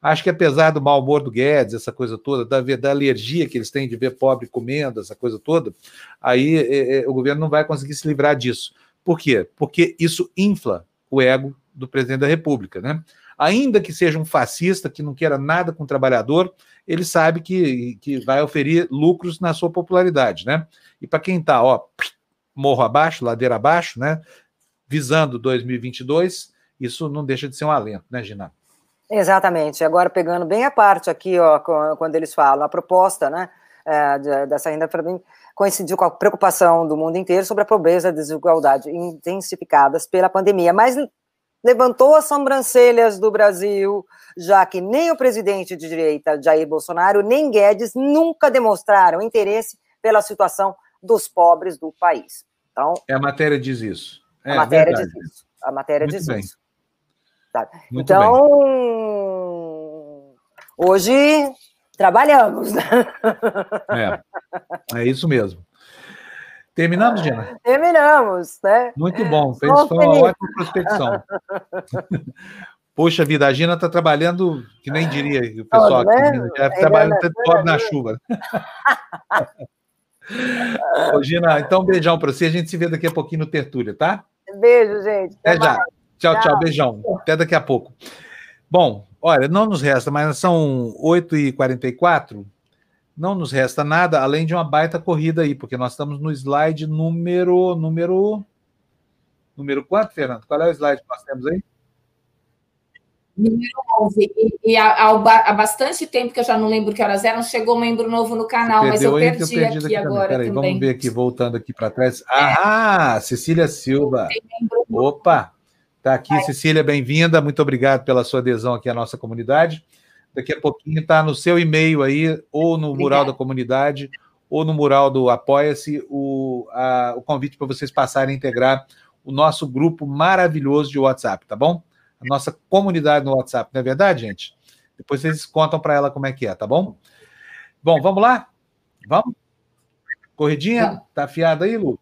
Acho que apesar do mau humor do Guedes, essa coisa toda, da, da alergia que eles têm de ver pobre comendo, essa coisa toda, aí é, é, o governo não vai conseguir se livrar disso. Por quê? Porque isso infla o ego do presidente da República, né? Ainda que seja um fascista que não queira nada com o trabalhador, ele sabe que, que vai oferir lucros na sua popularidade, né? E para quem está, ó, morro abaixo, ladeira abaixo, né? visando 2022, isso não deixa de ser um alento, né, Gina? Exatamente. Agora, pegando bem a parte aqui, ó, quando eles falam, a proposta né, é, dessa renda coincidiu com a preocupação do mundo inteiro sobre a pobreza e a desigualdade intensificadas pela pandemia, mas levantou as sobrancelhas do Brasil, já que nem o presidente de direita, Jair Bolsonaro, nem Guedes nunca demonstraram interesse pela situação dos pobres do país. Então, é a matéria diz isso. É, a matéria verdade. diz isso. A matéria Muito diz bem. isso. Tá. Então, bem. hoje trabalhamos. Né? É, é isso mesmo. Terminamos, Gina? Terminamos, né? Muito bom, fez foi uma ótima prospecção. Poxa vida, a Gina está trabalhando, que nem diria o pessoal aqui, né? já trabalhando tanto na chuva. Ô, Gina, então um beijão para você. A gente se vê daqui a pouquinho no Tertúlia, tá? Beijo, gente. Até, Até já. Tchau, tchau, tchau, beijão. Até daqui a pouco. Bom, olha, não nos resta, mas são 8h44. Não nos resta nada além de uma baita corrida aí, porque nós estamos no slide número. Número. Número quanto, Fernando? Qual é o slide que nós temos aí? Número 11. E, e há, há, bastante tempo que eu já não lembro que horas eram, chegou um membro novo no canal, mas eu perdi, eu perdi aqui, aqui agora. Peraí, também. vamos ver aqui, voltando aqui para trás. Ah, Cecília Silva. Opa! Tá aqui, Vai. Cecília, bem-vinda. Muito obrigado pela sua adesão aqui à nossa comunidade. Daqui a pouquinho está no seu e-mail aí, ou no Obrigada. mural da comunidade, ou no mural do Apoia-se, o, a, o convite para vocês passarem a integrar o nosso grupo maravilhoso de WhatsApp, tá bom? a nossa comunidade no WhatsApp, não é verdade, gente? Depois vocês contam para ela como é que é, tá bom? Bom, vamos lá? Vamos? Corridinha? Tá afiada aí, Lu?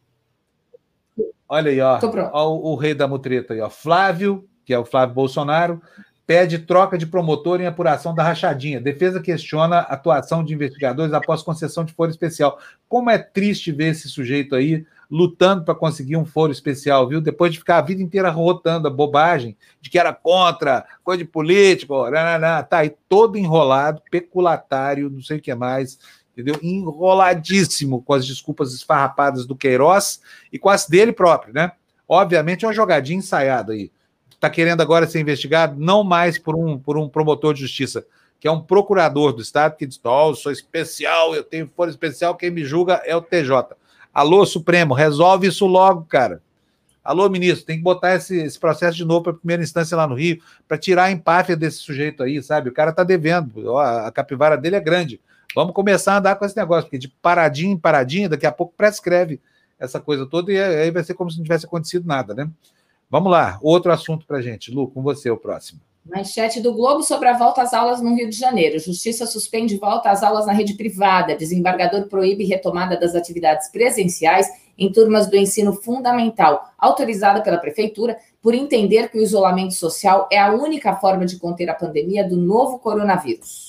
Olha aí, ó. ó o, o, rei da mutreta aí, ó. Flávio, que é o Flávio Bolsonaro, pede troca de promotor em apuração da rachadinha. Defesa questiona atuação de investigadores após concessão de foro especial. Como é triste ver esse sujeito aí lutando para conseguir um foro especial, viu? Depois de ficar a vida inteira rotando a bobagem de que era contra, coisa de político, tá aí todo enrolado, peculatário, não sei o que mais, entendeu? Enroladíssimo com as desculpas esfarrapadas do Queiroz e com as dele próprio, né? Obviamente é uma jogadinha ensaiada aí. Está querendo agora ser investigado não mais por um, por um promotor de justiça, que é um procurador do Estado que diz: oh, eu sou especial, eu tenho foro especial, quem me julga é o TJ. Alô, Supremo, resolve isso logo, cara. Alô, ministro, tem que botar esse, esse processo de novo para primeira instância lá no Rio, para tirar a empáfia desse sujeito aí, sabe? O cara tá devendo, a capivara dele é grande. Vamos começar a andar com esse negócio, porque de paradinha em paradinha, daqui a pouco prescreve essa coisa toda e aí vai ser como se não tivesse acontecido nada, né? Vamos lá, outro assunto para gente. Lu, com você o próximo. Manchete do Globo sobre a volta às aulas no Rio de Janeiro. Justiça suspende volta às aulas na rede privada. Desembargador proíbe retomada das atividades presenciais em turmas do ensino fundamental, autorizada pela Prefeitura, por entender que o isolamento social é a única forma de conter a pandemia do novo coronavírus.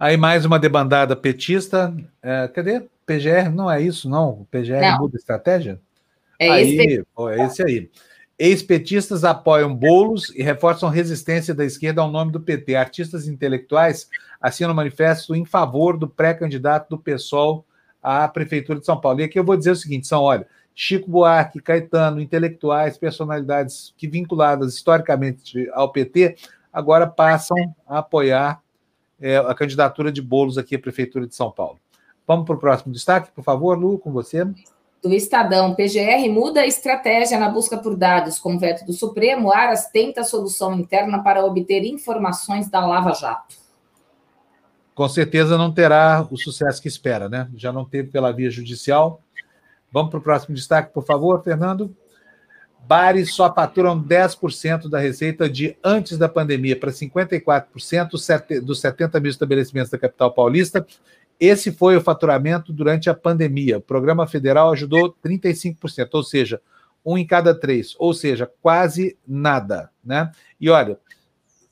Aí mais uma debandada petista. É, cadê? PGR? Não é isso, não? O PGR não. muda estratégia? É aí, esse. é esse aí. Ex-petistas apoiam bolos e reforçam resistência da esquerda ao nome do PT. Artistas intelectuais assinam manifesto em favor do pré-candidato do PSOL à Prefeitura de São Paulo. E aqui eu vou dizer o seguinte: são, olha, Chico Buarque, Caetano, intelectuais, personalidades que vinculadas historicamente ao PT, agora passam a apoiar é, a candidatura de bolos aqui à Prefeitura de São Paulo. Vamos para o próximo destaque, por favor, Lu, com você do Estadão, PGR muda a estratégia na busca por dados. Com veto do Supremo, Aras tenta solução interna para obter informações da Lava Jato. Com certeza não terá o sucesso que espera, né? Já não teve pela via judicial. Vamos para o próximo destaque, por favor, Fernando. Bares só faturam 10% da receita de antes da pandemia para 54% dos 70 mil estabelecimentos da capital paulista esse foi o faturamento durante a pandemia. O programa federal ajudou 35%, ou seja, um em cada três, ou seja, quase nada, né? E olha,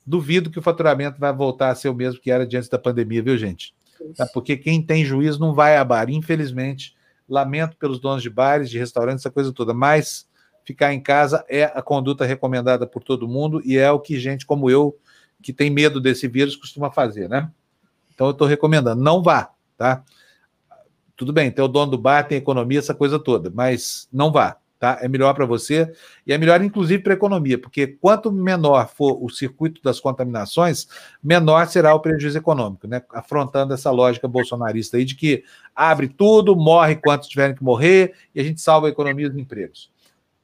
duvido que o faturamento vai voltar a ser o mesmo que era antes da pandemia, viu, gente? Tá? Porque quem tem juízo não vai a bar, infelizmente. Lamento pelos donos de bares, de restaurantes, essa coisa toda, mas ficar em casa é a conduta recomendada por todo mundo e é o que gente como eu, que tem medo desse vírus, costuma fazer, né? Então eu estou recomendando, não vá, tá? Tudo bem, tem o dono do bar, tem economia, essa coisa toda, mas não vá, tá? É melhor para você e é melhor, inclusive, para a economia, porque quanto menor for o circuito das contaminações, menor será o prejuízo econômico, né? Afrontando essa lógica bolsonarista aí de que abre tudo, morre quantos tiverem que morrer e a gente salva a economia dos empregos.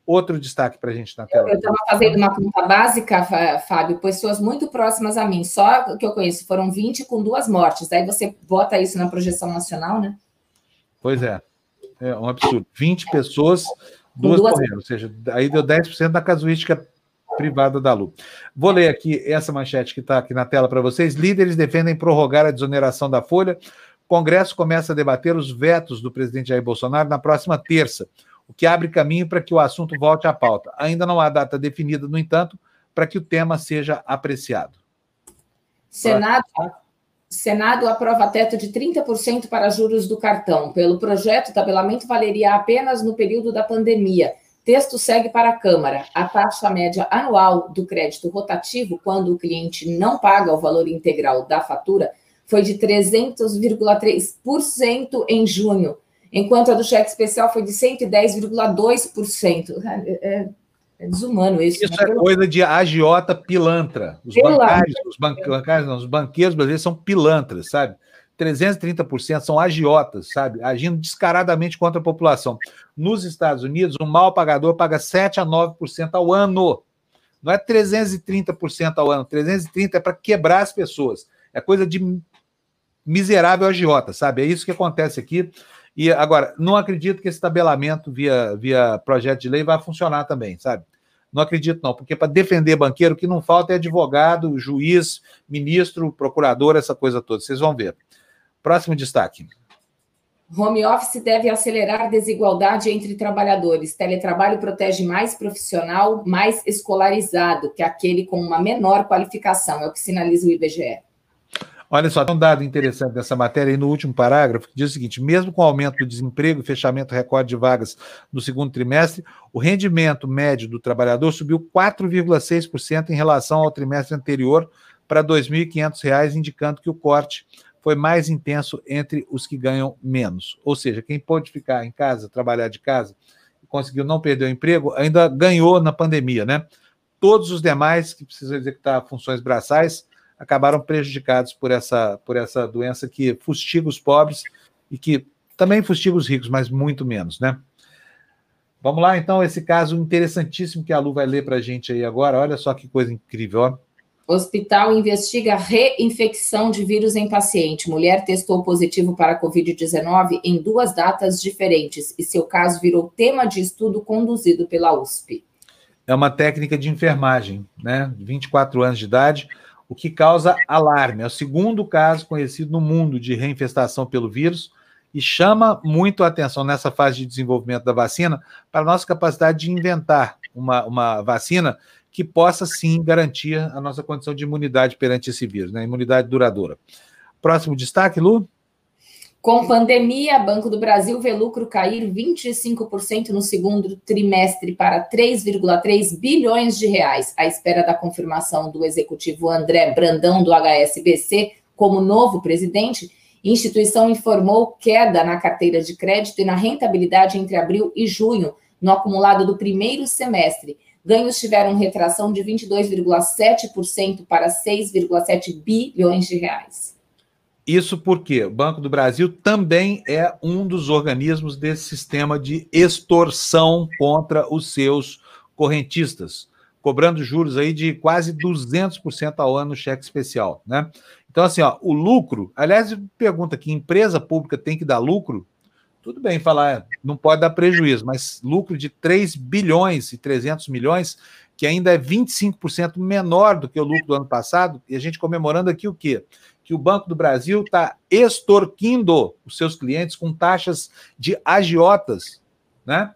Outro destaque para a gente na tela. Eu estava fazendo uma conta básica, Fábio, pessoas muito próximas a mim, só que eu conheço, foram 20 com duas mortes. Aí você bota isso na projeção nacional, né? Pois é, é um absurdo. 20 pessoas, duas, duas... morreram, ou seja, aí deu 10% da casuística privada da Lu. Vou ler aqui essa manchete que está aqui na tela para vocês. Líderes defendem prorrogar a desoneração da Folha. O Congresso começa a debater os vetos do presidente Jair Bolsonaro na próxima terça o que abre caminho para que o assunto volte à pauta. Ainda não há data definida, no entanto, para que o tema seja apreciado. Senado, Senado aprova teto de 30% para juros do cartão. Pelo projeto, o tabelamento valeria apenas no período da pandemia. Texto segue para a Câmara. A taxa média anual do crédito rotativo, quando o cliente não paga o valor integral da fatura, foi de 300,3% em junho, enquanto a do cheque especial foi de 110,2%. É, é, é desumano isso. Isso né? é coisa de agiota pilantra. Os bancários, os bancários, não, os banqueiros brasileiros são pilantras, sabe? 330% são agiotas, sabe? Agindo descaradamente contra a população. Nos Estados Unidos, um mal pagador paga 7 a 9% ao ano. Não é 330% ao ano. 330% é para quebrar as pessoas. É coisa de miserável agiota, sabe? É isso que acontece aqui. E agora, não acredito que esse tabelamento via, via projeto de lei vai funcionar também, sabe? Não acredito, não, porque para defender banqueiro, o que não falta é advogado, juiz, ministro, procurador, essa coisa toda. Vocês vão ver. Próximo destaque. Home office deve acelerar desigualdade entre trabalhadores. Teletrabalho protege mais profissional, mais escolarizado que aquele com uma menor qualificação, é o que sinaliza o IBGE. Olha só, tem um dado interessante dessa matéria aí no último parágrafo, que diz o seguinte: mesmo com o aumento do desemprego e fechamento recorde de vagas no segundo trimestre, o rendimento médio do trabalhador subiu 4,6% em relação ao trimestre anterior para R$ 2.500, indicando que o corte foi mais intenso entre os que ganham menos. Ou seja, quem pôde ficar em casa, trabalhar de casa, conseguiu não perder o emprego, ainda ganhou na pandemia, né? Todos os demais que precisam executar funções braçais acabaram prejudicados por essa, por essa doença que fustiga os pobres e que também fustiga os ricos, mas muito menos, né? Vamos lá, então, esse caso interessantíssimo que a Lu vai ler para a gente aí agora. Olha só que coisa incrível, ó. Hospital investiga reinfecção de vírus em paciente. Mulher testou positivo para Covid-19 em duas datas diferentes e seu caso virou tema de estudo conduzido pela USP. É uma técnica de enfermagem, né? 24 anos de idade, o que causa alarme. É o segundo caso conhecido no mundo de reinfestação pelo vírus e chama muito a atenção nessa fase de desenvolvimento da vacina para a nossa capacidade de inventar uma, uma vacina que possa sim garantir a nossa condição de imunidade perante esse vírus, né? Imunidade duradoura. Próximo destaque, Lu? Com pandemia, Banco do Brasil vê lucro cair 25% no segundo trimestre para 3,3 bilhões de reais, à espera da confirmação do executivo André Brandão do HSBC como novo presidente. Instituição informou queda na carteira de crédito e na rentabilidade entre abril e junho, no acumulado do primeiro semestre, Ganhos tiveram retração de 22,7% para 6,7 bilhões de reais. Isso porque o Banco do Brasil também é um dos organismos desse sistema de extorsão contra os seus correntistas, cobrando juros aí de quase 200% ao ano no cheque especial, né? Então assim, ó, o lucro, aliás, pergunta que empresa pública tem que dar lucro? tudo bem falar, não pode dar prejuízo, mas lucro de 3 bilhões e 300 milhões, que ainda é 25% menor do que o lucro do ano passado, e a gente comemorando aqui o quê? Que o Banco do Brasil está extorquindo os seus clientes com taxas de agiotas, né?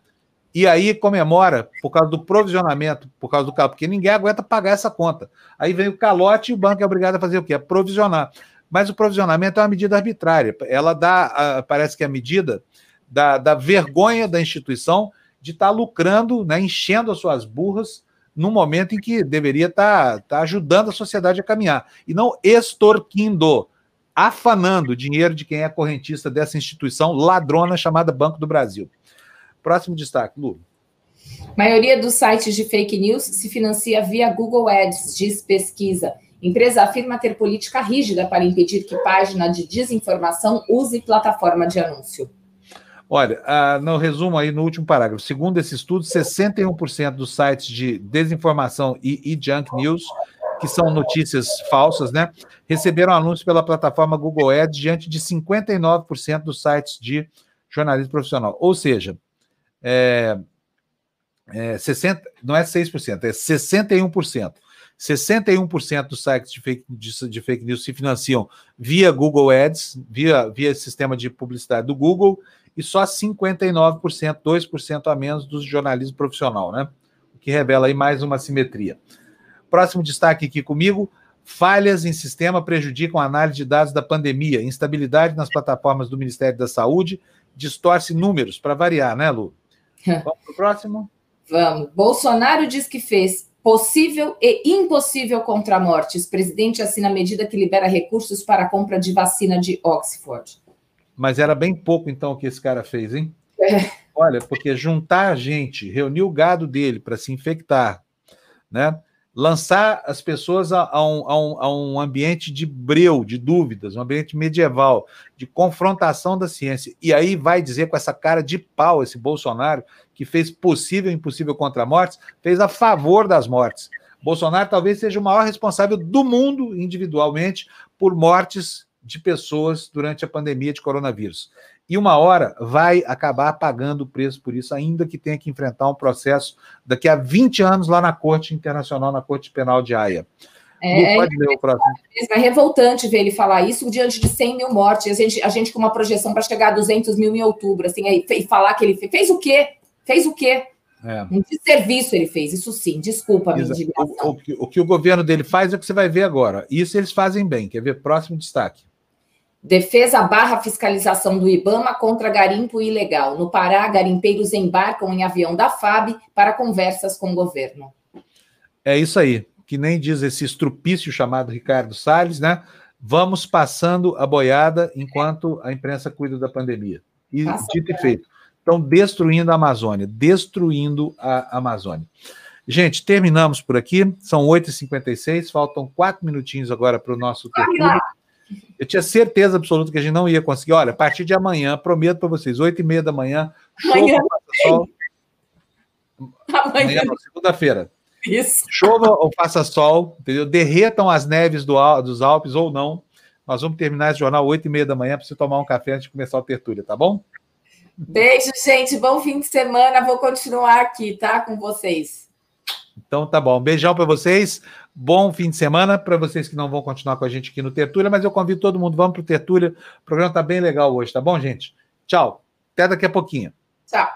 E aí comemora por causa do provisionamento, por causa do carro, porque ninguém aguenta pagar essa conta. Aí vem o calote e o banco é obrigado a fazer o quê? A provisionar. Mas o provisionamento é uma medida arbitrária. Ela dá, parece que é a medida da, da vergonha da instituição de estar tá lucrando, né, enchendo as suas burras no momento em que deveria estar tá, tá ajudando a sociedade a caminhar e não extorquindo, afanando dinheiro de quem é correntista dessa instituição ladrona chamada Banco do Brasil. Próximo destaque, Lu. Maioria dos sites de fake news se financia via Google Ads, diz pesquisa. Empresa afirma ter política rígida para impedir que página de desinformação use plataforma de anúncio. Olha, ah, no resumo aí no último parágrafo, segundo esse estudo, 61% dos sites de desinformação e, e junk news, que são notícias falsas, né, receberam anúncios pela plataforma Google Ads diante de 59% dos sites de jornalismo profissional. Ou seja, é, é 60, não é 6%, é 61%. 61% dos sites de fake, de, de fake news se financiam via Google Ads, via, via sistema de publicidade do Google, e só 59%, 2% a menos do jornalismo profissional, né? O que revela aí mais uma simetria. Próximo destaque aqui comigo: falhas em sistema prejudicam a análise de dados da pandemia, instabilidade nas plataformas do Ministério da Saúde, distorce números, para variar, né, Lu? Vamos para o próximo? Vamos. Bolsonaro diz que fez possível e impossível contra mortes. Presidente assina medida que libera recursos para a compra de vacina de Oxford. Mas era bem pouco, então, o que esse cara fez, hein? É. Olha, porque juntar a gente, reunir o gado dele para se infectar, né? lançar as pessoas a, a, um, a, um, a, um, ambiente de breu, de dúvidas, um ambiente medieval, de confrontação da ciência. E aí vai dizer com essa cara de pau esse Bolsonaro, que fez possível e impossível contra mortes, fez a favor das mortes. Bolsonaro talvez seja o maior responsável do mundo, individualmente, por mortes de pessoas durante a pandemia de coronavírus. e uma hora vai acabar pagando o preço por isso, ainda que tenha que enfrentar um processo daqui a 20 anos lá na Corte Internacional, na Corte Penal de Haia. É, pode ler o próximo. É revoltante ver ele falar isso diante de 100 mil mortes. A gente, a gente com uma projeção para chegar a 200 mil em outubro, assim, aí, e falar que ele fez, fez o quê? Fez o quê? É. Um desserviço ele fez, isso sim, desculpa minha. O, o, o, que o governo dele faz é o que você vai ver agora. Isso eles fazem bem. Quer ver? Próximo destaque. Defesa barra fiscalização do IBAMA contra garimpo ilegal. No Pará, garimpeiros embarcam em avião da FAB para conversas com o governo. É isso aí. Que nem diz esse estrupício chamado Ricardo Salles, né? Vamos passando a boiada enquanto a imprensa cuida da pandemia. E Passa dito e feito. Estão destruindo a Amazônia, destruindo a Amazônia. Gente, terminamos por aqui. São 8h56, faltam quatro minutinhos agora para o nosso tertúlio. Eu tinha certeza absoluta que a gente não ia conseguir. Olha, a partir de amanhã, prometo para vocês, 8 e meia da manhã, chova sol. Amanhã, amanhã segunda-feira. Isso. Chova ou faça sol, entendeu? Derretam as neves do, dos Alpes ou não. Nós vamos terminar esse jornal 8 e meia da manhã para você tomar um café antes de começar o tertúlia, tá bom? Beijo, gente. Bom fim de semana. Vou continuar aqui, tá? Com vocês. Então tá bom. Beijão para vocês. Bom fim de semana para vocês que não vão continuar com a gente aqui no Tertúlia, mas eu convido todo mundo, vamos para o Tertúlia. O programa está bem legal hoje, tá bom, gente? Tchau. Até daqui a pouquinho. Tchau.